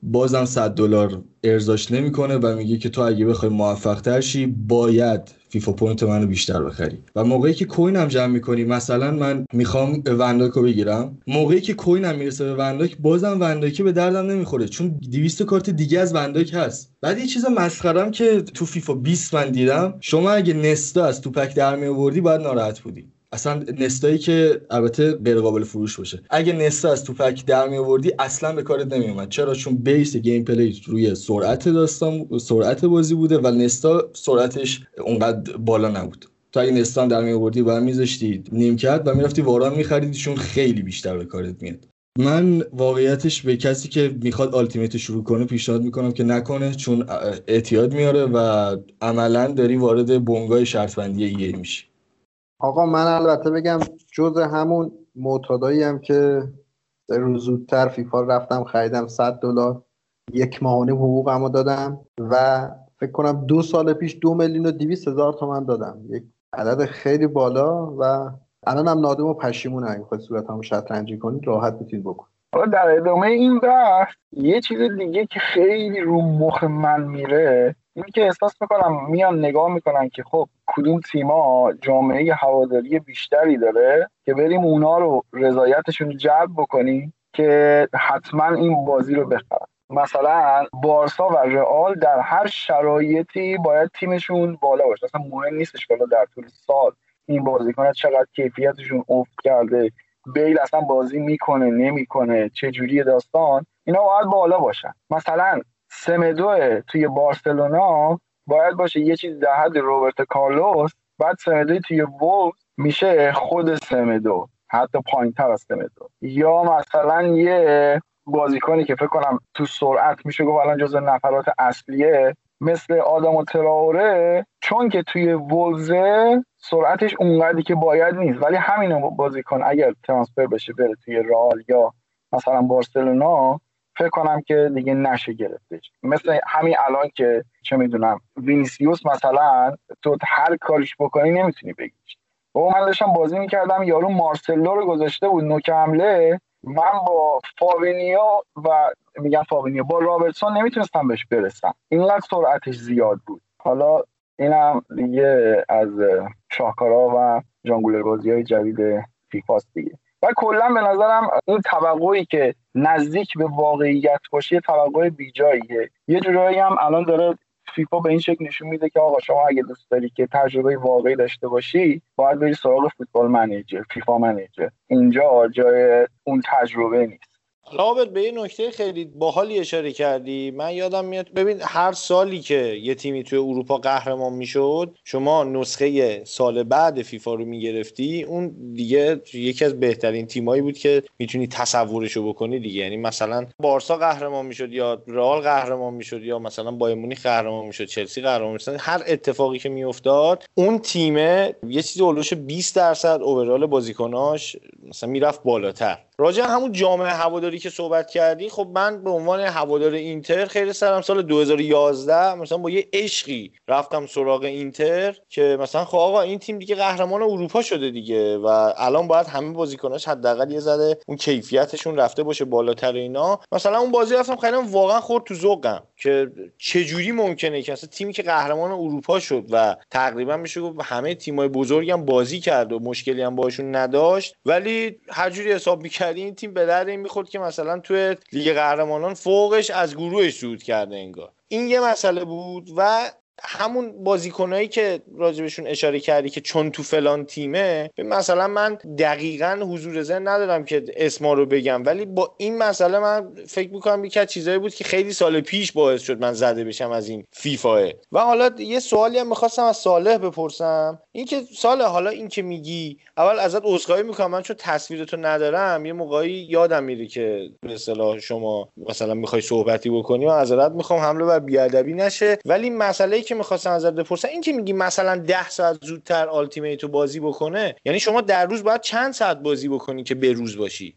بازم 100 دلار ارزش نمی‌کنه و میگه که تو اگه بخوای موفق تر شی باید فیفا point منو بیشتر بخری. و موقعی که coin هم جمع می‌کنی مثلا من می‌خوام ون‌دایک بگیرم موقعی که coin هم می‌رسه به ون‌دایک بازم ون‌دایکی به دردم نمی‌خوره چون 200 کارت دیگه از ون‌دایک هست. بعد یه چیز مسخرم که تو فیفا 20 من دیدم شما اگه نستا از تو پک در می آوردی باید ناراحت بودی. اصلا نستایی که البته غیر قابل فروش باشه. اگه نستا از تو پک در می آوردی اصلا به کارت نمی اومد چرا؟ چون base gameplay روی سرعت داستان سرعت بازی بوده و نستا سرعتش اونقدر بالا نبود. تو اگه نستا در می آوردی بعد میذاشتی نیم کرد و می‌رفتی واران میخریدی چون خیلی بیشتر به کارت میاد. من واقعیتش به کسی که می‌خواد آلتیمیت شروع کنه پیشنهاد می‌کنم که نکنه چون اعتیاد میاره و عملا داری وارد بنگای شرط بندی میشی. آقا من البته بگم جز همون معتادایی هم که روز زودتر فیفا رفتم خریدم 100 دلار. یک ماهانه حقوقمو دادم و فکر کنم دو سال پیش دو میلیون و دیویس هزار تومن دادم. یک عدد خیلی بالا و الان هم نادم و پشیمون اگه خواهد صورت هم شطرنجی کنید راحت می‌تونید بکن در ادامه این بحث یه چیز دیگه که خیلی رو مخ من میره اینی که احساس می‌کنم میان نگاه می‌کنن که خب کدوم تیما جامعه هواداری بیشتری داره که بریم اونا رو رضایتشون جلب بکنیم که حتما این بازی رو بخرن. مثلا بارسا و رئال در هر شرایطی باید تیمشون بالا باشه. اصلا مهم نیستش که در طول سال این بازیکن چقدر کیفیتشون افت کرده بیل اصلا بازی می‌کنه نمی‌کنه چه جوری داستان اینا باید بالا باشن. مثلا سمدو توی بارسلونا باید باشه یه چیز در حد روبرت کارلوس بعد سمدوی توی وولز میشه خود سمدو حتی پایین تر از سمدو یا مثلا یه بازیکنی که فکر کنم تو سرعت میشه گفت الان جزو نفرات اصلیه مثل آداما تراوره چون که توی ولوزه سرعتش اونقدری که باید نیست. ولی همین بازیکن اگر transfer بشه بره توی رئال یا مثلا بارسلونا فکر کنم که دیگه نشه گرفتش مثل همین الان که چه می‌دونم وینیسیوس مثلا تو هر کاریش بکنی نمی‌تونی بگیریش و من داشتم بازی می‌کردم یارو مارسلو رو گذاشته بود نوک حمله. من با فابینیو و میگم فابینیو با رابرتسون نمی‌تونستم بهش برسم. اینقدر سرعتش زیاد بود. حالا اینم دیگه از شاهکارا و جانگولر بازی های جدید فیفاست دیگه. و کلا به نظرم این توقعی که نزدیک به واقعیت باشه یه توقع بیجاییه. یه جورایی هم الان داره فیفا به این شکل نشون میده که آقا شما اگه دوست داری که تجربه واقعی داشته باشی باید بری سراغ Football Manager فیفا Manager. اینجا جای اون تجربه نیست. رابط به یه نکته خیلی باحالی اشاره کردی. من یادم میاد ببین هر سالی که یه تیمی توی اروپا قهرمان می‌شد شما نسخه سال بعد فیفا رو می‌گرفتی اون دیگه یکی از بهترین تیمایی بود که می‌تونی تصورشو بکنی دیگه. یعنی مثلا بارسا قهرمان می‌شد یا رئال قهرمان می‌شد یا مثلا بایر مونیخ قهرمان می‌شد چلسی قهرمان می‌شد. هر اتفاقی که میافتاد اون تیم یه چیزی اولش 20 درصد اوورال بازیکناش مثلا می‌رفت بالاتر. راجع همون جامعه هواداری که صحبت کردی خب من به عنوان هوادار اینتر خیلی سرم سال 2011 مثلا با یه عشقی رفتم سراغ اینتر که مثلا خب آقا این تیم دیگه قهرمان اروپا شده دیگه و الان باید همه بازیکناش حداقل یه زده اون کیفیتشون رفته باشه بالاتر اینا. مثلا اون بازی رفتم خیلی واقعا خورد تو ذوقم. که جوری ممکنه که اصلا تیمی که قهرمان اروپا شد و تقریبا میشه گفت همه تیمای بزرگم بازی کرد و مشکلی هم باشون نداشت ولی هر جوری حساب می‌کردی این تیم به درد این می‌خورد که مثلا توی لیگ قهرمانان فوقش از گروهش صعود کرده انگار. این یه مسئله بود و همون بازیکنایی که راجبشون اشاره کردی که چون تو فلان تیمه مثلا من دقیقا حضور ذهن ندارم که اسما رو بگم ولی با این مسئله من فکر می‌کنم یکی از چیزایی بود که خیلی سال پیش باعث شد من زده بشم از این فیفاه. و حالا یه سوالی هم می‌خواستم از صالح بپرسم. این که سال حالا این که میگی اول ازت عذرخواهی می‌کنم من چون تصویرتو ندارم یه موقعی یادم میره که به اصطلاح شما مثلا می‌خوای صحبتی بکنی و ازت می‌خوام حمله بر بیادبی نشه. ولی مسئله که می‌خواستم ازت بپرسم این که میگی مثلا ده ساعت زودتر آلتیمیتو بازی بکنه یعنی شما در روز باید چند ساعت بازی بکنی که به روز باشی؟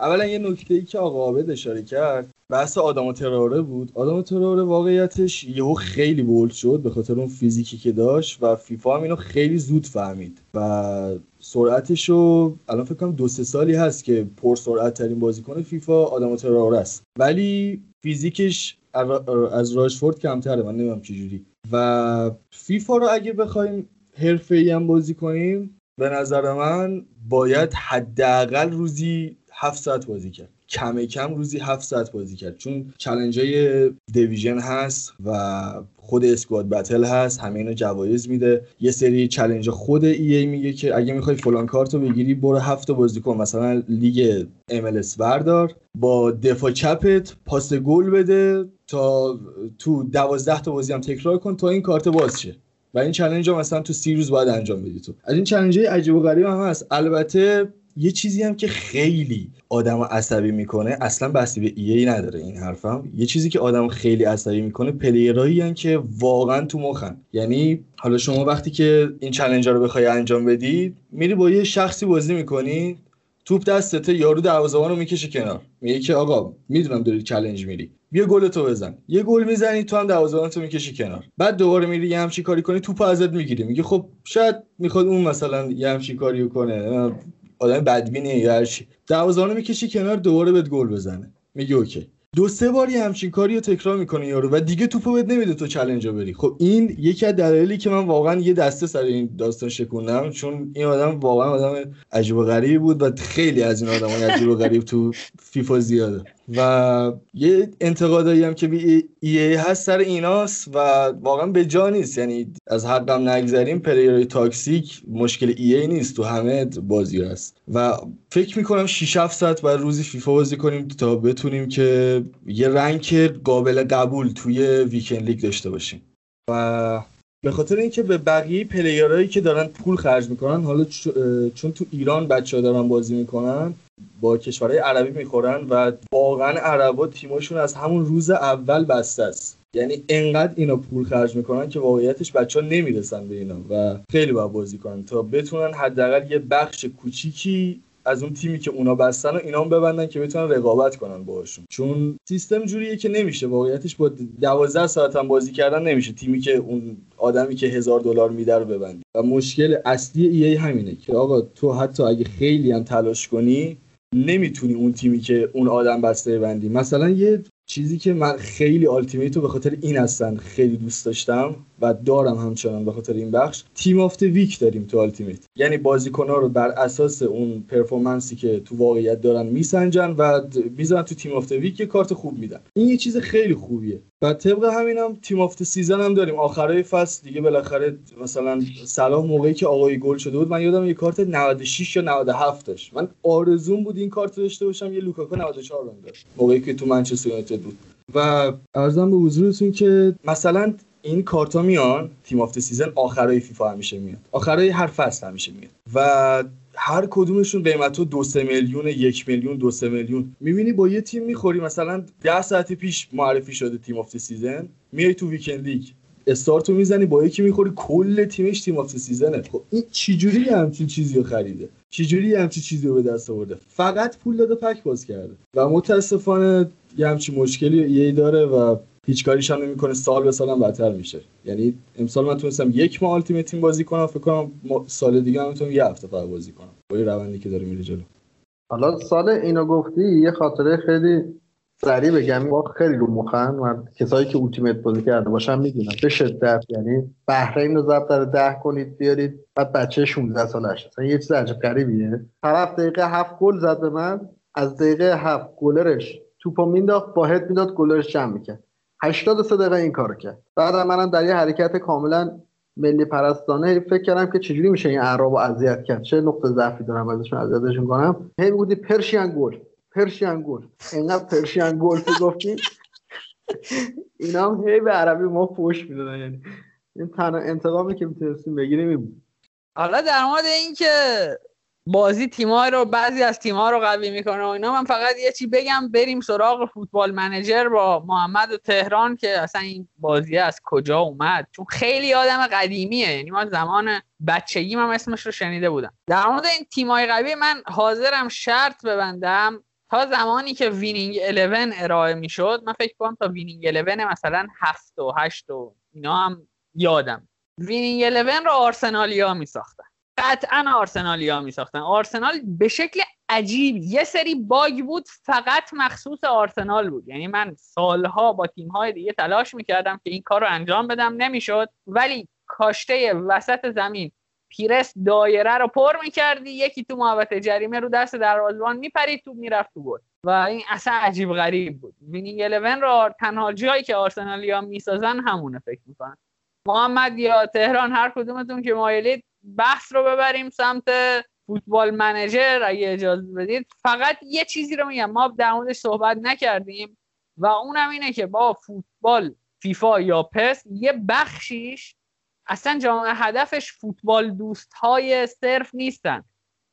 اولا یه نکته ای که آقا عابد اشاره کرد بحث آدم تراره بود. آداما تراوره واقعیتش یهو خیلی bold شد به خاطر اون فیزیکی که داشت و فیفا هم اینو خیلی زود فهمید و سرعتش رو الان فکر کنم دو سه سالی هست که پر سرعت ترین بازیکن فیفا آداما تراوره است. ولی فیزیکش از راشفورد کمتره من نمی‌دونم چجوری. و فیفا رو اگه بخوایم حرفه هم بازی کنیم به نظر من باید حداقل روزی هفت ساعت بازی کرد. کم کم روزی هفت ساعت بازی کرد. چون challenge های division هست و خود Squad Battle هست همه اینا جوایز میده. یه سری challenge خود EA میگه که اگه می‌خوای فلان کارتو بگیری برو هفت بازی کن. مثلا لیگ MLS بردار با دفاع چپت پاس گل بده تا تو دوازده تا بازی هم تکرار کن تا این کارت باز شه. و این challenge ها مثلا تو سی روز باید انجام بدی تو. از این challenge های عجیب و غریب هم هست. البته یه چیزی هم که خیلی آدم عصبی می‌کنه اصلا ربطی به EA نداره این حرفم. یه چیزی که آدم خیلی عصبی می‌کنه player ایی هم که واقعا تو مخن. یعنی حالا شما وقتی که این challenge رو بخوای انجام بدی میری با یه شخصی بازی می‌کنی توپ دستته یارو دروازه‌بان رو می‌کشه کنار. میگه که آقا می‌دونم داری challenge میری. بیا گل تو بزن. یه گل می‌زنی تو هم دروازه‌بان تو می‌کشی کنار. بعد دوباره میری یه همچی کاری کنی توپ ازت می‌گیری میگه خب شاید می‌خواد اون مثلا یه همچی کاریو کنه. آدم بدبینی یا هر چی. دروازه‌بانو می‌کشی کنار دوباره بهت گل بزنه. میگه اوکی. دو سه باری همچین کاری رو تکرار می‌کنه یارو و دیگه توپو بهت نمیده تو challenge بری. خب این یکی از دلایلی که من واقعا یه دسته سر این داستان شکوندم چون این آدم واقعا آدم عجیب و غریبی بود و خیلی از این آدمای عجیب و غریب تو فیفا زیاده. و یه انتقادایی هم که به EA هست سر ایناست و واقعا به جا نیست. یعنی از حقم نگذریم player های toxic مشکل EA نیست تو همه بازی هست. و فکر می‌کنم 6 7 ساعت بر روزی فیفا بازی کنیم تا بتونیم که یه rank قابل قبول توی Weekend League داشته باشیم. و به خاطر اینکه به بقیه player هایی که دارن پول خرج می‌کنن حالا چون تو ایران بچه ها دارن بازی می‌کنن با کشورهای عربی می‌خورن و واقعا عربا تیمشون از همون روز اول بسته است. یعنی انقدر اینا پول خرج می‌کنن که واقعیتش بچه ها نمی‌رسن به اینا و خیلی باید بازی کنن تا بتونن حداقل یه بخش کوچیکی از اون تیمی که اونا بستن و اینا هم ببندن که بتونن رقابت کنن باهاشون. چون سیستم جوریه که نمیشه. واقعیتش با 12 ساعت هم بازی کردن نمیشه. تیمی که اون آدمی که هزار دلار میده رو ببندی. و مشکل اصلی ای همینه که آقا تو حتی اگه خیلی هم تلاش کنی نمی‌تونی اون تیمی که اون آدم بسته ببندی مثلا یه چیزی که من خیلی Ultimate رو به خاطر این هستن خیلی دوست داشتم و دارم همچنان به خاطر این بخش Team of the Week داریم تو Ultimate یعنی بازیکن‌ها رو بر اساس اون performance ی که تو واقعیت دارن میسنجن و می‌ذارن تو Team of the Week یه کارت خوب میدن. این یه چیز خیلی خوبیه. و طبق همینم Team of the Season هم داریم. آخرای فصل دیگه بالاخره مثلا صلاح موقعی که آقای گل شده بود من یادم یه کارت 96 یا 97 داشت. من آرزوم بود این کارت داشته باشم یه لوکاکو 94 بهم داشت موقعی که تو منچستر یونایتد بود. و عرضم به حضورتون که مثلا این کارتا میان Team of the Season آخرای فیفا همیشه میاد. آخرای هر فصل همیشه میاد. و هر کدومشون قیمتو دو سه میلیون یک میلیون دو سه میلیون. می‌بینی با یه تیم می‌خوری مثلا ده ساعت پیش معرفی شده Team of the Season میای تو Weekend League استارتو می‌زنی با یکی می‌خوری کل تیمش Team of the Season ه خب این چجوری همچین چیزی رو خریده؟ چجوری همچین چیزی رو به دست آورده؟ فقط پول داده pack باز کرده. و متاسفانه یه همچین مشکلی یه داره و هیچ کاریش هم نمی‌کنه سال به سالم بدتر میشه. یعنی امسال من تونستم یک ماه التیمیت تیم بازی کنم فکر کنم سال دیگه هم می‌تونم یه هفته فقط بازی کنم. با روندی که داره میره جلو. حالا سال اینو گفتی یه خاطره خیلی سریع بگم. با خیلی رو مخن و کسایی که التیمیت بازی کرده باشن می‌دونن. به شدت یعنی بحرین رو ضبط داره ده کنید بیارید بعد بچه 16 سالش اصلا یه چیز عجب غریبیه. طرف دقیقه هفت گل زد به من از دقیقه هفت گلرش توپو مینداخت با هد می‌داد گلرش جمع می‌کرد. 83 دقیقه این کارو کرد. بعد منم در یه حرکت کاملا ملی پرستانه فکر کردم که چجوری میشه این اعراب رو اذیت کرد. چه نقطه ضعفی دارم ازشون اذیتشون کنم هی می‌گفتی پرشین گل پرشین گل. اینقدر پرشین گل تو گفتی. اینا هم هی به عربی ما پوش می‌دادن. یعنی این تنها انتقامی که می‌تونستیم بگیریم این بود. حالا در مورد اینکه بازی تیم‌ها رو بعضی از تیم‌ها رو قوی می‌کنه و اینا. من فقط یه چی بگم بریم سراغ Football Manager با محمد و تهران که اصلا این بازی از کجا اومد؟ چون خیلی آدم قدیمیه. یعنی ما زمان بچگی من اسمش رو شنیده بودم. در مورد این تیم‌های قوی من حاضرم شرط ببندم. تا زمانی که Winning 11 ارائه می‌شد من فکر کنم تا Winning 11 مثلا 7 و 8 و اینا هم یادم. Winning 11 رو آرسنالیا میساختن. قطعا آرسنالیا می ساختن آرسنال به شکل عجیب یه سری باگ بود فقط مخصوص آرسنال بود. یعنی من سالها با تیم‌های دیگه تلاش می‌کردم که این کار رو انجام بدم نمی‌شد. ولی کاشته وسط زمین پیرس دایره رو پر می‌کردی یکی تو محوطه جریمه رو دست دروازه‌بان میپرید تو می‌رفت تو گل. و این اصلا عجیب غریب بود. Winning 11 رو تنها جایی که آرسنالیا می‌سازن همونه فکر می‌کنن محمد یا تهران هر کدومتون که مایلید بحث رو ببریم سمت فوتبال منجر اگه اجازه بدید فقط یه چیزی رو میگم. ما در موردش صحبت نکردیم و اونم اینه که با فوتبال فیفا یا پس یه بخشیش اصلا جامعه هدفش فوتبال دوست های صرف نیستن.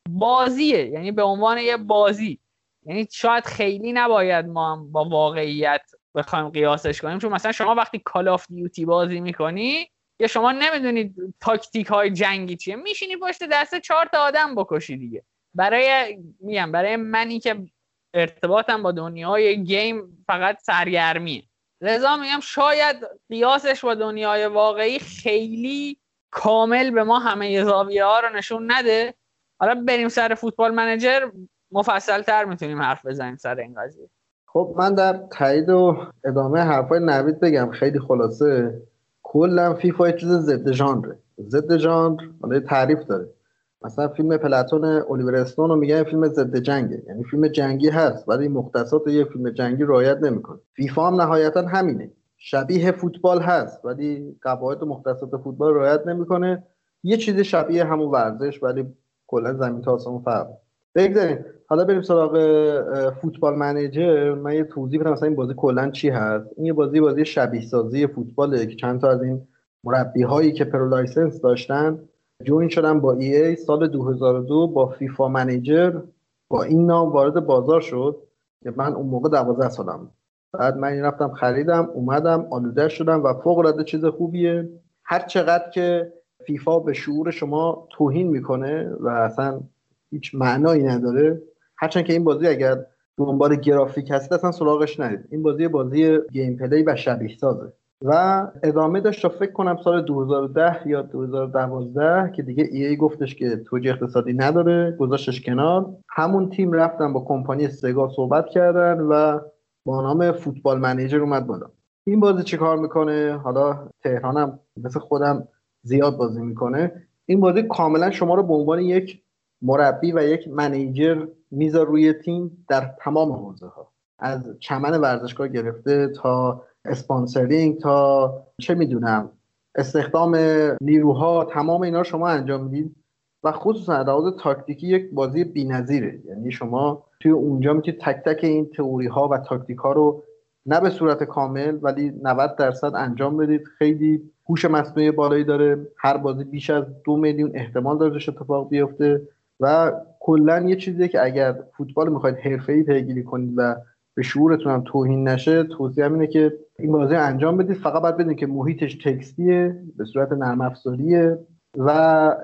بازیه یعنی به عنوان یه بازی. یعنی شاید خیلی نباید ما هم با واقعیت بخوایم قیاسش کنیم چون مثلا شما وقتی کال آف دیوتی بازی می‌کنی یا شما نمی‌دونید تاکتیک های جنگی چیه. میشینی پشت دسته چهار تا آدم بکشی دیگه. برای میگم برای منی که ارتباطم با دنیای گیم فقط سرگرمیه. لذا میگم شاید قیاسش با دنیای واقعی خیلی کامل به ما همه زاویه ها رو نشون نده. حالا بریم سر فوتبال منجر مفصل تر می‌تونیم حرف بزنیم سر این قضیه. خب من در تایید و ادامه حرفای نوید بگم. خیلی خلاصه. کلا فیفا یه چیز ضد ژانره. ضد ژانر حالا تعریف داره. مثلا فیلم پلاتون الیور استون رو میگن فیلم ضد جنگه. یعنی فیلم جنگی هست ولی مختصات یه فیلم جنگی رعایت نمی‌کنه. فیفا هم نهایتا همینه. شبیه فوتبال هست ولی قواعد و مختصات فوتبال رعایت نمی‌کنه. یه چیز شبیه همون ورزش ولی کلا زمین تا آسمون فرق بگذاریم. حالا بریم سراغ فوتبال منیجر. من یه توضیح بدم مثلا این بازی کلا چی هست. این یه بازی بازی شبیه سازی فوتباله که چند تا از این مربی هایی که Pro License داشتن join شدن با EA سال 2002 با FIFA Manager با این نام وارد بازار شد که من اون موقع 12 سالم بعد من رفتم خریدم اومدم آلوده شدم و فوق العاده چیز خوبیه. هر چقدر که فیفا به شعور شما توهین می‌کنه و اصلا هیچ معنایی نداره هرچند که این بازی اگر دنبال گرافیک هست اصلا سراغش نرید. این بازی بازی gameplay و شبیه سازه و ادامه داشت تا فکر کنم سال 2010 یا 2012 که دیگه ای, ای گفتش که توجه اقتصادی نداره گذاشتش کنار. همون تیم رفتن با کمپانی سگا صحبت کردن و با نام فوتبال منیجر اومد بالا. این بازی چه کار می‌کنه؟ حالا تهرانم مثل خودم زیاد بازی می‌کنه. این بازی کاملا شما رو به عنوان یک مربی و یک منیجر میذار روی تیم در تمام حوزه ها از چمن ورزشگاه گرفته تا sponsoring تا چه می‌دونم استخدام نیروها تمام اینا شما انجام می‌دید. و خصوصا لحاظ تاکتیکی یک بازی بی‌نظیره. یعنی شما توی اونجا می‌تونید تک تک این تئوری ها و تاکتیک ها رو نه به صورت کامل ولی 90 درصد انجام بدید. خیلی هوش مصنوعی بالایی داره. هر بازی بیش از دو میلیون احتمال داره اتفاق بیفته. و کلا یه چیزیه که اگر فوتبال می‌خواید حرفه‌ای پیگیری کنید و به شعورتون هم توهین نشه توصیه اینه که این بازی انجام بدید. فقط باید بدونید که محیطش تکستیه به صورت نرم افزاریه و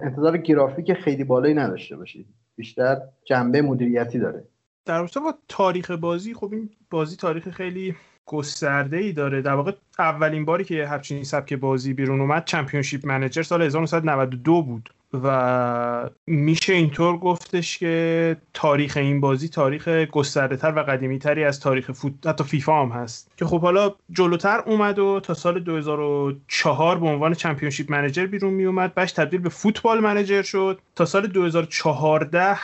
انتظار گرافیک خیلی بالایی نداشته باشید. بیشتر جنبه مدیریتی داره. در رابطه با تاریخ بازی خب این بازی تاریخ خیلی گسترده ای داره. در واقع اولین باری که همچین سبک بازی بیرون اومد چمپیونشیپ منیجر سال 1992 بود و میشه اینطور گفتش که تاریخ این بازی تاریخ گسترده تر و قدیمی تری از تاریخ فوت حتی فیفا هم هست. که خب حالا جلوتر اومد و تا سال 2004 به عنوان چمپیونشیپ منیجر بیرون می اومد بعدش تبدیل به فوتبال منیجر شد. تا سال 2014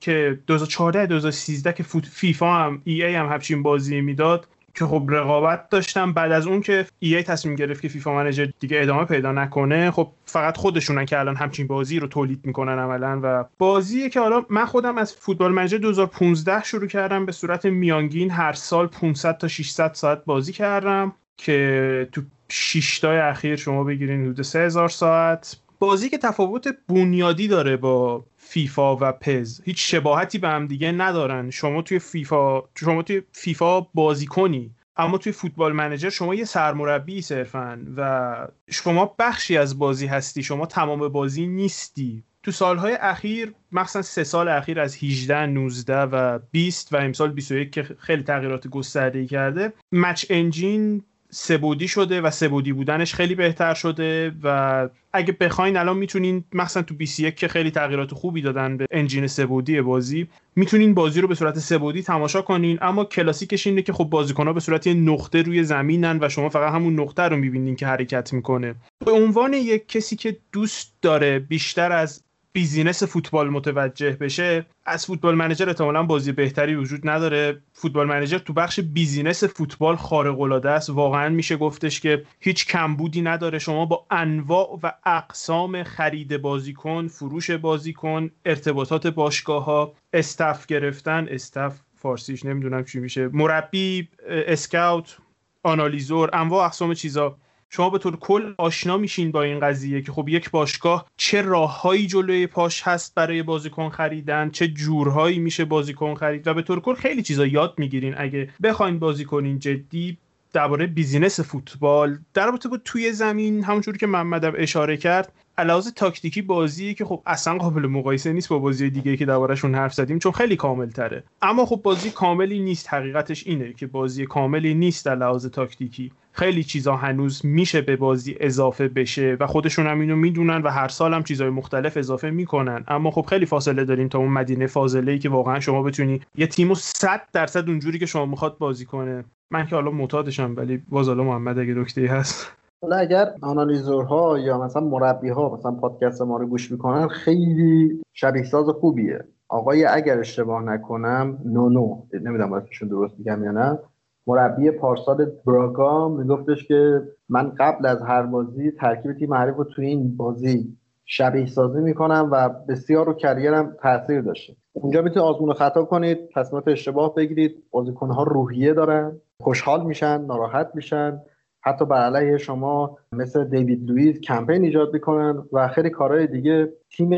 که 2014 2013 که فیفا هم ای ای هم همچین بازی می‌داد که خب رقابت داشتم بعد از اون که ای تصمیم گرفت که فیفا منیجر دیگه ادامه پیدا نکنه خب فقط خودشونن که الان همچین بازی رو تولید می‌کنن عملا. و بازیه که حالا من خودم از فوتبال منیجر 2015 شروع کردم به صورت میانگین هر سال 500 تا 600 ساعت بازی کردم که تو 6 تای اخیر شما بگیرین حدود 3000 ساعت. بازی که تفاوت بنیادی داره با فیفا و پز. هیچ شباهتی به هم دیگه ندارن. شما توی فیفا شما توی فیفا بازی کنی. اما توی فوتبال منیجر شما یه سرمربی صرفا و شما بخشی از بازی هستی. شما تمام بازی نیستی. تو سالهای اخیر مخصوصا سه سال اخیر از 18 19 و 20 و امسال 21 که خیلی تغییرات گسترده کرده مچ انجین سه‌بعدی شده و سه‌بعدی بودنش خیلی بهتر شده و اگه بخواین الان می‌تونین مثلا تو 21 که خیلی تغییرات خوبی دادن به engine سه‌بعدی بازی می‌تونین بازی رو به صورت سه‌بعدی تماشا کنین اما کلاسیکش اینه که خب بازیکن‌ها به صورت یه نقطه روی زمینن و شما فقط همون نقطه رو می‌بینین که حرکت می‌کنه. به عنوان یک کسی که دوست داره بیشتر از business فوتبال متوجه بشه از Football Manager احتمالا بازی بهتری وجود نداره. Football Manager تو بخش business فوتبال خارق العاده است. واقعا میشه گفتش که هیچ کمبودی نداره. شما با انواع و اقسام خرید بازیکن فروش بازیکن ارتباطات باشگاه ها staff گرفتن. staff فارسیش نمی‌دونم چی میشه. مربی scout آنالیزور انواع اقسام چیزا. شما به طور کل آشنا میشین با این قضیه که خب یک باشگاه چه راههایی جلوی پاش هست برای بازیکن خریدن چه جورهایی میشه بازیکن خرید و به طور کل خیلی چیزا یاد می‌گیرین. اگه بخواین بازی کنین جدی درباره business فوتبال. در رابطه با توی زمین همونجوری که محمد اشاره کرد علاوه تاکتیکی بازی که خب اصلا قابل مقایسه نیست با بازی دیگه که دربارهشون حرف زدیم چون خیلی کامل تره اما خب بازی کاملی نیست حقیقتش اینه که بازی کاملی نیست در لحاظ تاکتیکی. خیلی چیزا هنوز میشه به بازی اضافه بشه و خودشون هم اینو می‌دونن و هر سال هم چیزای مختلف اضافه می‌کنن. اما خب خیلی فاصله داریم تا اون مدینه فاضله ای که واقعا شما بتونی یه تیمو 100 درصد اونجوری که شما می‌خواد بازی کنه. من که حالا معتادشم ولی باز حالا محمد اگه دکتری هست. حالا اگر آنالیزورها یا مثلا مربی ها مثلا پادکست ما رو گوش می‌کنن خیلی شبیه ساز خوبیه. آقای اگر اشتباه نکنم نونو نمی‌دونم اسمشون درست میگم یا نه. مربی پارسال براگا میگفتش که من قبل از هر بازی ترکیب تیم حریف رو توی این بازی شبیه سازی می‌کنم و بسیار رو کریرم تاثیر داشته. اونجا می‌تونید آزمون خطا کنید تصمیمات اشتباه بگیرید بازیکنها روحیه دارن. خوشحال میشن ناراحت میشن. حتی بر علیه شما مثل دیوید لوئیس کمپین ایجاد می‌کنن و خیلی کارهای دیگه. تیم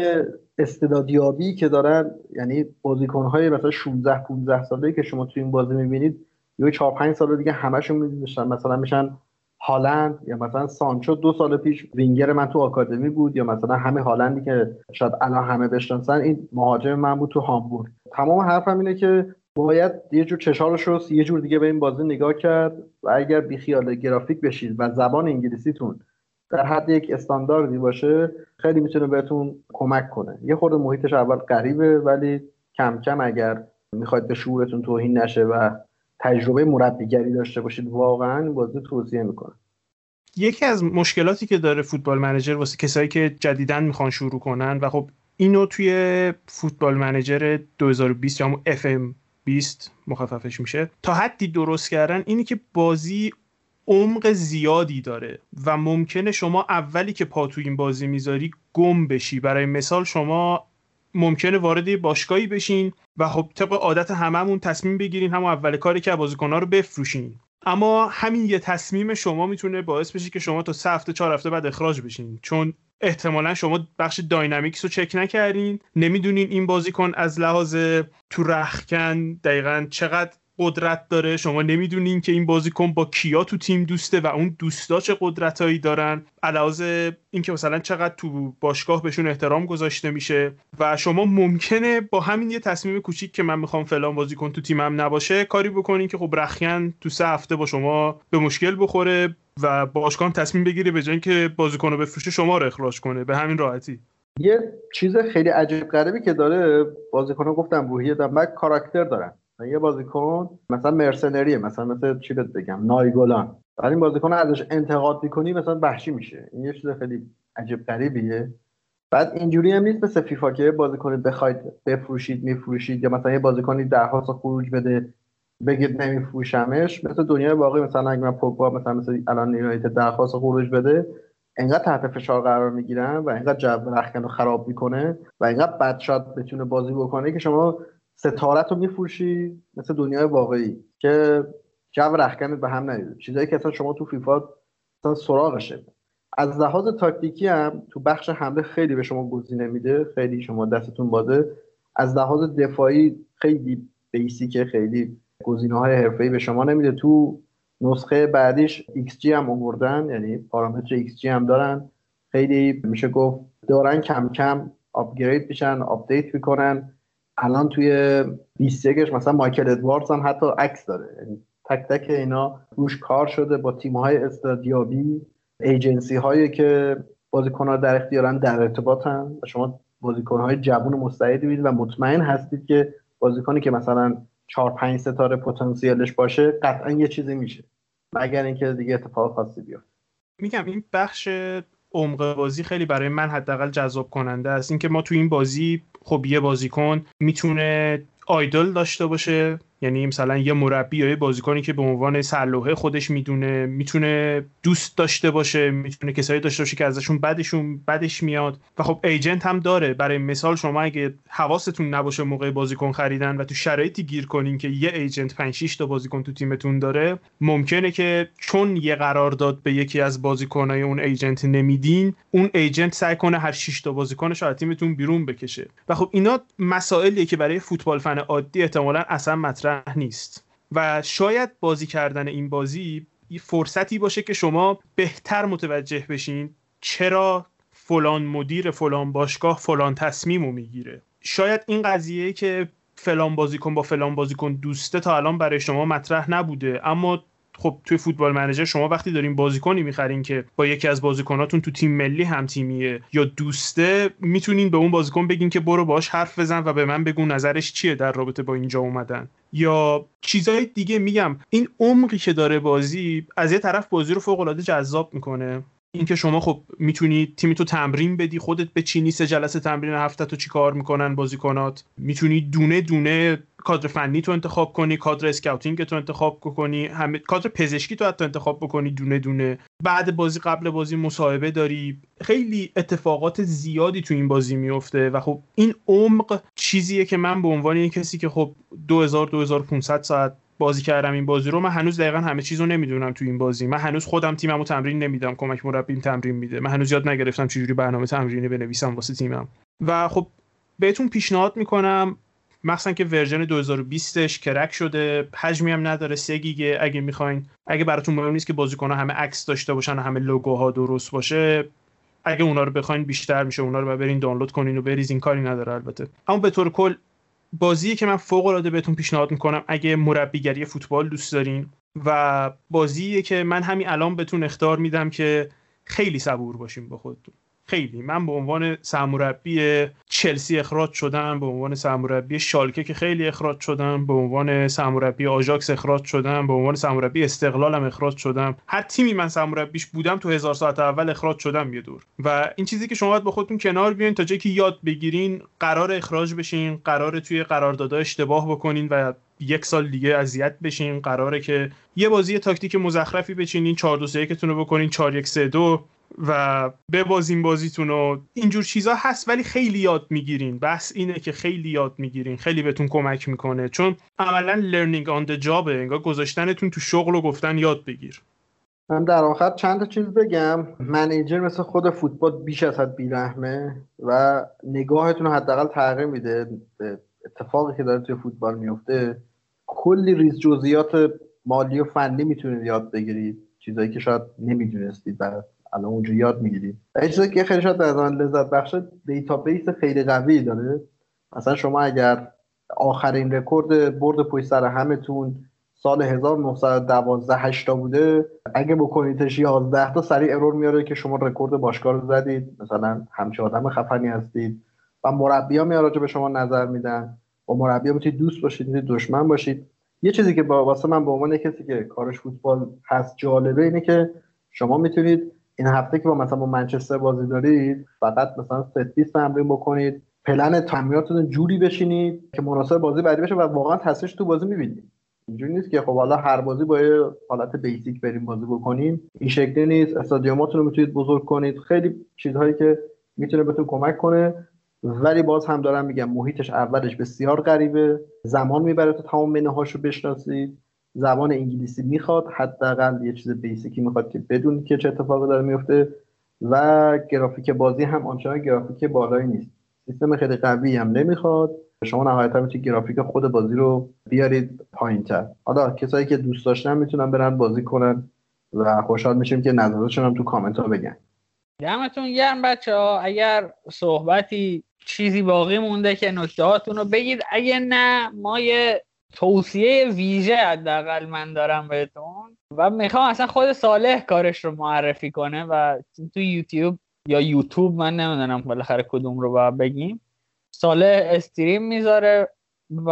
استعدادیابی که دارن یعنی بازیکنهای مثلا 16 15 ساله که شما توی این بازی می‌بینید یه 4 5 سال دیگه همشون میشن مثلا میشن هالند یا مثلا سانچو. دو سال پیش وینگر من تو آکادمی بود یا مثلا همه هالندی که شاید الان همه بشناسن این مهاجم من بود تو هامبورگ. تمام حرفم اینه که باید یه جور چشارش رو یه جور دیگه به این بازی نگاه کرد و اگر بیخیال گرافیک بشید و زبان انگلیسیتون در حد یک استانداردی باشه خیلی می‌تونه بهتون کمک کنه. یه خورده محیطش اول غریبه ولی کم کم اگر می‌خواید به شعورتون توهین نشه و تجربه مربیگری داشته باشید واقعا بازی توصیه می‌کنه. یکی از مشکلاتی که داره فوتبال منیجر واسه کسایی که جدیدن می‌خوان شروع کنن و خب اینو توی فوتبال منیجر 2020 یا همون FM 20 مخففش میشه. تا حدی درست کردن اینی که بازی عمق زیادی داره و ممکنه شما اولی که پا تو این بازی می‌ذاری گم بشی. برای مثال شما ممکنه وارد باشگاهی بشین و خب طبق عادت هممون تصمیم بگیرین همون اول کاری که بازیکنها رو بفروشین. اما همین یه تصمیم شما می‌تونه باعث بشه که شما تا سه هفته چهار هفته بعد اخراج بشین. چون احتمالا شما بخش داینامیکس رو چک نکردین. نمی‌دونین این بازیکن از لحاظ تو رخکن دقیقا چقدر قدرت داره. شما نمی‌دونین که این بازیکن با کیا تو تیم دوسته و اون دوستا چه قدرتهایی دارن. علاوه اینکه مثلا چقدر تو باشگاه بهشون احترام گذاشته میشه. و شما ممکنه با همین یه تصمیم کوچیک که من می‌خوام فلان بازیکن تو تیمم نباشه کاری بکنین که خب رخیان تو سه هفته با شما به مشکل بخوره و باشگاه تصمیم بگیره به جای اینکه بازیکن رو بفروشه شما رو اخراج کنه. به همین راحتی. یه چیز خیلی عجیب غریبی که داره بازیکن گفتم روحیه دارن کاراکتر دارن یه بازیکن مثلا مرسنریه مثلا مثل چی بهت بگم نایگولان. ولی این بازیکن ازش انتقاد می‌کنی مثلا وحشی میشه. این یه چیز خیلی عجیب غریبیه. بعد اینجوری هم نیست مثل فیفا که بازیکن بخواید بفروشید میفروشید یا مثلا یه بازیکنی درخواست خروج بده بگید نمیفروشمش. مثل دنیای واقعی مثلا اگه من پوگبا مثلا مثل الان یونایتد درخواست خروج بده انقدر تحت فشار قرار می‌گیرن و انقدر جو رخکن رو خراب می‌کنه و انقدر بد شاد بتونه بازی بکنه که شما ستارت رو میفروشی مثل دنیای واقعی که جو رخکنت به هم ندیده. چیزایی که اصلا شما تو فیفا اصلا سراغشه. از لحاظ تاکتیکی هم تو بخش حمله خیلی به شما گزینه میده. خیلی شما دستتون بازه از لحاظ دفاعی خیلی basic ه. خیلی گزینه های حرفه‌ای به شما نمیده. تو نسخه بعدیش XG هم آوردن. یعنی پارامتر XG هم دارن. خیلی میشه گفت دارن کم کم upgrade میشن update می‌کنن. الان توی 21 مثلا مایکل ادواردز هم حتی عکس داره. یعنی تک تک اینا روش کار شده با تیم های استعدادیابی ایجنسی هایی که بازیکن ها در اختیارن در ارتباطن. و شما بازیکن های جوون مستعدی بید و مطمئن هستید که بازیکنی که مثلا 4 5 ستاره پتانسیلش باشه قطعا یه چیزی میشه. مگر اینکه دیگه اتفاق خاصی بیفته. میگم این بخش عمق بازی خیلی برای من حداقل جذاب کننده است. اینکه ما تو این بازی خب یه بازیکن می‌تونه آیدل داشته باشه. یعنی مثلا یه مربی یا یه بازیکنی که به عنوان سرلوحه خودش می‌دونه می‌تونه دوست داشته باشه می‌تونه کسایی داشته باشه که ازشون بدشون بدش میاد. و خب ایجنت هم داره. برای مثال شما اگه حواستون نباشه موقع بازیکن خریدن و تو شرایطی گیر کنین که یه ایجنت 5 6 تا بازیکن تو تیمتون داره ممکنه که چون یه قرار داد به یکی از بازیکنای اون ایجنت نمیدین اون ایجنت سعی کنه هر 6 تا بازیکنش از تیمتون بیرون بکشه. و خب اینا مسائلیه که برای فوتبال فن عادی احتمالا اصلا مطرح نیست. و شاید بازی کردن این بازی فرصتی باشه که شما بهتر متوجه بشین چرا فلان مدیر فلان باشگاه فلان تصمیم رو می‌گیره. شاید این قضیه که فلان بازیکن با فلان بازیکن دوسته تا الان برای شما مطرح نبوده اما خب توی Football Manager شما وقتی دارین بازیکنی می‌خرین که با یکی از بازیکناتون تو تیم ملی هم تیمیه یا دوسته می‌تونین به اون بازیکن بگین که برو باش حرف بزن و به من بگو نظرش چیه در رابطه با اینجا اومدن. یا چیزهای دیگه میگم این عمقی که داره بازی از یه طرف بازی رو فوق العاده جذاب می‌کنه. اینکه شما خب می‌تونی تیمی تو تمرین بدی خودت بچینی سه جلسه تمرین هفته تو چی کار می‌کنن بازیکنات؟ می‌تونی دونه دونه کادر فنی تو انتخاب کنی کادر scouting تو انتخاب کنی همه کادر پزشکی تو حتی انتخاب بکنی دونه دونه. بعد بازی قبل بازی مصاحبه داری. خیلی اتفاقات زیادی تو این بازی میفته و خب این عمق چیزیه که من به عنوان یک کسی که خب 2000 2500 ساعت بازی کردم این بازی رو من هنوز دقیقا همه چیز رو نمی‌دونم تو این بازی. من هنوز خودم تیمم رو تمرین نمیدم کمک مربیم تمرین میده. من هنوز یاد نگرفتم چجوری برنامه تمرینی بنویسم واسه تیمم. و خب بهتون پیشنهاد می‌کنم مخصوصا که ورژن 2020ش کرک شده حجمی هم نداره 3 گیگه. اگه می‌خواین اگه براتون مهم نیست که بازیکن‌ها همه عکس داشته باشن و همه لوگوها درست باشه اگه اونا رو بخواین بیشتر میشه اونا رو برین دانلود کنین و بریزین کاری نداره البته. اما به طور کل بازی که من فوق العاده بهتون پیشنهاد می‌کنم اگه مربیگری فوتبال دوست دارین و بازیه که من همین الان بهتون اختار میدم که خیلی صبور باشیم با خودتون. خیلی. من به عنوان سرمربی چلسی اخراج شدم به عنوان سرمربی شالکه که خیلی اخراج شدم به عنوان سرمربی آژاکس اخراج شدم به عنوان سرمربی استقلالم اخراج شدم. هر تیمی من سرمربیش بودم تو هزار ساعت اول اخراج شدم یه دور. و این چیزی که شما باید با خودتون کنار بیاین تا جایی که یاد بگیرین قرار اخراج بشین قرار توی قراردادها اشتباه بکنین و یک سال دیگه اذیت بشین. قراره که یه بازی تاکتیک مزخرفی بچینین 4 2 3 رو بکنین 4 1 3 2 و ببازین بازیتون و اینجور چیزا هست ولی خیلی یاد می‌گیرین. بس اینه که خیلی یاد می‌گیرین. خیلی بهتون کمک می‌کنه. چون عملا لرنینگ آن د جابه انگار گذاشتنتون تو شغل و گفتن یاد بگیر. من در آخر چند تا چیز بگم. منیجر مثل خود فوتبال بیش از حد بیرحمه و نگاهتون حداقل تغییر میده. اتفاقی که داره توی فوتبال میفته کلی ریز جزئیات مالی و فنی می‌تونید یاد بگیرید. چیزایی که شاید نمی‌دونستید بعد الان اونجا یاد می‌گیرید و چیزی که خیلی شاید از آن لذت بخش database خیلی قوی داره. مثلا شما اگر آخرین رکورد برد پشت سر همتون سال 1912 8 بوده اگه بکنیدش 11 تا سریع error میاره که شما رکورد باشگاه رو زدید. مثلا همچه آدم خفنی هستید. و مربی ها میاد به شما نظر میدن. با مربی می‌تونید دوست باشید می‌تونید دشمن باشید. یه چیزی که با واسه من به عنوان کسی که کارش فوتبال هست جالبه اینه که شما می‌تونید این هفته که با مثلا با منچستر بازی دارید فقط مثلا set piece تمرین بکنید پلن تمریناتتون جوری بچینید که مناسب بازی بعدی بشه و واقعا تاثیرش تو بازی می‌بینید. اینجوری نیست که خب حالا هر بازی با یه حالت basic بریم بازی بکنیم. این شکلی نیست. استادیوماتون رو می‌تونید بزرگ کنید. خیلی چیزهایی که می‌تونه بهتون کمک کنه. ولی باز هم دارم میگم محیطش اولش بسیار غریبه. زمان می‌بره تا تمام منهاش رو بشناسید. زبان انگلیسی می‌خواد حداقل یه چیز بیسیکی می‌خواد که بدون که چه اتفاقی داره میفته و گرافیک بازی هم آنچنان گرافیک بالایی نیست. سیستم خیلی قوی هم نمی‌خواد. شما نهایتا می‌تونید گرافیک خود بازی رو بیارید پایینتر. حالا کسایی که دوست داشتن می‌تونن برن بازی کنن و خوشحال میشیم که نظراتشون هم تو کامنت ها بگن. دمتون گرم بچه ها اگر صحبتی چیزی باقی مونده که نکته رو بگید. اگه نه ما یه توصیه ویژه حداقل من دارم بهتون و می‌خوام اصلا خود صالح کارش رو معرفی کنه و تو یوتیوب یا یوتیوب من نمی‌دونم بالاخره کدوم رو باید بگیم. صالح استریم می‌ذاره و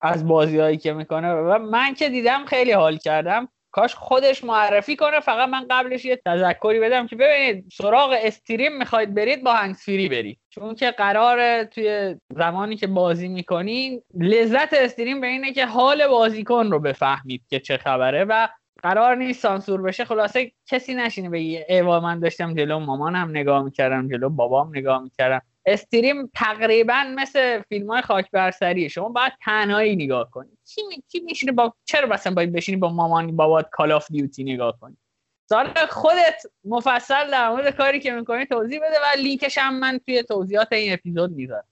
از بازی که می‌کنه و من که دیدم خیلی حال کردم. کاش خودش معرفی کنه فقط من قبلش یه تذکری بدم که ببینید سراغ استریم می‌خواید برید با هنگسفری برید. چون که قرار توی زمانی که بازی می‌کنین لذت استریم به اینه که حال بازیکن رو بفهمید که چه خبره و قرار نیست سانسور بشه. خلاصه کسی نشینه بگی ایوا من داشتم جلو مامانم نگاه می‌کردم جلو بابام نگاه می‌کردم. استریم تقریبا مثل فیلم های خاک بر سریه. شما باید تنهایی نگاه کنید کی, کی میشینه با چرا مثلا باید بشینی با مامانی بابات Call of Duty نگاه کنی؟ صالح خودت مفصل در مورد کاری که می‌کنی توضیح بده و لینکش هم من توی توضیحات این اپیزود می‌ذارم.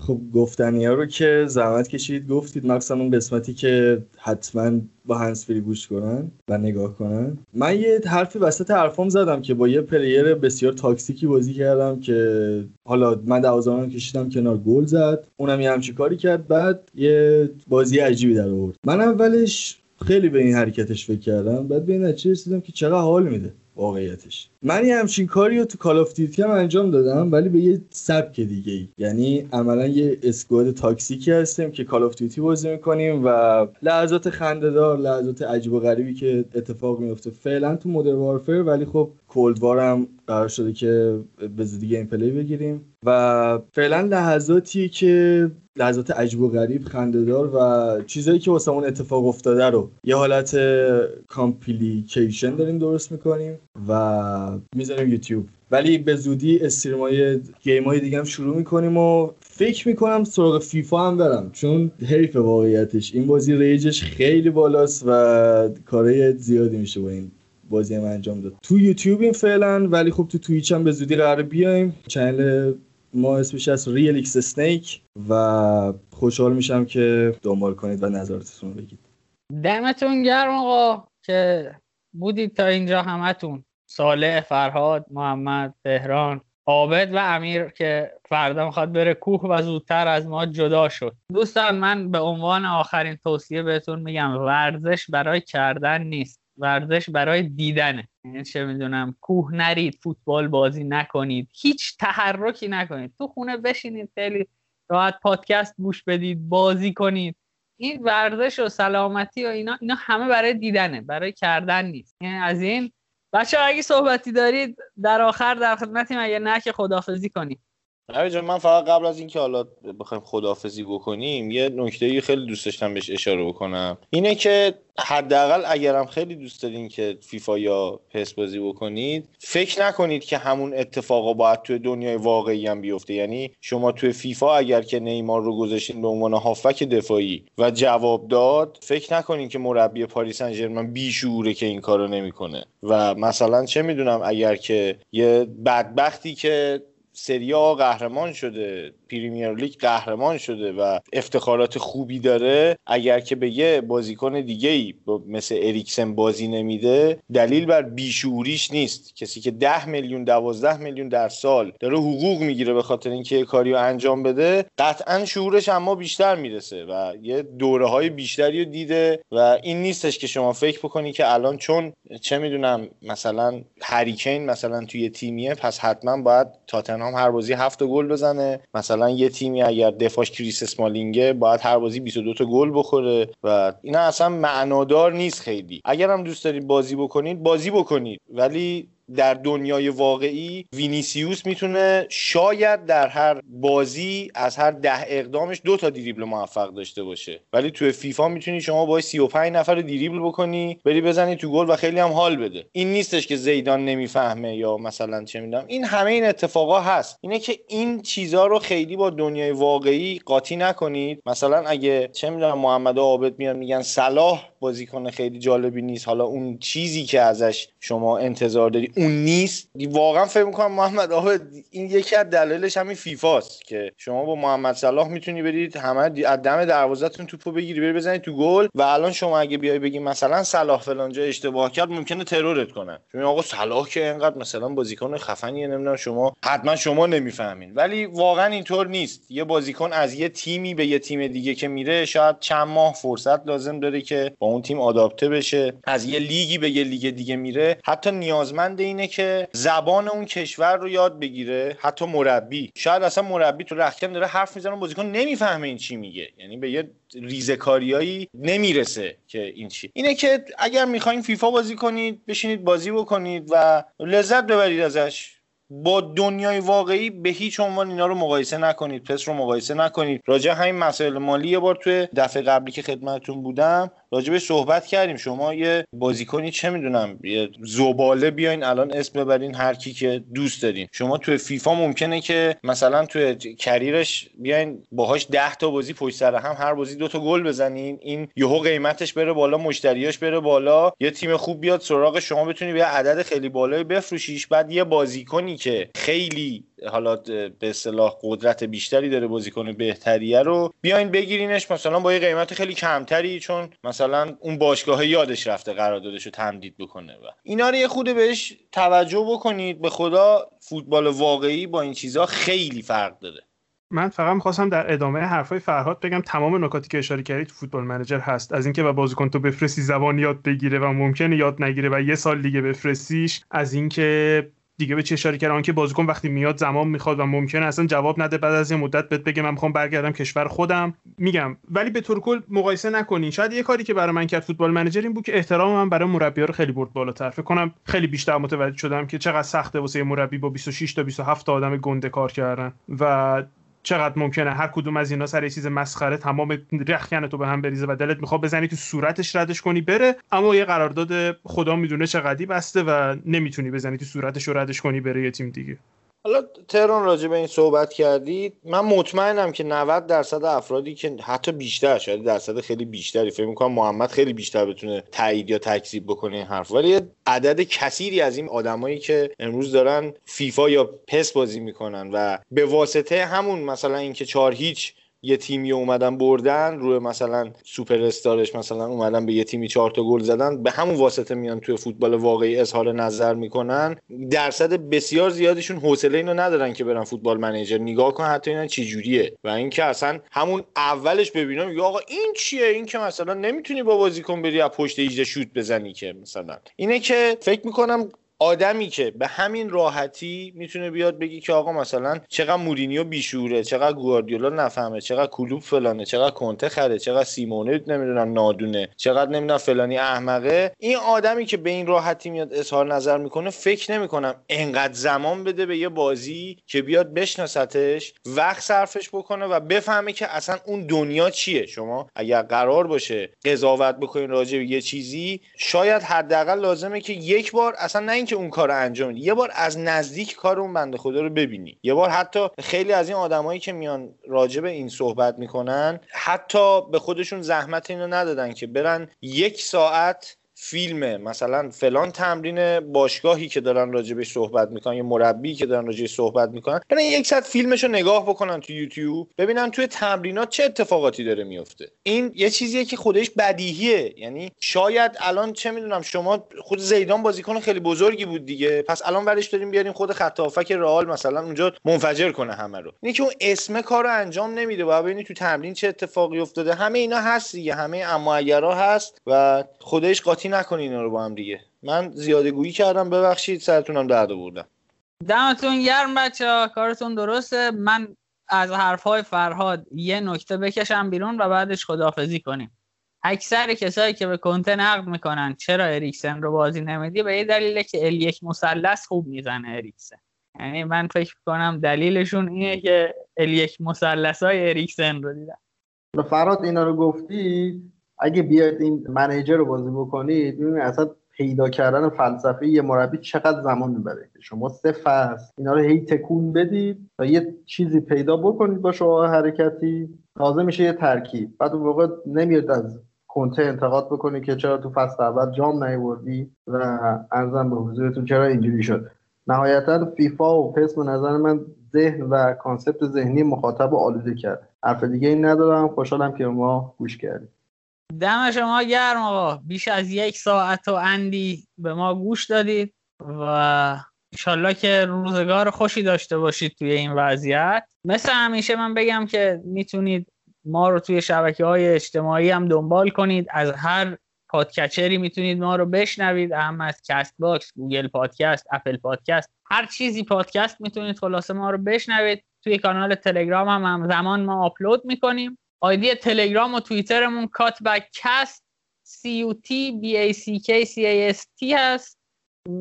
خب گفتنی ها رو که زحمت کشید گفتید مخصوصا اون قسمتی که حتما با هنسفری گوش کنن و نگاه کنن. من یه حرفی وسط حرفام زدم که با یه player بسیار toxic ی بازی کردم که حالا من دروازه‌بانم کشیدم کنار گل زد. اونم یه همچی کاری کرد. بعد یه بازی عجیبی در آورد. من اولش خیلی به این حرکتش فکر کردم. بعد به این رسیدم که چقدر حال میده. واقعیتش. من یه همچین کاری رو تو Call of Duty هم انجام دادم ولی به یه سبک دیگه ای یعنی عملا یه squad toxic ی هستیم که Call of Duty بازی می‌کنیم و لحظات خندهدار لحظات عجیب و غریبی که اتفاق میفته فعلا تو Modern Warfare ولی خب Cold War م قرار شده که به زودی gameplay بگیریم. و فعلا لحظاتی که لحظات عجب و غریب خندهدار و چیزایی که واسه اون اتفاق افتاده رو یه حالت compilation داریم درست می‌کنیم و می‌ذاریم یوتیوب. ولی به زودی stream ای game های دیگه هم شروع می‌کنیم و فکر می‌کنم سراغ فیفا هم برم. چون حیف واقعیتش این بازی reach ش خیلی بالاست و کارهای زیادی میشه با این. بازی هم انجام داد. تو یوتیوب این فعلا ولی خب تو Twitch هم به زودی قرار بیایم. channel ما اسمش از Real X Snake و خوشحال میشم که دنبال کنید و نظراتتون رو بگید. دمتون گرم آقا که بودید تا اینجا همتون. صالح فرهاد محمد تهران عابد و امیر که فردا می‌خواد بره کوه و زودتر از ما جدا شد. دوستان من به عنوان آخرین توصیه بهتون میگم ورزش برای کردن نیست. ورزش برای دیدنه. یعنی چه می‌دونم کوه نرید فوتبال بازی نکنید هیچ تحرکی نکنید. تو خونه بشینید خیلی راحت پادکست گوش بدید بازی کنید. این ورزش و سلامتی و اینا اینا همه برای دیدنه برای کردن نیست. یعنی از این بچه اگه صحبتی دارید در آخر در خدمتیم. اگه نه که خدافزی کنید جان من فقط قبل از اینکه حالا بخوایم خدافزی بکنیم یه نکته خیلی دوست داشتم بهش اشاره بکنم. اینه که حداقل اگرم خیلی دوست دارین که فیفا یا پس بازی بکنید فکر نکنید که همون اتفاقا باید توی دنیای واقعی هم بیفته. یعنی شما توی فیفا اگر که نیمار رو گذاشتین به عنوان هافک دفاعی و جواب داد فکر نکنین که مربی پاریس سن بیشوره که این کارو نمی‌کنه. و مثلا چه می‌دونم اگر که یه بدبختی که سریا قهرمان شده پریمیر لیگ قهرمان شده و افتخارات خوبی داره. اگر که به یه بازیکن دیگه ای مثل اریکسن بازی نمیده دلیل بر بیشوریش نیست. کسی که ده میلیون دوازده میلیون در سال داره حقوق می‌گیره به خاطر اینکه کاری رو انجام بده قطعا شعورش اما بیشتر می‌رسه و یه دوره های بیشتری رو دیده و این نیستش که شما فکر بکنی که الان چون چه می‌دونم مثلا هری کین مثلا توی تیمیه پس حتما باید تاتنهام هر بازی هفت گل بزنه. مثلا یه تیمی اگر دفاعش کریس اسمالینگه باید هر بازی 22 تا گل بخوره و اینا اصلا معنادار نیست خیلی. اگر هم دوست دارید بازی بکنید بازی بکنید. ولی در دنیای واقعی وینیسیوس می‌تونه شاید در هر بازی از هر ده اقدامش دو تا دریبل موفق داشته باشه. ولی توی فیفا می‌تونی شما با 35 نفر دریبل بکنی بری بزنی تو گل و خیلی هم حال بده. این نیستش که زیدان نمی‌فهمه یا مثلا چه می‌دونم. این همه این اتفاقا هست. اینه که این چیزها رو خیلی با دنیای واقعی قاطی نکنید. مثلا اگه چه می‌دونم محمد عابد میان میگن صلاح بازیکن خیلی جالبی نیست. حالا اون چیزی که ازش شما انتظار داری اون نیست. واقعا فکر می‌کنم محمد آقا این یکی از دلایلش همین فیفاست که شما با محمد صلاح می‌تونی برید همه از دم دروازه‌تون توپو بگیری بری بزنید تو گل و الان شما اگه بیای بگی مثلا صلاح فلان جا اشتباه کرد ممکنه ترورت کنن چون آقا صلاح که اینقدر مثلا بازیکن خفنیه نمی‌دونم شما حتما شما نمی‌فهمین. ولی واقعا اینطور نیست. یه بازیکن از یه تیمی به یه تیم دیگه که میره شاید چند ماه فرصت لازم داره که با اون تیم آداپته بشه. از یه لیگی به یه لیگ دیگه میره. حتی نیازمند اینه که زبان اون کشور رو یاد بگیره. حتی مربی. شاید اصلا مربی تو رختکن داره حرف می‌زنه بازیکن نمی‌فهمه این چی میگه. یعنی به یه ریزکاریایی نمی‌رسه که این چی. اینه که اگر می‌خواین فیفا بازی کنید بشینید بازی بکنید و لذت ببرید ازش. با دنیای واقعی به هیچ عنوان اینا رو مقایسه نکنید. پس رو مقایسه نکنید. راجع همین مسائل مالی یه بار توی دفعه قبلی که خدمتتون بودم راجبش صحبت کردیم. شما یه بازیکنی چه می‌دونم یه زباله بیاین الان اسم ببرین هر کی که دوست دارین. شما توی فیفا ممکنه که مثلا توی کریرش بیاین باهاش 10 تا بازی پشت سر هم هر بازی دو تا گل بزنین. این یهو قیمتش بره بالا مشتریاش بره بالا. یه تیم خوب بیاد سراغ شما بتونی به عدد خیلی بالایی بفروشیش. بعد یه بازیکنی که خیلی حالا به اصطلاح قدرت بیشتری داره بازیکن بهتریه رو بیاین بگیرینش. مثلا با یه قیمت خیلی کمتری چون مثلا اون باشگاه یادش رفته قراردادش رو تمدید بکنه و. اینا رو یه خود بهش توجه بکنید. به خدا فوتبال واقعی با این چیزها خیلی فرق داره. من فقط می‌خواستم در ادامه حرفای فرهاد بگم تمام نکاتی که اشاره کردید تو فوتبال منجر هست. از اینکه و بازیکن تو بفرستی زبان یاد بگیره و ممکنه یاد نگیره و یه سال دیگه بفرستیش از اینکه دیگه به چه اشاره کردم؟ که بازیکن وقتی میاد زمان می‌خواد و ممکنه اصلا جواب نده. بعد از یه مدت بهت بگه من می‌خوام برگردم کشور خودم. میگم. ولی به طور کل مقایسه نکنین. شاید یه کاری که برای من کرد فوتبال منیجر این بود که احترام من برای مربی‌ها رو خیلی برد بالاتر. فکر کنم خیلی بیشتر متوجه شدم که چقدر سخته واسه مربی با 26 تا 27 تا آدم گنده کار کردن. و چقدر ممکنه هر کدوم از اینا سر یه چیز مسخره تمام رخکن تو به هم بریزه و دلت می‌خواد بزنی تو صورتش ردش کنی بره. اما یه قرارداد خدا می‌دونه چقدری بسته و نمی‌تونی بزنی تو صورتش رو ردش کنی بره یه تیم دیگه. حالا تهران راجع به این صحبت کردید من مطمئنم که 90 درصد افرادی که حتی بیشتر شاید درصد خیلی بیشتری فکر می‌کنم محمد خیلی بیشتر بتونه تایید یا تکذیب بکنه این حرف. ولی عدد کثیری از این آدمایی که امروز دارن فیفا یا پس بازی می‌کنن و به واسطه همون مثلا اینکه چهار هیچ یه تیمی اومدن بردن روی مثلا سوپر استارش مثلا اومدن به یه تیمی چهار تا گل زدن به همون واسطه میان توی فوتبال واقعی اظهار نظر می‌کنن. درصد بسیار زیادشون حوصله اینو ندارن که برن فوتبال منیجر. نگاه کن حتی اینا چه جوریه. و اینکه اصلا همون اولش ببینم یا آقا این چیه؟ این که مثلا نمی‌تونی با بازیکن بری از پشت 18 شوت بزنی که مثلا. اینه که فکر می‌کنم آدمی که به همین راحتی می‌تونه بیاد بگی که آقا مثلا چقدر مورینیو بیشوره چقدر گواردیولا نفهمه چقدر کلوب فلانه چقدر کنته خره چقدر سیمونه نمی‌دونم نادونه چقدر نمی‌دونم فلانی احمقه. این آدمی که به این راحتی میاد اظهار نظر می‌کنه فکر نمی‌کنم انقدر زمان بده به یه بازی که بیاد بشناستش وقت صرفش بکنه و بفهمه که اصلا اون دنیا چیه. شما اگر قرار باشه قضاوت بکنین راجع به یه چیزی شاید حداقل لازمه که یک بار اصلا نه اینکه اون کار انجام بدی. یه بار از نزدیک کار اون بنده خدا رو ببینی. یه بار حتی خیلی از این آدمایی که میان راجع این صحبت می‌کنن حتی به خودشون زحمت اینو ندادن که برن یک ساعت فیلم مثلا فلان تمرین باشگاهی که دارن راجبش صحبت می‌کنن یا مربی که دارن راجبش صحبت می‌کنن برن یک ساعت فیلمش رو نگاه بکنن تو یوتیوب ببینن توی تمرینات چه اتفاقاتی داره میفته این یه چیزیه که خودش بدیهیه. یعنی شاید الان چه می‌دونم شما خود زیدان بازیکن خیلی بزرگی بود دیگه پس الان برش داریم بیاریم خود خط که رئال مثلا اونجا منفجر کنه همه رو. اینه که اون اسم کارو انجام نمیده و ببینید تو تمرین چه اتفاقی افتاده. همه اینا هست دیگه همه اما هست و خودش قاطی نکنین اینا رو با هم دیگه. من زیاده گویی کردم ببخشید سرتونم درد بردم دمتون گرم بچه ها کارتون درسته. من از حرفهای فرهاد یه نکته بکشم بیرون و بعدش خدافزی کنیم. اکثر کسایی که به کنته نقد می‌کنن چرا اریکسن رو بازی نمیدی؟ به یه دلیله که ال یک مثلث خوب می‌زنه اریکسن. یعنی من فکر کنم دلیلشون اینه که ال یک مثلث های اریکسن رو دیدن فراد اینا رو گفتی؟ اگه بیاید این منیجر رو بازی بکنید ببینید اصلا پیدا کردن فلسفه یه مربی چقدر زمان می‌بره. شما سه فصل اینا رو هی تکون بدید و یه چیزی پیدا بکنید با شما حرکتی. تازه میشه یه ترکیب. بعد اون موقع نمیاد از کنته انتقاد بکنی که چرا تو فصل اول جام نیوردی و ارزم به حضورتون چرا اینجوری شد. نهایتا فیفا و پس به نظر من ذهن و کانسپت ذهنی مخاطب آلوده کرد. حرف دیگه این ندارم. خوشحالم که ما گوش کردیم دم شما گرم آقا. بیش از یک ساعت و اندی به ما گوش دادید و انشالله که روزگار خوشی داشته باشید توی این وضعیت. مثل همیشه من بگم که می‌تونید ما رو توی شبکه های اجتماعی هم دنبال کنید. از هر podcatcher ی می‌تونید ما رو بشنوید. اهم از Castbox Google Podcast Apple Podcast هر چیزی پادکست می‌تونید خلاصه ما رو بشنوید. توی کانال تلگرام هم, هم زمان ما آپلود می‌کنیم. آیدی تلگرام و توییترمون Cutback Cast C U T B A C K C A S T هست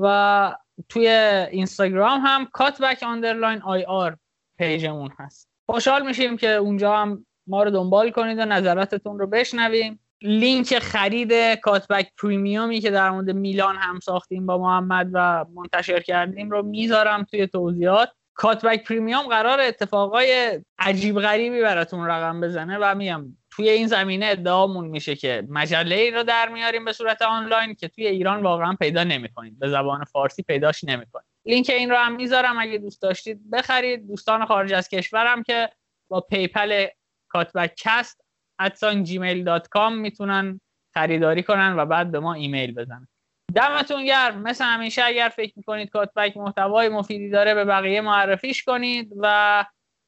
و توی اینستاگرام هم کاتبک underline IR page مون هست. خوشحال میشیم که اونجا هم ما رو دنبال کنید و نظراتتون رو بشنویم. لینک خرید کاتبک premium ی که در مورد میلان هم ساختیم با محمد و منتشر کردیم رو می‌ذارم توی توضیحات. کاتبک premium قرار اتفاقای عجیب غریبی براتون رقم بزنه و میام توی این زمینه ادعامون میشه که مجله ای رو در میاریم به صورت آنلاین که توی ایران واقعا پیدا نمی‌کنید. به زبان فارسی پیداش نمی‌کنید. لینک این رو هم می‌ذارم. اگه دوست داشتید بخرید. دوستان خارج از کشورم که با PayPal cutback cast at sign Gmail dot com می‌تونن خریداری کنن و بعد به ما ایمیل بزنن. دمتون گرم. مثل همیشه اگر فکر می‌کنید کاتبک محتوای مفیدی داره به بقیه معرفیش کنید و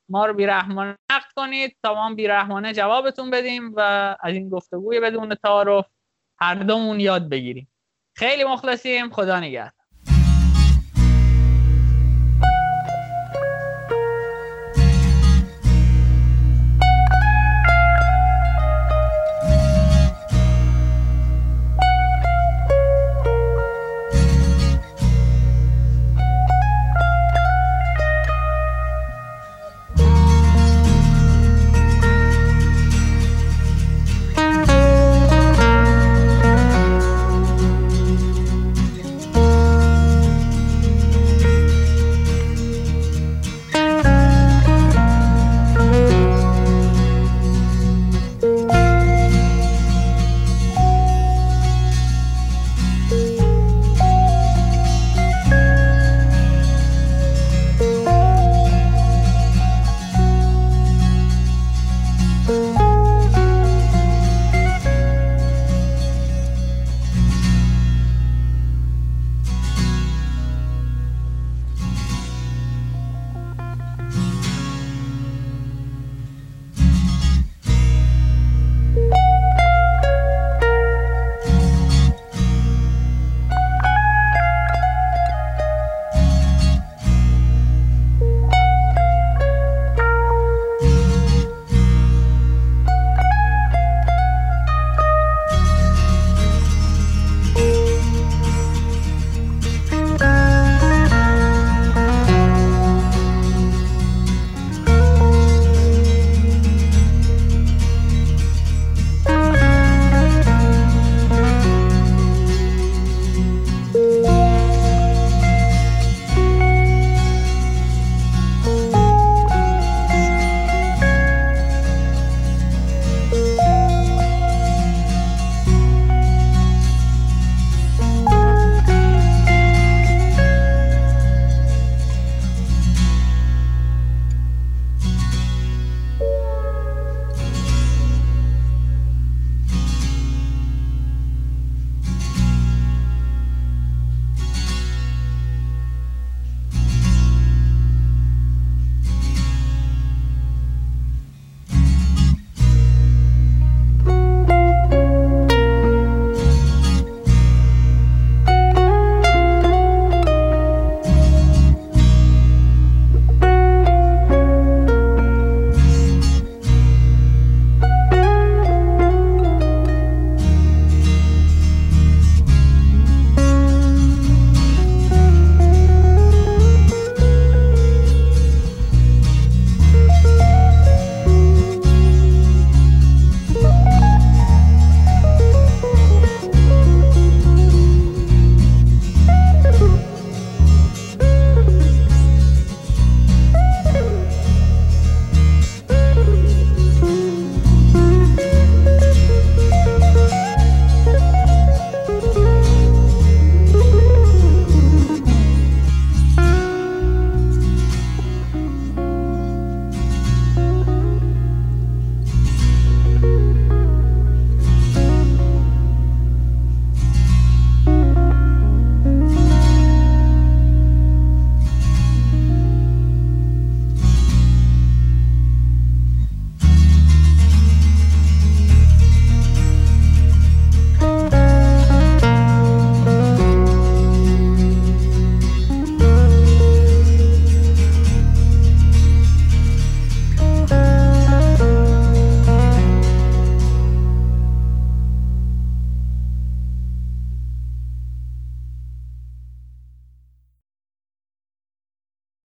ما رو بیرحمانه نقد کنید. تا ما بیرحمانه جوابتون بدیم و از این گفتگوی بدون تعارف هر دومون یاد بگیریم. خیلی مخلصیم. خدا نگهدار.